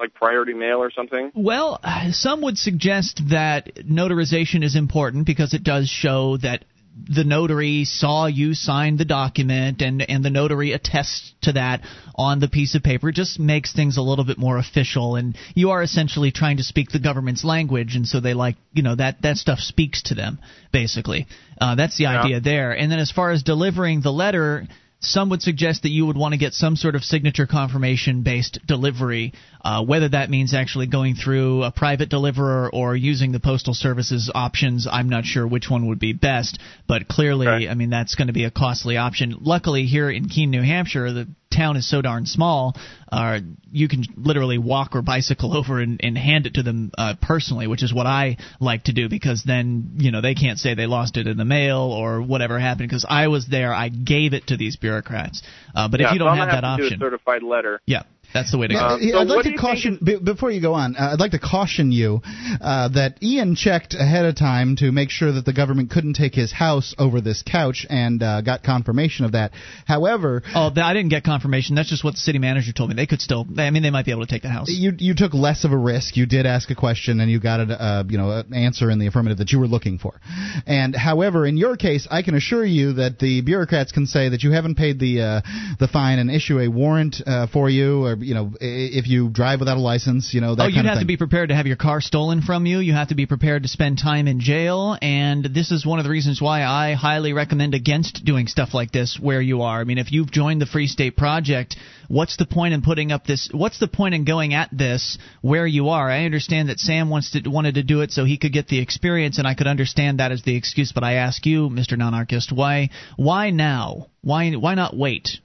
like priority mail or something? Well, some would suggest that notarization is important because it does show that the notary saw you sign the document and and the notary attests to that on the piece of paper it just makes things a little bit more official and you are essentially trying to speak the government's language and so they like you know that that stuff speaks to them basically uh, that's the Yeah. idea there and then as far as delivering the letter some would suggest that you would want to get some sort of signature confirmation based delivery, uh, whether that means actually going through a private deliverer or using the postal service's options. I'm not sure which one would be best, but clearly, I mean, that's going to be a costly option. Luckily, here in Keene, New Hampshire, the town is so darn small, uh, you can literally walk or bicycle over and, and hand it to them uh, personally, which is what I like to do because then you know they can't say they lost it in the mail or whatever happened because I was there, I gave it to these bureaucrats. Uh, but yeah, if you don't I'm have gonna that option, certified letter. yeah, that's the way to Yeah, go. yeah, I'd like to caution be, before you go on. Uh, I'd like to caution you uh, that Ian checked ahead of time to make sure that the government couldn't take his house over this couch and uh, got confirmation of that. However, Oh, I didn't get confirmation. That's just what the city manager told me. They could still. I mean, they might be able to take the house. you you took less of a risk. You did ask a question and you got a uh, you know an answer in the affirmative that you were looking for. And however, in your case, I can assure you that the bureaucrats can say that you haven't paid the uh, the fine and issue a warrant uh, for you, or you know if you drive without a license, you know that oh, you'd have to be prepared to have your car stolen from you. You have to be prepared to spend time in jail. And this is one of the reasons why I highly recommend against doing stuff like this where you are. I mean, if you've joined the Free State Project, what's the point in putting up this? What's the point in going at this where you are? I understand that Sam wants to wanted to do it so he could get the experience, and I could understand that as the excuse. But I ask you, Mr. Non-Anarchist, why why now? Why why not wait?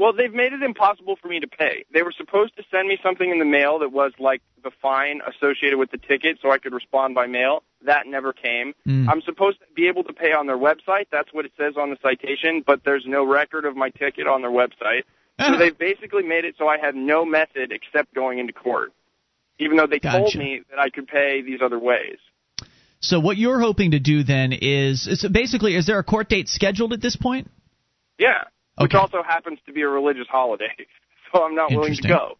Well, they've made it impossible for me to pay. They were supposed to send me something in the mail that was like the fine associated with the ticket so I could respond by mail. That never came. Mm. I'm supposed to be able to pay on their website. That's what it says on the citation, but there's no record of my ticket on their website. So they've basically made it so I have no method except going into court. Even though they told me that I could pay these other ways. So what you're hoping to do then is, is basically, is there a court date scheduled at this point? Yeah. Which also happens to be a religious holiday. So I'm not willing to go.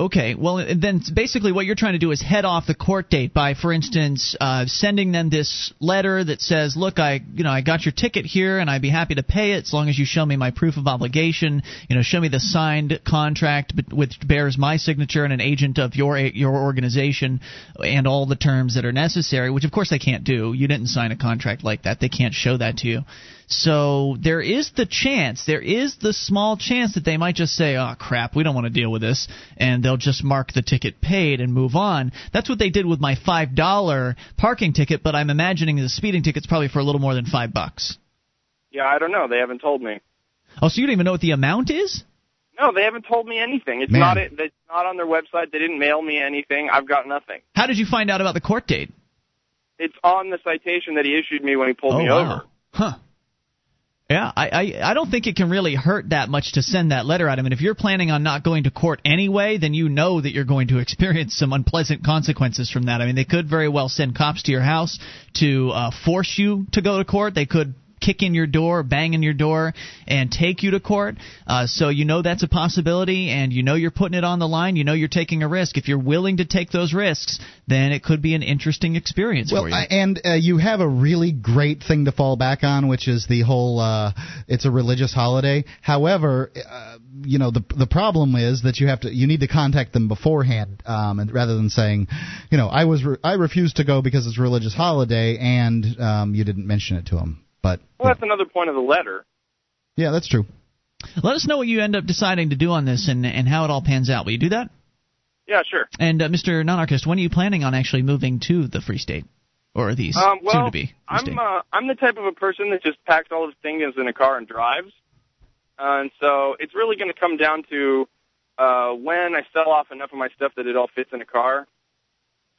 Okay, well then basically what you're trying to do is head off the court date by, for instance, uh, sending them this letter that says, "Look, I, you know, I got your ticket here, and I'd be happy to pay it as long as you show me my proof of obligation. You know, show me the signed contract which bears my signature and an agent of your your organization, and all the terms that are necessary." Which of course they can't do. You didn't sign a contract like that. They can't show that to you. So there is the chance, there is the small chance that they might just say, "Oh crap, we don't want to deal with this," and they'll just mark the ticket paid and move on. That's what they did with my five dollar parking ticket, but I'm imagining the speeding ticket's probably for a little more than five bucks. Yeah, I don't know. They haven't told me. Oh, so you don't even know what the amount is? No, they haven't told me anything. It's Man. not it. It's not on their website. They didn't mail me anything. I've got nothing. How did you find out about the court date? It's on the citation that he issued me when he pulled oh, me wow. over. Huh. Yeah, I, I I don't think it can really hurt that much to send that letter out. I mean, if you're planning on not going to court anyway, then you know that you're going to experience some unpleasant consequences from that. I mean, they could very well send cops to your house to uh, force you to go to court. They could kick in your door, bang in your door, and take you to court. Uh, so you know that's a possibility, and you know you're putting it on the line. You know you're taking a risk. If you're willing to take those risks, then it could be an interesting experience well, for you. I- and uh, you have a really great thing to fall back on, which is the whole uh, it's a religious holiday. However, uh, you know the the problem is that you have to you need to contact them beforehand, um, and rather than saying, you know, I was re- I refused to go because it's a religious holiday, and um, you didn't mention it to them. But Well, that's another point of the letter. yeah, that's true. Let us know what you end up deciding to do on this and and how it all pans out. Will you do that? Yeah, sure. And uh, Mr. Non-Anarchist, when are you planning on actually moving to the Free State, or these Um, well, soon to be? I'm uh, I'm the type of a person that just packs all his things in a car and drives, uh, and so it's really going to come down to uh, when I sell off enough of my stuff that it all fits in a car.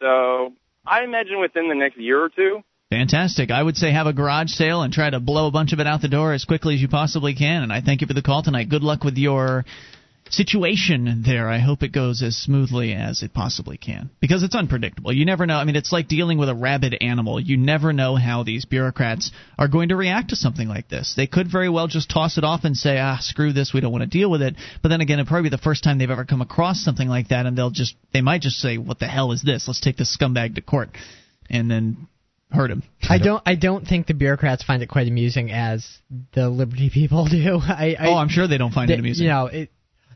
So I imagine within the next year or two. Fantastic. I would say have a garage sale and try to blow a bunch of it out the door as quickly as you possibly can. And I thank you for the call tonight. Good luck with your situation there. I hope it goes as smoothly as it possibly can because it's unpredictable. You never know. I mean, it's like dealing with a rabid animal. You never know how these bureaucrats are going to react to something like this. They could very well just toss it off and say, "Ah, screw this. We don't want to deal with it." But then again, it'll probably be the first time they've ever come across something like that and they'll just they might just say, "What the hell is this? Let's take this scumbag to court." And then hurt him. I don't. I don't think the bureaucrats find it quite amusing as the Liberty people do. I, I oh, I'm sure they don't find they- it amusing. You know, it,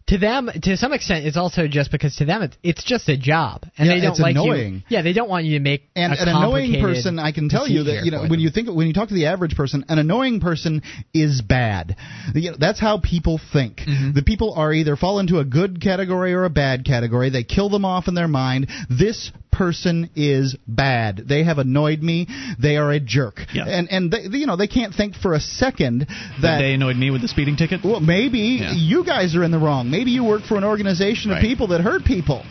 to them, to some extent, it's also just because to them it's it's just a job, and Yeah, they don't it's like annoying. you. Yeah, they don't want you to make and a an annoying person i can tell you that you know when you think when you talk to the average person an annoying person is bad you know, that's how people think Mm-hmm. the people are either fall into a good category or a bad category they kill them off in their mind this person is bad they have annoyed me they are a jerk and and they, you know they can't think for a second That that they annoyed me with the speeding ticket. well maybe Yeah. you guys are in the wrong maybe you work for an organization of Right. people that hurt people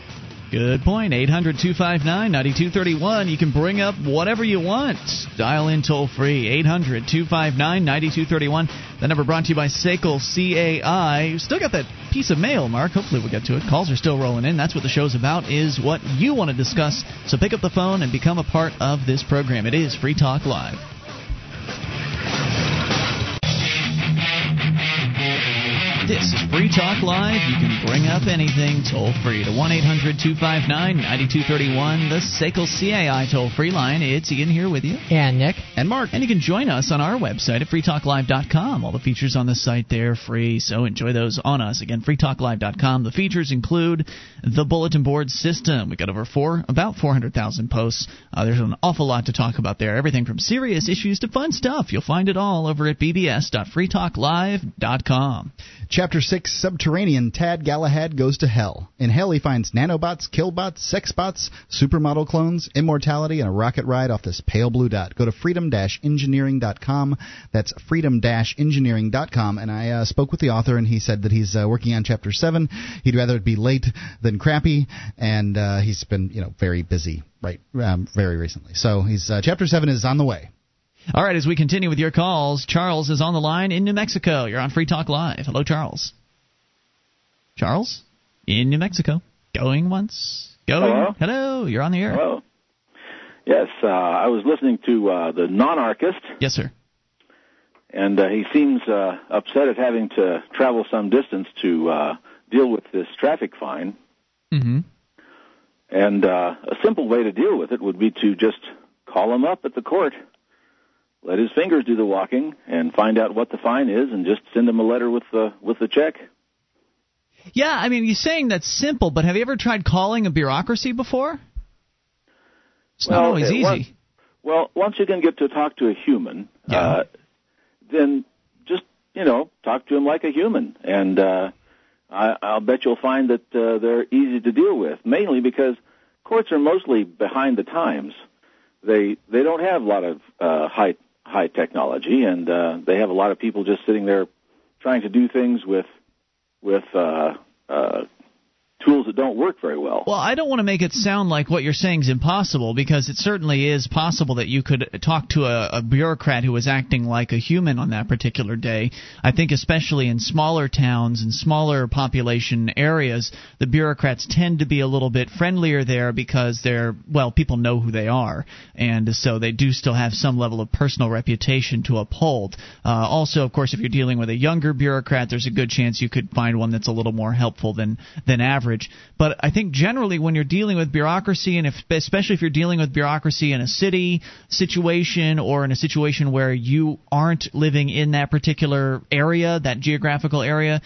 Good point. 800 259 9231. You can bring up whatever you want. Dial in toll free. 800 259 9231. The number brought to you by Sekel CAI. Still got that piece of mail, Mark. Hopefully we'll get to it. Calls are still rolling in. That's what the show's about, is what you want to discuss. So pick up the phone and become a part of this program. It is Free Talk Live. This is Free Talk Live. You can bring up anything toll free to 1 800 259 9231, the SACL CAI toll free line. It's Ian here with you. And Nick. And Mark. And you can join us on our website at freetalklive.com. All the features on the site there are free, so enjoy those on us. Again, freetalklive.com. The features include the bulletin board system. We got over four, about 400,000 posts. Uh, there's an awful lot to talk about there. Everything from serious issues to fun stuff. You'll find it all over at bbs.freetalklive.com. Chapter 6 Subterranean Tad Galahad Goes to Hell. In hell, he finds nanobots, killbots, sexbots, supermodel clones, immortality, and a rocket ride off this pale blue dot. Go to freedom engineering.com. That's freedom engineering.com. And I uh, spoke with the author, and he said that he's uh, working on Chapter 7. He'd rather it be late than crappy, and uh, he's been, you know, very busy right um, very recently. So he's uh, Chapter 7 is on the way. All right, as we continue with your calls, Charles is on the line in New Mexico. You're on Free Talk Live. Hello, Charles. Charles, in New Mexico. Going once. Going. Hello? Hello. You're on the air. Hello. Yes, uh, I was listening to uh, the non-archist, Yes, sir. and uh, he seems uh, upset at having to travel some distance to uh, deal with this traffic fine. Mm-hmm. And uh, a simple way to deal with it would be to just call him up at the court, let his fingers do the walking, and find out what the fine is, and just send him a letter with the with the check. Yeah, I mean, you're saying that's simple, but have you ever tried calling a bureaucracy before? It's not always uh, easy. once- well, once you can get to talk to a human, uh, then just you know talk to him like a human, and uh, I, I'll bet you'll find that uh, they're easy to deal with. Mainly because courts are mostly behind the times. They they don't have a lot of uh, high high technology, and uh, they have a lot of people just sitting there trying to do things with with uh, uh, tools that don't work very well. Well, I don't want to make it sound like what you're saying is impossible because it certainly is possible that you could talk to a, a bureaucrat who was acting like a human on that particular day. I think especially in smaller towns and smaller population areas, the bureaucrats tend to be a little bit friendlier there because they're well, people know who they are, and so they do still have some level of personal reputation to uphold. Uh, also, of course, if you're dealing with a younger bureaucrat, there's a good chance you could find one that's a little more helpful than than average average. But I think generally when you're dealing with bureaucracy, and if, especially if you're dealing with bureaucracy in a city situation or in a situation where you aren't living in that particular area, that geographical area,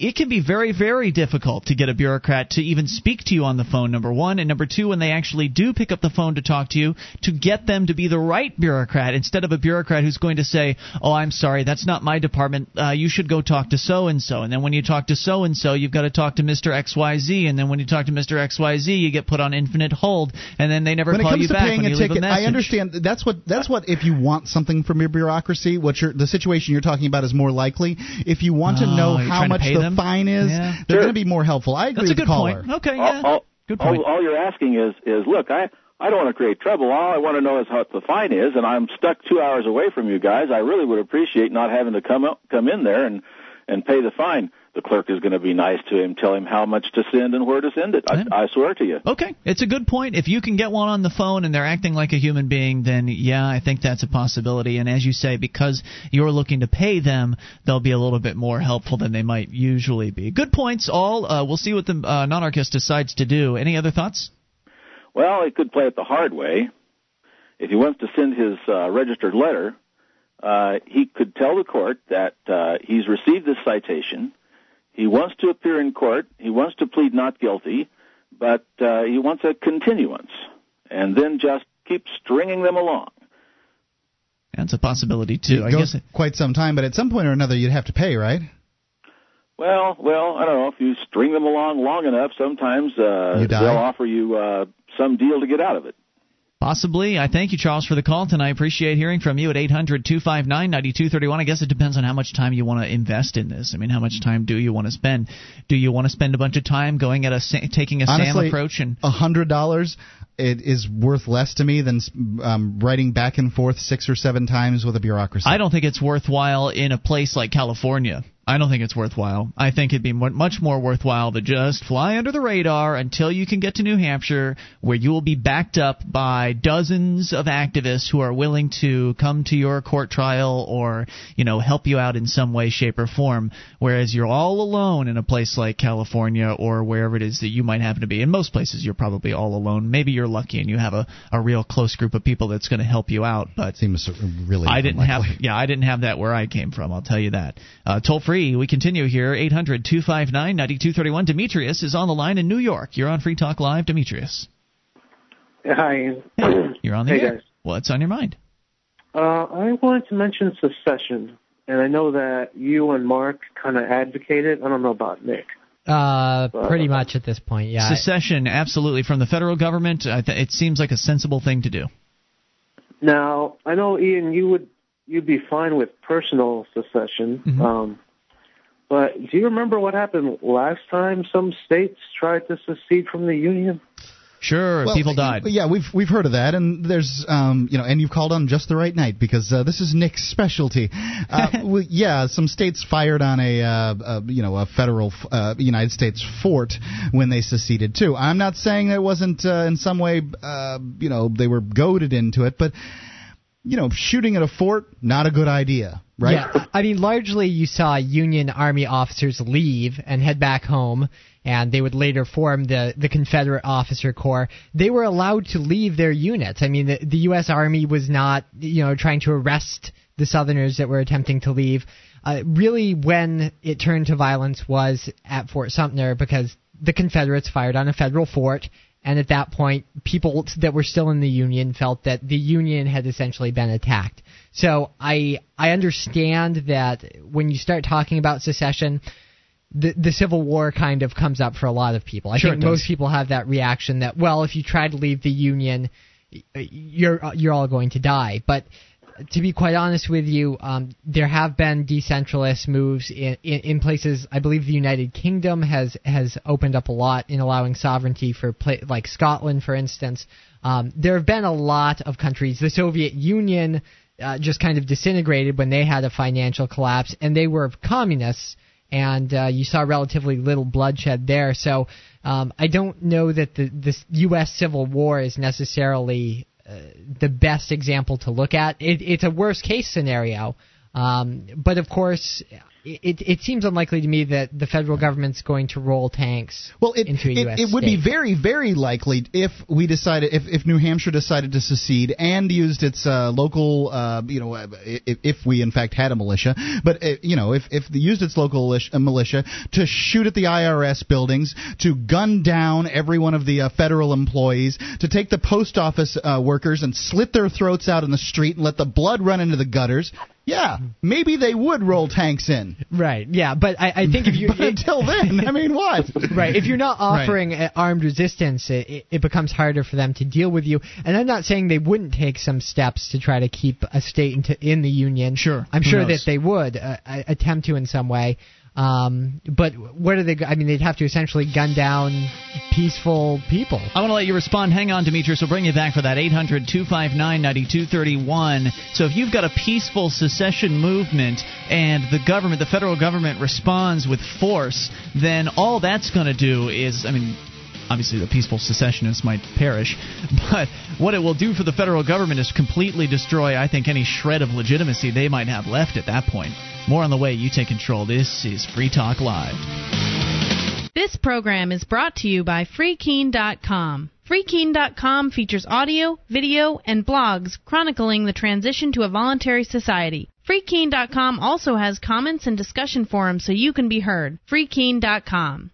it can be very, very difficult to get a bureaucrat to even speak to you on the phone, number one. And number two, when they actually do pick up the phone to talk to you, to get them to be the right bureaucrat instead of a bureaucrat who's going to say, Oh, I'm sorry, that's not my department. Uh, you should go talk to so and so. And then when you talk to so and so, you've got to talk to Mr. XYZ. And then when you talk to Mr. XYZ, you get put on infinite hold. And then they never when call you back when you ticket, leave a message. I understand. That's what, that's what, if you want something from your bureaucracy, what the situation you're talking about is more likely. If you want to Oh, know how much pay the them? fine is, Yeah. they're Sure. going to be more helpful. I agree That's a with good the caller. point. Okay, all, yeah. all, Good point. All, all you're asking is, is look, I, I don't want to create trouble. All I want to know is what the fine is, and I'm stuck two hours away from you guys. I really would appreciate not having to come up, come in there and and pay the fine. The clerk is going to be nice to him, tell him how much to send and where to send it. I, I swear to you. Okay, it's a good point. If you can get one on the phone and they're acting like a human being, then yeah, I think that's a possibility. And as you say, because you're looking to pay them, they'll be a little bit more helpful than they might usually be. Good points, all. Uh, we'll see what the uh, decides to do. Any other thoughts? Well, he could play it the hard way. If he wants to send his uh, registered letter, uh, he could tell the court that uh, he's received this citation. He wants to appear in court. He wants to plead not guilty, but uh, he wants a continuance, and then just keep stringing them along. That's a possibility too. I goes guess. quite some time, but at some point or another, you'd have to pay, right? Well, well, I don't know. If you string them along long enough, sometimes uh, they'll offer you uh, some deal to get out of it. Possibly. I thank you, Charles, for the call tonight. I appreciate hearing from you at 800 259 9231. I guess it depends on how much time you want to invest in this. I mean, how much time do you want to spend? Do you want to spend a bunch of time going at a sa- taking a SAM approach and a hundred dollars it is worth less to me than um, writing back and forth six or seven times with a bureaucracy. I don't think it's worthwhile in a place like California. I don't think it's worthwhile. I think it'd be much more worthwhile to just fly under the radar until you can get to New Hampshire, where you will be backed up by dozens of activists who are willing to come to your court trial or, you know, help you out in some way, shape, or form. Whereas you're all alone in a place like California or wherever it is that you might happen to be. In most places, you're probably all alone. Maybe you're lucky and you have a, a real close group of people that's going to help you out. But seems really I didn't have yeah I didn't have that where I came from. I'll tell you that. Uh, toll free. We continue here. 800-259-9231. Demetrius is on the line in New York. You're on Free Talk Live, Demetrius. Hi. You're on the Hey, air. guys. What's on your mind? Uh, I wanted to mention secession, and I know that you and Mark kind of advocated. I don't know about Nick. Uh, pretty much at this point, yeah. Secession, absolutely, from the federal government. I th- it seems like a sensible thing to do. Now, I know Ian, you would you'd be fine with personal secession. Mm-hmm. Um, but do you remember what happened last time some states tried to secede from the union? Sure, Well, people died. Yeah, we've we've heard of that, and there's um you know, and you've called on just the right night because uh, this is Nick's specialty. Uh, we, yeah, some states fired on a, uh, uh you know a federal uh, United States fort when they seceded too. I'm not saying it wasn't uh, in some way uh, you know they were goaded into it, but you know shooting at a fort not a good idea, right? Yeah, I mean, largely you saw Union Army officers leave and head back home, and they would later form the the Confederate Officer Corps. They were allowed to leave their units. I mean, the, the U.S. Army was not, you know, trying to arrest the Southerners that were attempting to leave. Uh, really, when it turned to violence was at Fort Sumter because the Confederates fired on a federal fort. And at that point, people that were still in the Union felt that the Union had essentially been attacked. So I I understand that when you start talking about secession, the the Civil War kind of comes up for a lot of people. I Sure think most people have that reaction that well, if you try to leave the Union, you're you're all going to die. But to be quite honest with you, um, there have been decentralist moves in, in, in, places. I believe the United Kingdom has has opened up a lot in allowing sovereignty for play, like Scotland, for instance. Um, there have been a lot of countries. The Soviet Union uh, just kind of disintegrated when they had a financial collapse, and they were communists. And uh, you saw relatively little bloodshed there. So um, I don't know that the, U.S. Civil War is necessarily the best example to look at. It, it's a worst case scenario, um, but of course, it, it seems unlikely to me that the federal government's going to roll tanks well, it, into a it, U.S. It would state. be very, very likely if we decided, if, if New Hampshire decided to secede and used its uh, local, uh, you know, if, if we in fact had a militia, but uh, you know, if if they used its local militia to shoot at the IRS buildings, to gun down every one of the uh, federal employees, to take the post office uh, workers and slit their throats out in the street and let the blood run into the gutters. Yeah, maybe they would roll tanks in. Right. Yeah, but I, I think if you until then, I mean, what? right. If you're not offering right. armed resistance, it, it becomes harder for them to deal with you. And I'm not saying they wouldn't take some steps to try to keep a state into, in the union. Sure. I'm Who sure knows? that they would uh, attempt to in some way. Um, but what are they? I mean, they'd have to essentially gun down peaceful people. I want to let you respond. Hang on, Demetrius. We'll bring you back for that 800 259 9231. So if you've got a peaceful secession movement and the government, the federal government, responds with force, then all that's going to do is, I mean, obviously the peaceful secessionists might perish, but what it will do for the federal government is completely destroy, I think, any shred of legitimacy they might have left at that point. More on the way. You take control. This is Free Talk Live. This program is brought to you by FreeKeene.com. FreeKeene.com features audio, video, and blogs chronicling the transition to a voluntary society. FreeKeene.com also has comments and discussion forums so you can be heard. FreeKeene.com.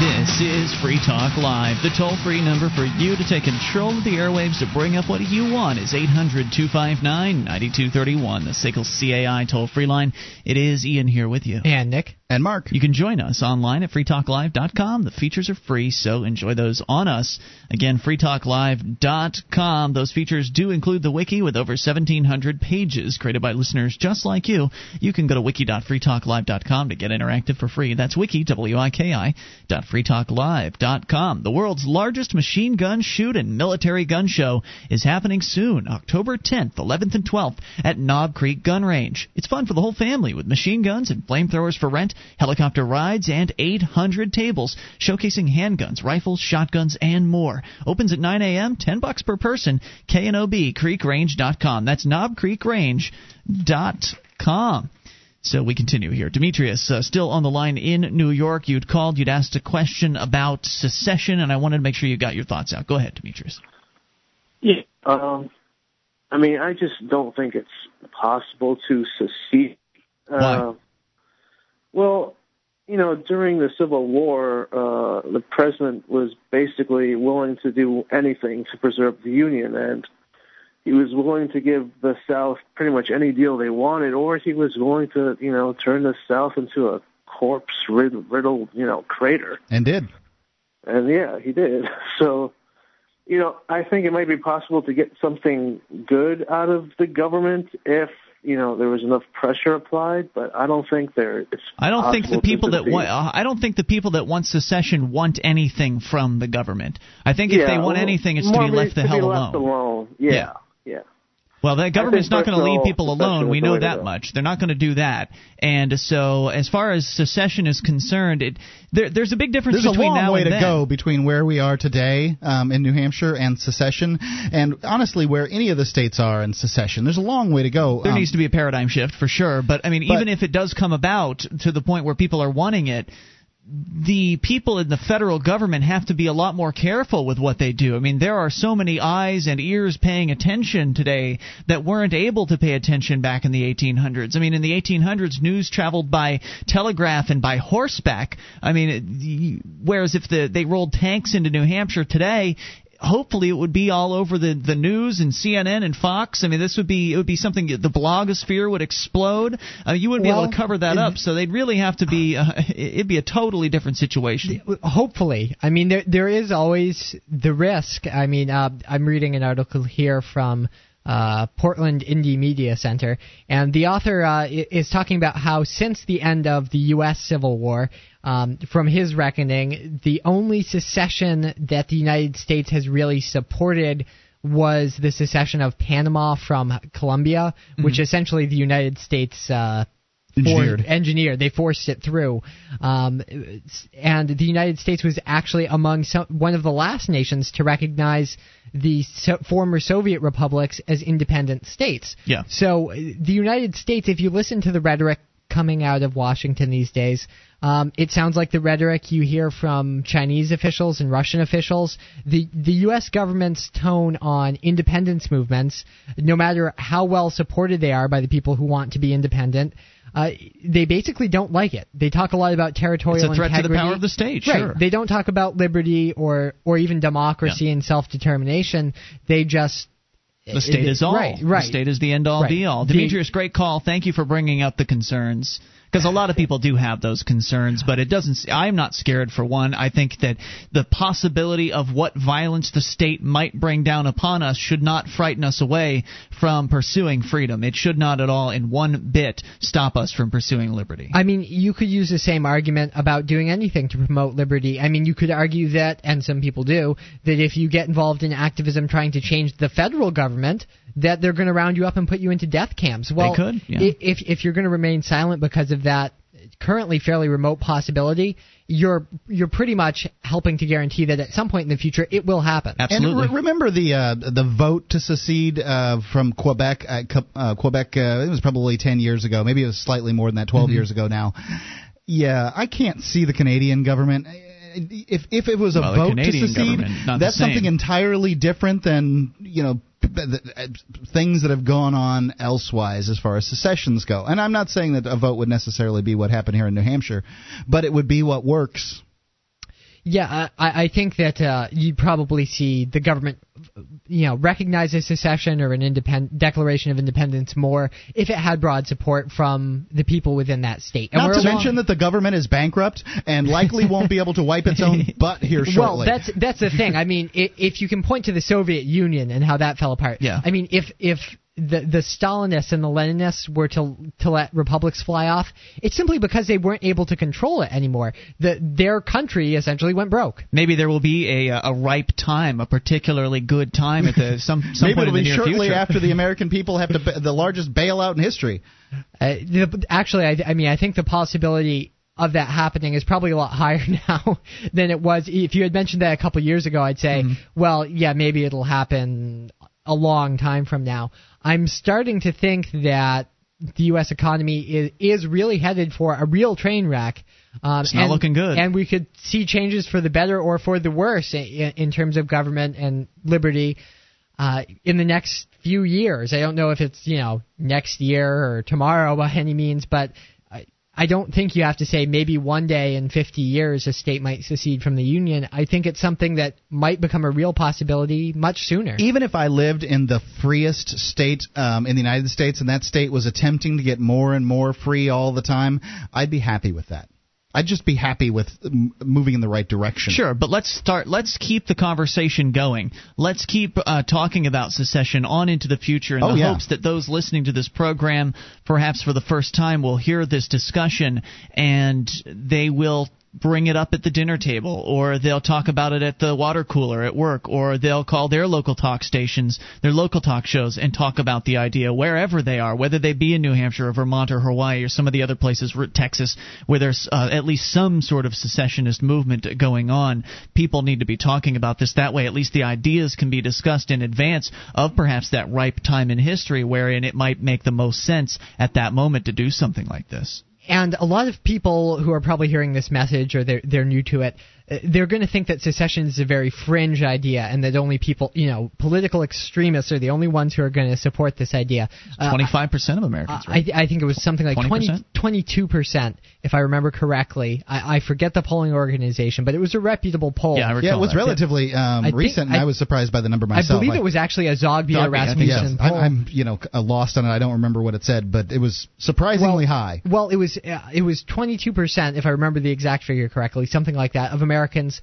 This is Free Talk Live. The toll free number for you to take control of the airwaves to bring up what you want is 800 259 9231, the SACL CAI toll free line. It is Ian here with you. And Nick. And Mark. You can join us online at freetalklive.com. The features are free, so enjoy those on us. Again, freetalklive.com. Those features do include the wiki with over 1,700 pages created by listeners just like you. You can go to wiki.freetalklive.com to get interactive for free. That's wiki, W-I-K-I, dot freetalklive.com. The world's largest machine gun shoot and military gun show is happening soon, October 10th, 11th, and 12th at Knob Creek Gun Range. It's fun for the whole family with machine guns and flamethrowers for rent, helicopter rides, and 800 tables showcasing handguns, rifles, shotguns, and more. Opens at 9 a.m., 10 bucks per person. KNOB creekrange.com. That's knobcreekrange.com. So we continue here. Demetrius, uh, still on the line in New York. You'd called, you'd asked a question about secession, and I wanted to make sure you got your thoughts out. Go ahead, Demetrius. Yeah. Um, I mean, I just don't think it's possible to secede. Why? Uh, well, you know, during the Civil War, uh, the president was basically willing to do anything to preserve the Union, and he was willing to give the South pretty much any deal they wanted, or he was willing to, you know, turn the South into a corpse riddled, you know, crater. And did. And yeah, he did. So, you know, I think it might be possible to get something good out of the government if you know there was enough pressure applied, but I don't think there. It's I don't think the people that want. I don't think the people that want secession want anything from the government. I think if Yeah, they want well, anything, it's to be left the hell alone. alone. Yeah, Yeah. Yeah. Well, the government's not going to leave people alone. We know that much. They're not going to do that. And so, as far as secession is concerned, it there, there's a big difference There's a between long way to then. go between where we are today um, in New Hampshire and secession, and honestly, where any of the states are in secession. There's a long way to go. There Um, needs to be a paradigm shift for sure. But I mean, But- even if it does come about to the point where people are wanting it, the people in the federal government have to be a lot more careful with what they do. I mean, there are so many eyes and ears paying attention today that weren't able to pay attention back in the 1800s. I mean, in the 1800s, news traveled by telegraph and by horseback. I mean, it, whereas if the, they rolled tanks into New Hampshire today, hopefully it would be all over the the news and CNN and Fox. I mean, this would be it would be something the blogosphere would explode. Uh, you wouldn't be able to cover that up, so they'd really have to be. Uh, it'd be a totally different situation. Hopefully, I mean there there is always the risk. I mean, uh, I'm reading an article here from uh, Portland Indymedia Center, and the author uh, is talking about how since the end of the U.S. Civil War, um, from his reckoning, the only secession that the United States has really supported was the secession of Panama from Colombia, which essentially the United States. Uh, Engineered. for- engineered. They forced it through, um, and the United States was actually among some, one of the last nations to recognize the so, former Soviet republics as independent states. Yeah. So uh, the United States, if you listen to the rhetoric coming out of Washington these days, um, it sounds like the rhetoric you hear from Chinese officials and Russian officials. The the U.S. government's tone on independence movements, no matter how well supported they are by the people who want to be independent, uh, they basically don't like it. They talk a lot about territorial It's a threat to the power of the state, Right. sure. They don't talk about liberty or or even democracy and self determination. They just The state is all. Right, right. The state is the end all Right. be all. Demetrius, great call. Thank you for bringing up the concerns. Because a lot of people do have those concerns, but it doesn't. I'm not scared for one. I think that the possibility of what violence the state might bring down upon us should not frighten us away from pursuing freedom. It should not at all, in one bit, stop us from pursuing liberty. I mean, you could use the same argument about doing anything to promote liberty. I mean, you could argue that, and some people do, that if you get involved in activism trying to change the federal government, that they're going to round you up and put you into death camps. Well, could, yeah. if if you're going to remain silent because of that currently fairly remote possibility, you're you're pretty much helping to guarantee that at some point in the future it will happen. Absolutely. And re- remember the uh, the vote to secede uh, from Quebec. Uh, uh, Quebec. Uh, it was probably ten years ago. Maybe it was slightly more than that. 12 Mm-hmm. Mhm. years ago now. Yeah, I can't see the Canadian government. If if it was a Well, vote to secede, government, not the that's something entirely different than you know p- the- Uh, things that have gone on elsewise as far as secessions go. And I'm not saying that a vote would necessarily be what happened here in New Hampshire, but it would be what works. Yeah, I, I think that uh, you'd probably see the government, you know, recognize a secession or an independent declaration of independence more if it had broad support from the people within that state. Not to along- mention that the government is bankrupt and likely won't be able to wipe its own butt here Well, shortly. that's that's the thing. I mean, i if you can point to the Soviet Union and how that fell apart. Yeah. I mean, if if the the Stalinists and the Leninists were to to let republics fly off, it's simply because they weren't able to control it anymore. The their country essentially went broke. Maybe there will be a a ripe time, a particularly good time at the some some Maybe point it'll in the be near shortly future. after the American people have to the largest bailout in history. Uh, the, actually, I, I mean, I think the possibility of that happening is probably a lot higher now than it was. If you had mentioned that a couple years ago, I'd say, well, yeah, maybe it'll happen a long time from now. I'm starting to think that the U.S. economy is is really headed for a real train wreck. Um, It's not and- looking good. And we could see changes for the better or for the worse in, in terms of government and liberty uh, in the next few years. I don't know if it's you know next year or tomorrow by any means, but I, don't think you have to say maybe one day in 50 years a state might secede from the union. I think it's something that might become a real possibility much sooner. Even if I lived in the freest state um, in the United States and that state was attempting to get more and more free all the time, I'd be happy with that. I'd just be happy with m- moving in the right direction. Sure, but let's start. Let's keep the conversation going. Let's keep uh, talking about secession on into the future in Oh, the yeah. hopes that those listening to this program, perhaps for the first time, will hear this discussion and they will bring it up at the dinner table, or they'll talk about it at the water cooler at work, or they'll call their local talk stations, their local talk shows, and talk about the idea wherever they are, whether they be in New Hampshire or Vermont or Hawaii or some of the other places, Texas, where there's uh, at least some sort of secessionist movement going on. People need to be talking about this. That way, at least the ideas can be discussed in advance of perhaps that ripe time in history wherein it might make the most sense at that moment to do something like this. And a lot of people who are probably hearing this message or they're they're new to it, uh, they're going to think that secession is a very fringe idea and that only people, you know, political extremists are the only ones who are going to support this idea. Uh, 25% of Americans, right? I, I, think it was something like 20%? 20, 22%, if I remember correctly. I, I, forget the polling organization, but it was a reputable poll. Yeah, yeah it was that. relatively um, recent, and I, was surprised by the number myself. I believe it was actually a Zogby, Zogby Rasmussen yes. poll. I'm, you know, lost on it. I don't remember what it said, but it was surprisingly well, high. Well, it was uh, it was 22%, if I remember the exact figure correctly, something like that, of Americans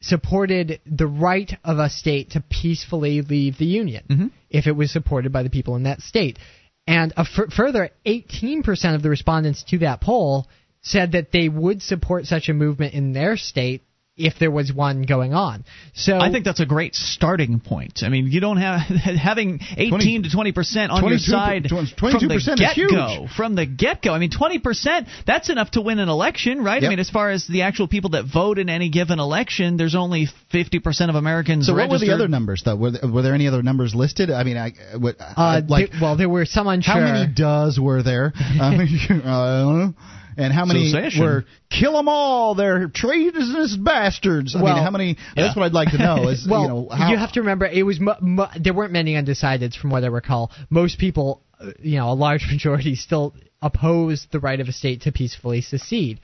supported the right of a state to peacefully leave the union mm-hmm. if it was supported by the people in that state. And a f- further, 18% of the respondents to that poll said that they would support such a movement in their state if there was one going on. So I think that's a great starting point. I mean, you don't have having 18 20, to 20 percent on your side 22% from the get go. From the get go, I mean, 20 percent that's enough to win an election, right? Yep. I mean, as far as the actual people that vote in any given election, there's only 50 percent of Americans. So registered. what were the other numbers though? Were there, were there any other numbers listed? I mean, I what, uh, like well, there were some unsure. How many does were there? I mean, uh, and how many Secession. were kill them all? They're treasonous bastards. I well, mean, how many? Yeah. That's what I'd like to know. Is well, you know how, you have to remember it was mu- mu- there weren't many undecideds from what I recall. Most people, uh, you know, a large majority still oppose the right of a state to peacefully secede.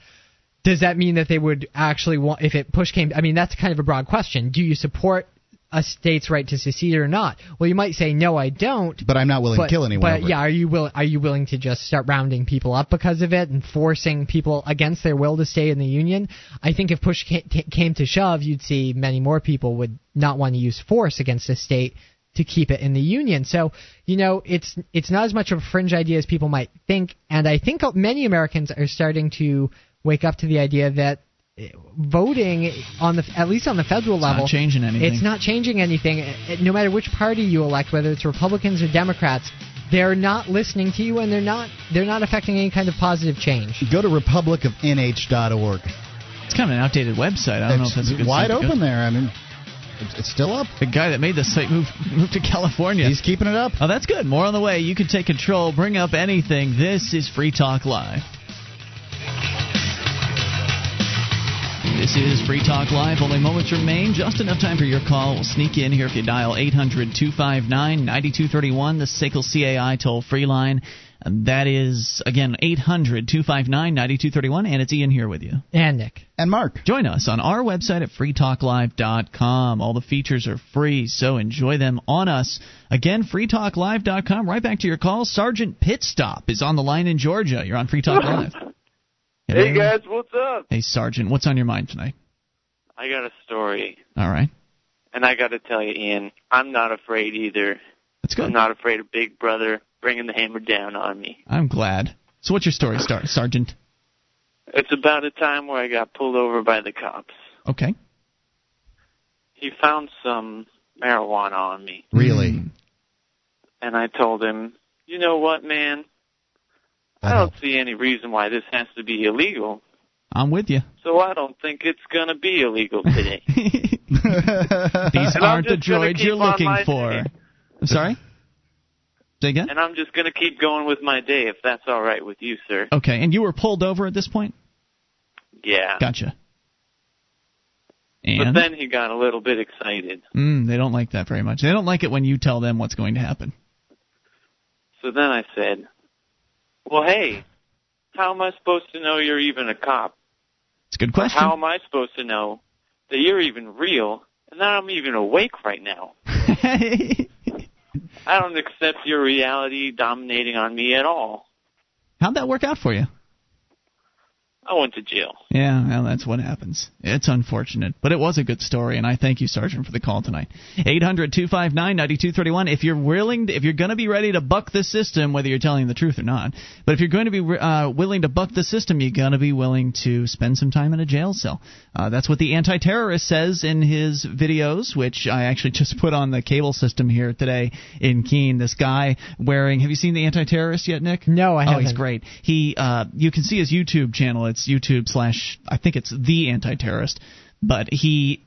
Does that mean that they would actually want, if it push came? I mean, that's kind of a broad question. Do you support a state's right to secede or not? Well, you might say no, I don't. But I'm not willing but, to kill anyone. But yeah, it. are you will are you willing to just start rounding people up because of it and forcing people against their will to stay in the union? I think if push came to shove, you'd see many more people would not want to use force against a state to keep it in the union. So, you know, it's it's not as much of a fringe idea as people might think, and I think many Americans are starting to wake up to the idea that voting on the at least on the federal it's level not changing anything. it's not changing anything no matter which party you elect whether it's republicans or democrats they're not listening to you and they're not they're not affecting any kind of positive change Go to republicofnh.org. It's kind of an outdated website. I don't know if that's a good wide open there. I mean, it's, it's still up. The guy that made the site moved moved to California. He's keeping it up. Oh, that's good. More on the way. You can take control. Bring up anything. This is Free Talk Live. This is Free Talk Live. Only moments remain. Just enough time for your call. We'll sneak in here if you dial 800 259 9231, the SACL CAI toll free line. And that is, again, 800 259 9231. And it's Ian here with you. and nick And Mark. Join us on our website at freetalklive.com. All the features are free, so enjoy them on us. Again, freetalklive.com. Right back to your call. Sergeant Pitstop is on the line in Georgia. You're on Free Talk Live. Hey guys, what's up? Hey, Sergeant, what's on your mind tonight? I got a story, All right. and I got to tell you, Ian, I'm not afraid either. That's good. I'm not afraid of Big Brother bringing the hammer down on me. I'm glad. So, what's your story, Star- Sergeant? It's about a time where I got pulled over by the cops. Okay. He found some marijuana on me, Really? and I told him, "You know what, man? I don't see any reason why this has to be illegal." I'm with you. So I don't think it's gonna be illegal today. These And aren't the droids you're looking for. day. I'm sorry? Say again? and I'm just gonna keep going with my day if that's all right with you, sir. Okay, and you were pulled over at this point? Yeah. Gotcha. But And then he got a little bit excited. mm, they don't like that very much. They don't like it when you tell them what's going to happen. So then I said, Well, hey, how am I supposed to know you're even a cop? It's a good question. How am I supposed to know that you're even real and that I'm even awake right now? I don't accept your reality dominating on me at all. How'd that work out for you? I went to jail. Yeah, well, that's what happens. It's unfortunate, but it was a good story, and I thank you, Sergeant, for the call tonight. Eight hundred two five nine ninety two thirty one. If you're willing, to, if you're going to be ready to buck the system, whether you're telling the truth or not, but if you're going to be uh, willing to buck the system, you're going to be willing to spend some time in a jail cell. Uh, that's what the anti-terrorist says in his videos, which I actually just put on the cable system here today in Keene. This guy wearing. Have you seen the anti-terrorist yet, Nick? No, I haven't. Oh, he's great. He, uh, you can see his YouTube channel. It's YouTube slash, I think it's the anti-terrorist, but he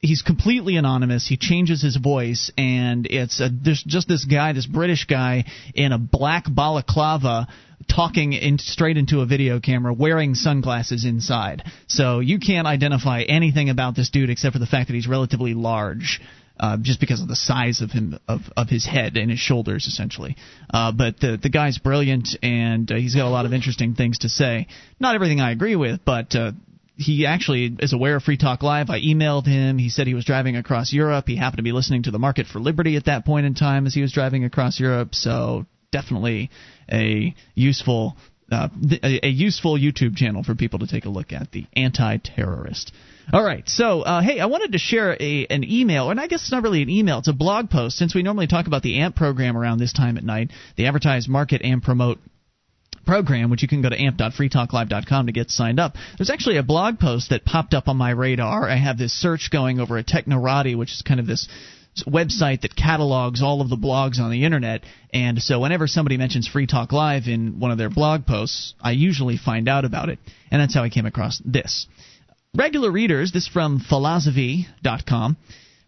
he's completely anonymous. He changes his voice, and it's a, there's just this guy, this British guy in a black balaclava, talking in, straight into a video camera wearing sunglasses inside. So you can't identify anything about this dude except for the fact that he's relatively large. Uh, just because of the size of him of, of his head and his shoulders essentially uh, but the the guy's brilliant and uh, he's got a lot of interesting things to say not everything I agree with but uh, he actually is aware of Free Talk Live. I emailed him. He said he was driving across Europe. He happened to be listening to the Market for Liberty at that point in time as he was driving across Europe. So definitely a useful uh, a, a, useful YouTube channel for people to take a look at, the Anti-Terrorist. All right, so uh, hey, I wanted to share a, an email, and I guess it's not really an email; it's a blog post. Since we normally talk about the AMP program around this time at night, the Advertise, Market, and Promote program, which you can go to amp.freetalklive.com to get signed up. There's actually a blog post that popped up on my radar. I have this search going over at Technorati, which is kind of this website that catalogs all of the blogs on the internet. And so whenever somebody mentions Free Talk Live in one of their blog posts, I usually find out about it. And that's how I came across this. Regular readers, this from philosophy.com.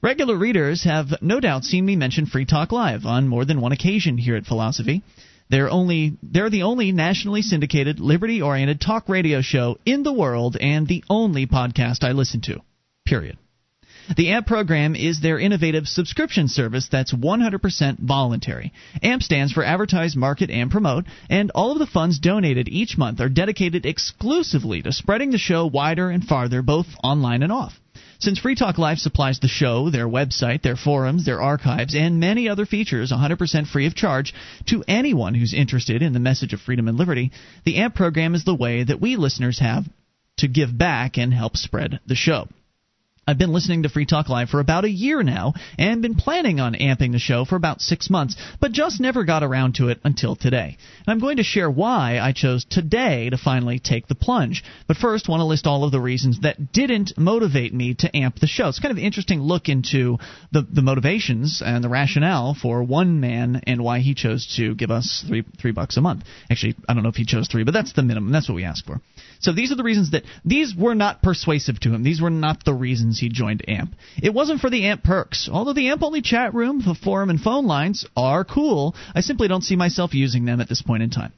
Regular readers have no doubt seen me mention Free Talk Live on more than one occasion here at Philosophy. They're only they're the only nationally syndicated liberty-oriented talk radio show in the world and the only podcast I listen to. Period. The AMP program is their innovative subscription service that's 100% voluntary. AMP stands for Advertise, Market, and Promote, and all of the funds donated each month are dedicated exclusively to spreading the show wider and farther, both online and off. Since Free Talk Live supplies the show, their website, their forums, their archives, and many other features 100% free of charge to anyone who's interested in the message of freedom and liberty, the AMP program is the way that we listeners have to give back and help spread the show. I've been listening to Free Talk Live for about a year now and been planning on amping the show for about six months, but just never got around to it until today. And I'm going to share why I chose today to finally take the plunge. But first, want to list all of the reasons that didn't motivate me to amp the show. It's kind of an interesting look into the, the motivations and the rationale for one man and why he chose to give us three three bucks a month. Actually, I don't know if he chose three, but that's the minimum. That's what we ask for. So these are the reasons that these were not persuasive to him. These were not the reasons he joined AMP. It wasn't for the AMP perks. Although the AMP only chat room, the forum, and phone lines are cool, I simply don't see myself using them at this point in time.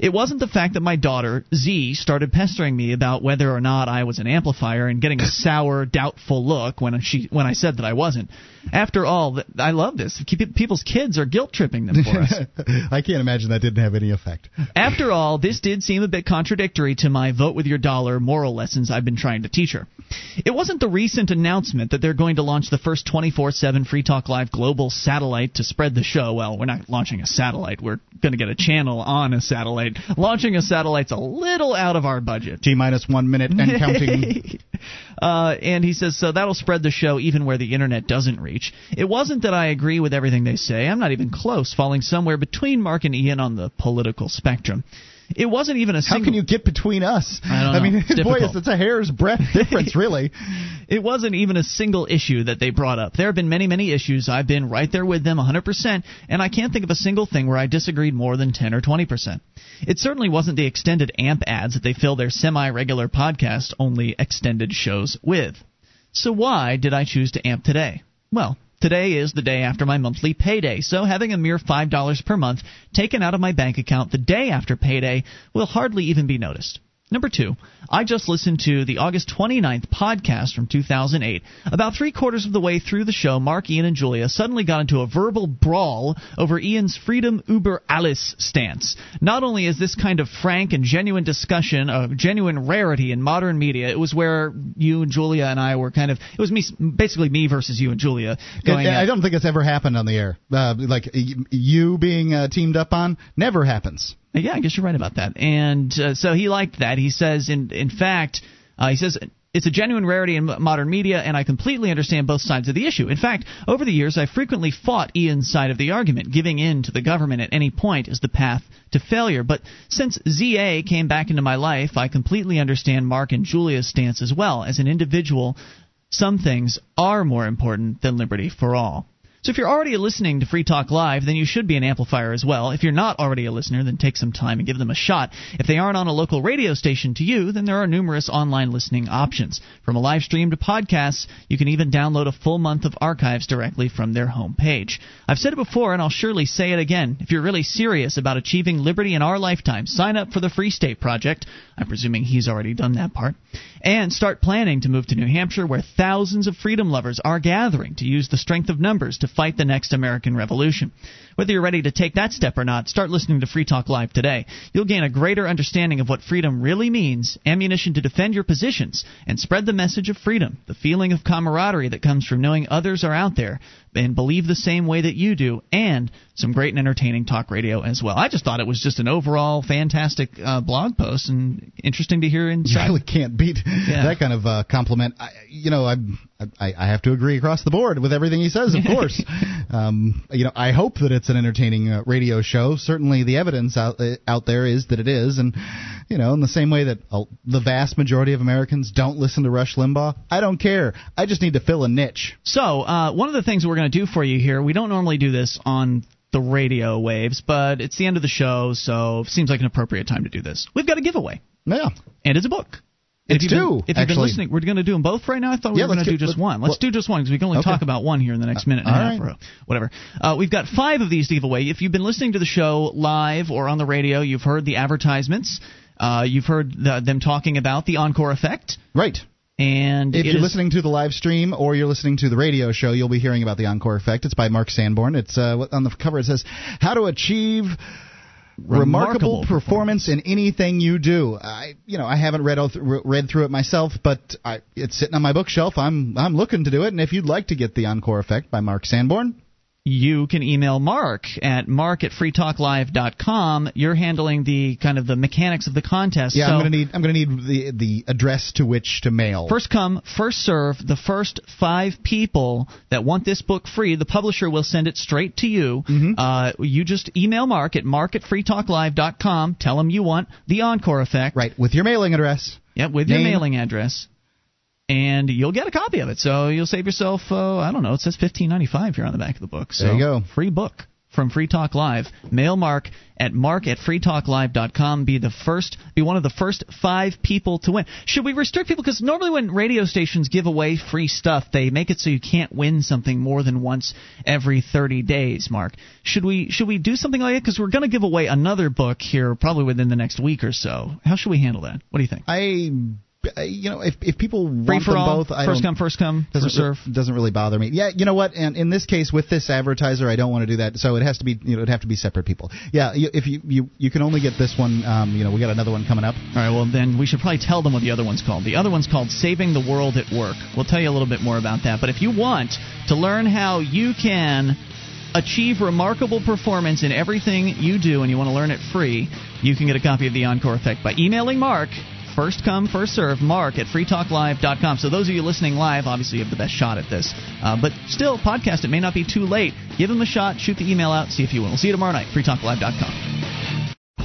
It wasn't the fact that my daughter, Z, started pestering me about whether or not I was an amplifier and getting a sour, doubtful look when she when I said that I wasn't. After all, I love this. People's kids are guilt tripping them for us. I can't imagine that didn't have any effect. After all, this did seem a bit contradictory to my vote with your dollar moral lessons I've been trying to teach her. It wasn't the recent announcement that they're going to launch the first 24 7 Free Talk Live global satellite to spread the show. Well, we're not launching a satellite. We're going to get a channel on a satellite. Launching a satellite's a little out of our budget. T minus one minute and counting. uh, and he says, so that'll spread the show even where the internet doesn't reach. It wasn't that I agree with everything they say. I'm not even close, falling somewhere between Mark and Ian on the political spectrum. It wasn't even a single. How can you get between us? I don't know. I mean, it's boy, difficult. it's a hair's breadth difference, really. it wasn't even a single issue that they brought up. There have been many, many issues. I've been right there with them 100%, and I can't think of a single thing where I disagreed more than 10 or 20%. It certainly wasn't the extended AMP ads that they fill their semi regular podcast only extended shows with. So why did I choose to AMP today? Well, Today is the day after my monthly payday, so having a mere $5 per month taken out of my bank account the day after payday will hardly even be noticed. Number two, I just listened to the August 29th podcast from 2008. About three quarters of the way through the show, Mark, Ian, and Julia suddenly got into a verbal brawl over Ian's freedom uber alles stance. Not only is this kind of frank and genuine discussion a genuine rarity in modern media, it was where you and Julia and I were kind of, it was me, basically me versus you and Julia going. I don't think it's ever happened on the air. Uh, like you being uh, teamed up on never happens. Yeah, I guess you're right about that. And uh, so he liked that. He says, in in fact, uh, he says it's a genuine rarity in modern media, and I completely understand both sides of the issue. In fact, over the years, I've frequently fought Ian's side of the argument. Giving in to the government at any point is the path to failure. But since ZA came back into my life, I completely understand Mark and Julia's stance as well. As an individual, some things are more important than liberty for all. So if you're already listening to Free Talk Live, then you should be an amplifier as well. If you're not already a listener, then take some time and give them a shot. If they aren't on a local radio station to you, then there are numerous online listening options. From a live stream to podcasts, you can even download a full month of archives directly from their homepage. I've said it before, and I'll surely say it again. If you're really serious about achieving liberty in our lifetime, sign up for the Free State Project. I'm presuming he's already done that part. And start planning to move to New Hampshire, where thousands of freedom lovers are gathering to use the strength of numbers to fight the next American Revolution. Whether you're ready to take that step or not, start listening to Free Talk Live today. You'll gain a greater understanding of what freedom really means, ammunition to defend your positions, and spread the message of freedom, the feeling of camaraderie that comes from knowing others are out there and believe the same way that you do, and some great and entertaining talk radio as well. I just thought it was just an overall fantastic uh, blog post and interesting to hear inside. You really can't beat Yeah. that kind of uh, compliment. I, you know, I'm, I, I have to agree across the board with everything he says. Of course, um, you know, I hope that it's an entertaining uh, radio show. Certainly, the evidence out uh, out there is that it is, and you know, in the same way that uh, the vast majority of Americans don't listen to Rush Limbaugh, I don't care. I just need to fill a niche. So, uh, one of the things we're going to do for you here, we don't normally do this on the radio waves, but it's the end of the show, so it seems like an appropriate time to do this. We've got a giveaway. Yeah. And it's a book. And It's if you've been- two, If you've actually. been listening, we're going to do them both right now. I thought we Yeah, were going to do just one. Let's what- do just one because we can only Okay. talk about one here in the next minute and a half right. or whatever. Uh, we've got five of these to give away. If you've been listening to the show live or on the radio, you've heard the advertisements. Uh, you've heard the, them talking about the encore effect. Right. And If you're is- listening to the live stream or you're listening to the radio show, you'll be hearing about the Encore Effect. It's by Mark Sanborn. It's uh, on the cover. It says how to achieve remarkable, Remarkable performance in anything you do. I, you know, I haven't read read through it myself, but I, it's sitting on my bookshelf. I'm I'm looking to do it. And if you'd like to get the Encore Effect by Mark Sanborn, you can email Mark at mark at freetalklive.com. You're handling the kind of the mechanics of the contest. yeah, so I'm gonna need I'm gonna need the the address to which to mail. First come, first serve. The first five people that want this book free, the publisher will send it straight to you. Mm-hmm. Uh, you just email Mark at mark at freetalklive.com. Tell him you want the Encore Effect. Right, with your mailing address. Yep, with your mailing address. And you'll get a copy of it. So you'll save yourself, uh, I don't know, it says fifteen ninety five here on the back of the book. So There you go. Free book from Free Talk Live. Mail Mark at mark at freetalklive.com. Be the first, be one of the first five people to win. Should we restrict people? Because normally when radio stations give away free stuff, they make it so you can't win something more than once every 30 days. Mark, should we should we do something like that? Because we're going to give away another book here probably within the next week or so. How should we handle that? What do you think? I, I- you know, if if people Free want for them all, both, I first come, first come, doesn't first serve. doesn't really bother me. Yeah, you know what? And in this case, with this advertiser, I don't want to do that. So it has to be, you know, it'd have to be separate people. Yeah, you, if you, you you can only get this one. Um, you know, we got another one coming up. All right, well, then we should probably tell them what the other one's called. The other one's called Saving the World at Work. We'll tell you a little bit more about that. But if you want to learn how you can achieve remarkable performance in everything you do and you want to learn it free, you can get a copy of The Encore Effect by emailing Mark. First come, first serve, mark at freetalklive.com. So, those of you listening live, obviously, have the best shot at this. Uh, but still, podcast, it may not be too late. Give them a shot, shoot the email out, see if you win. We'll see you tomorrow night, freetalklive.com.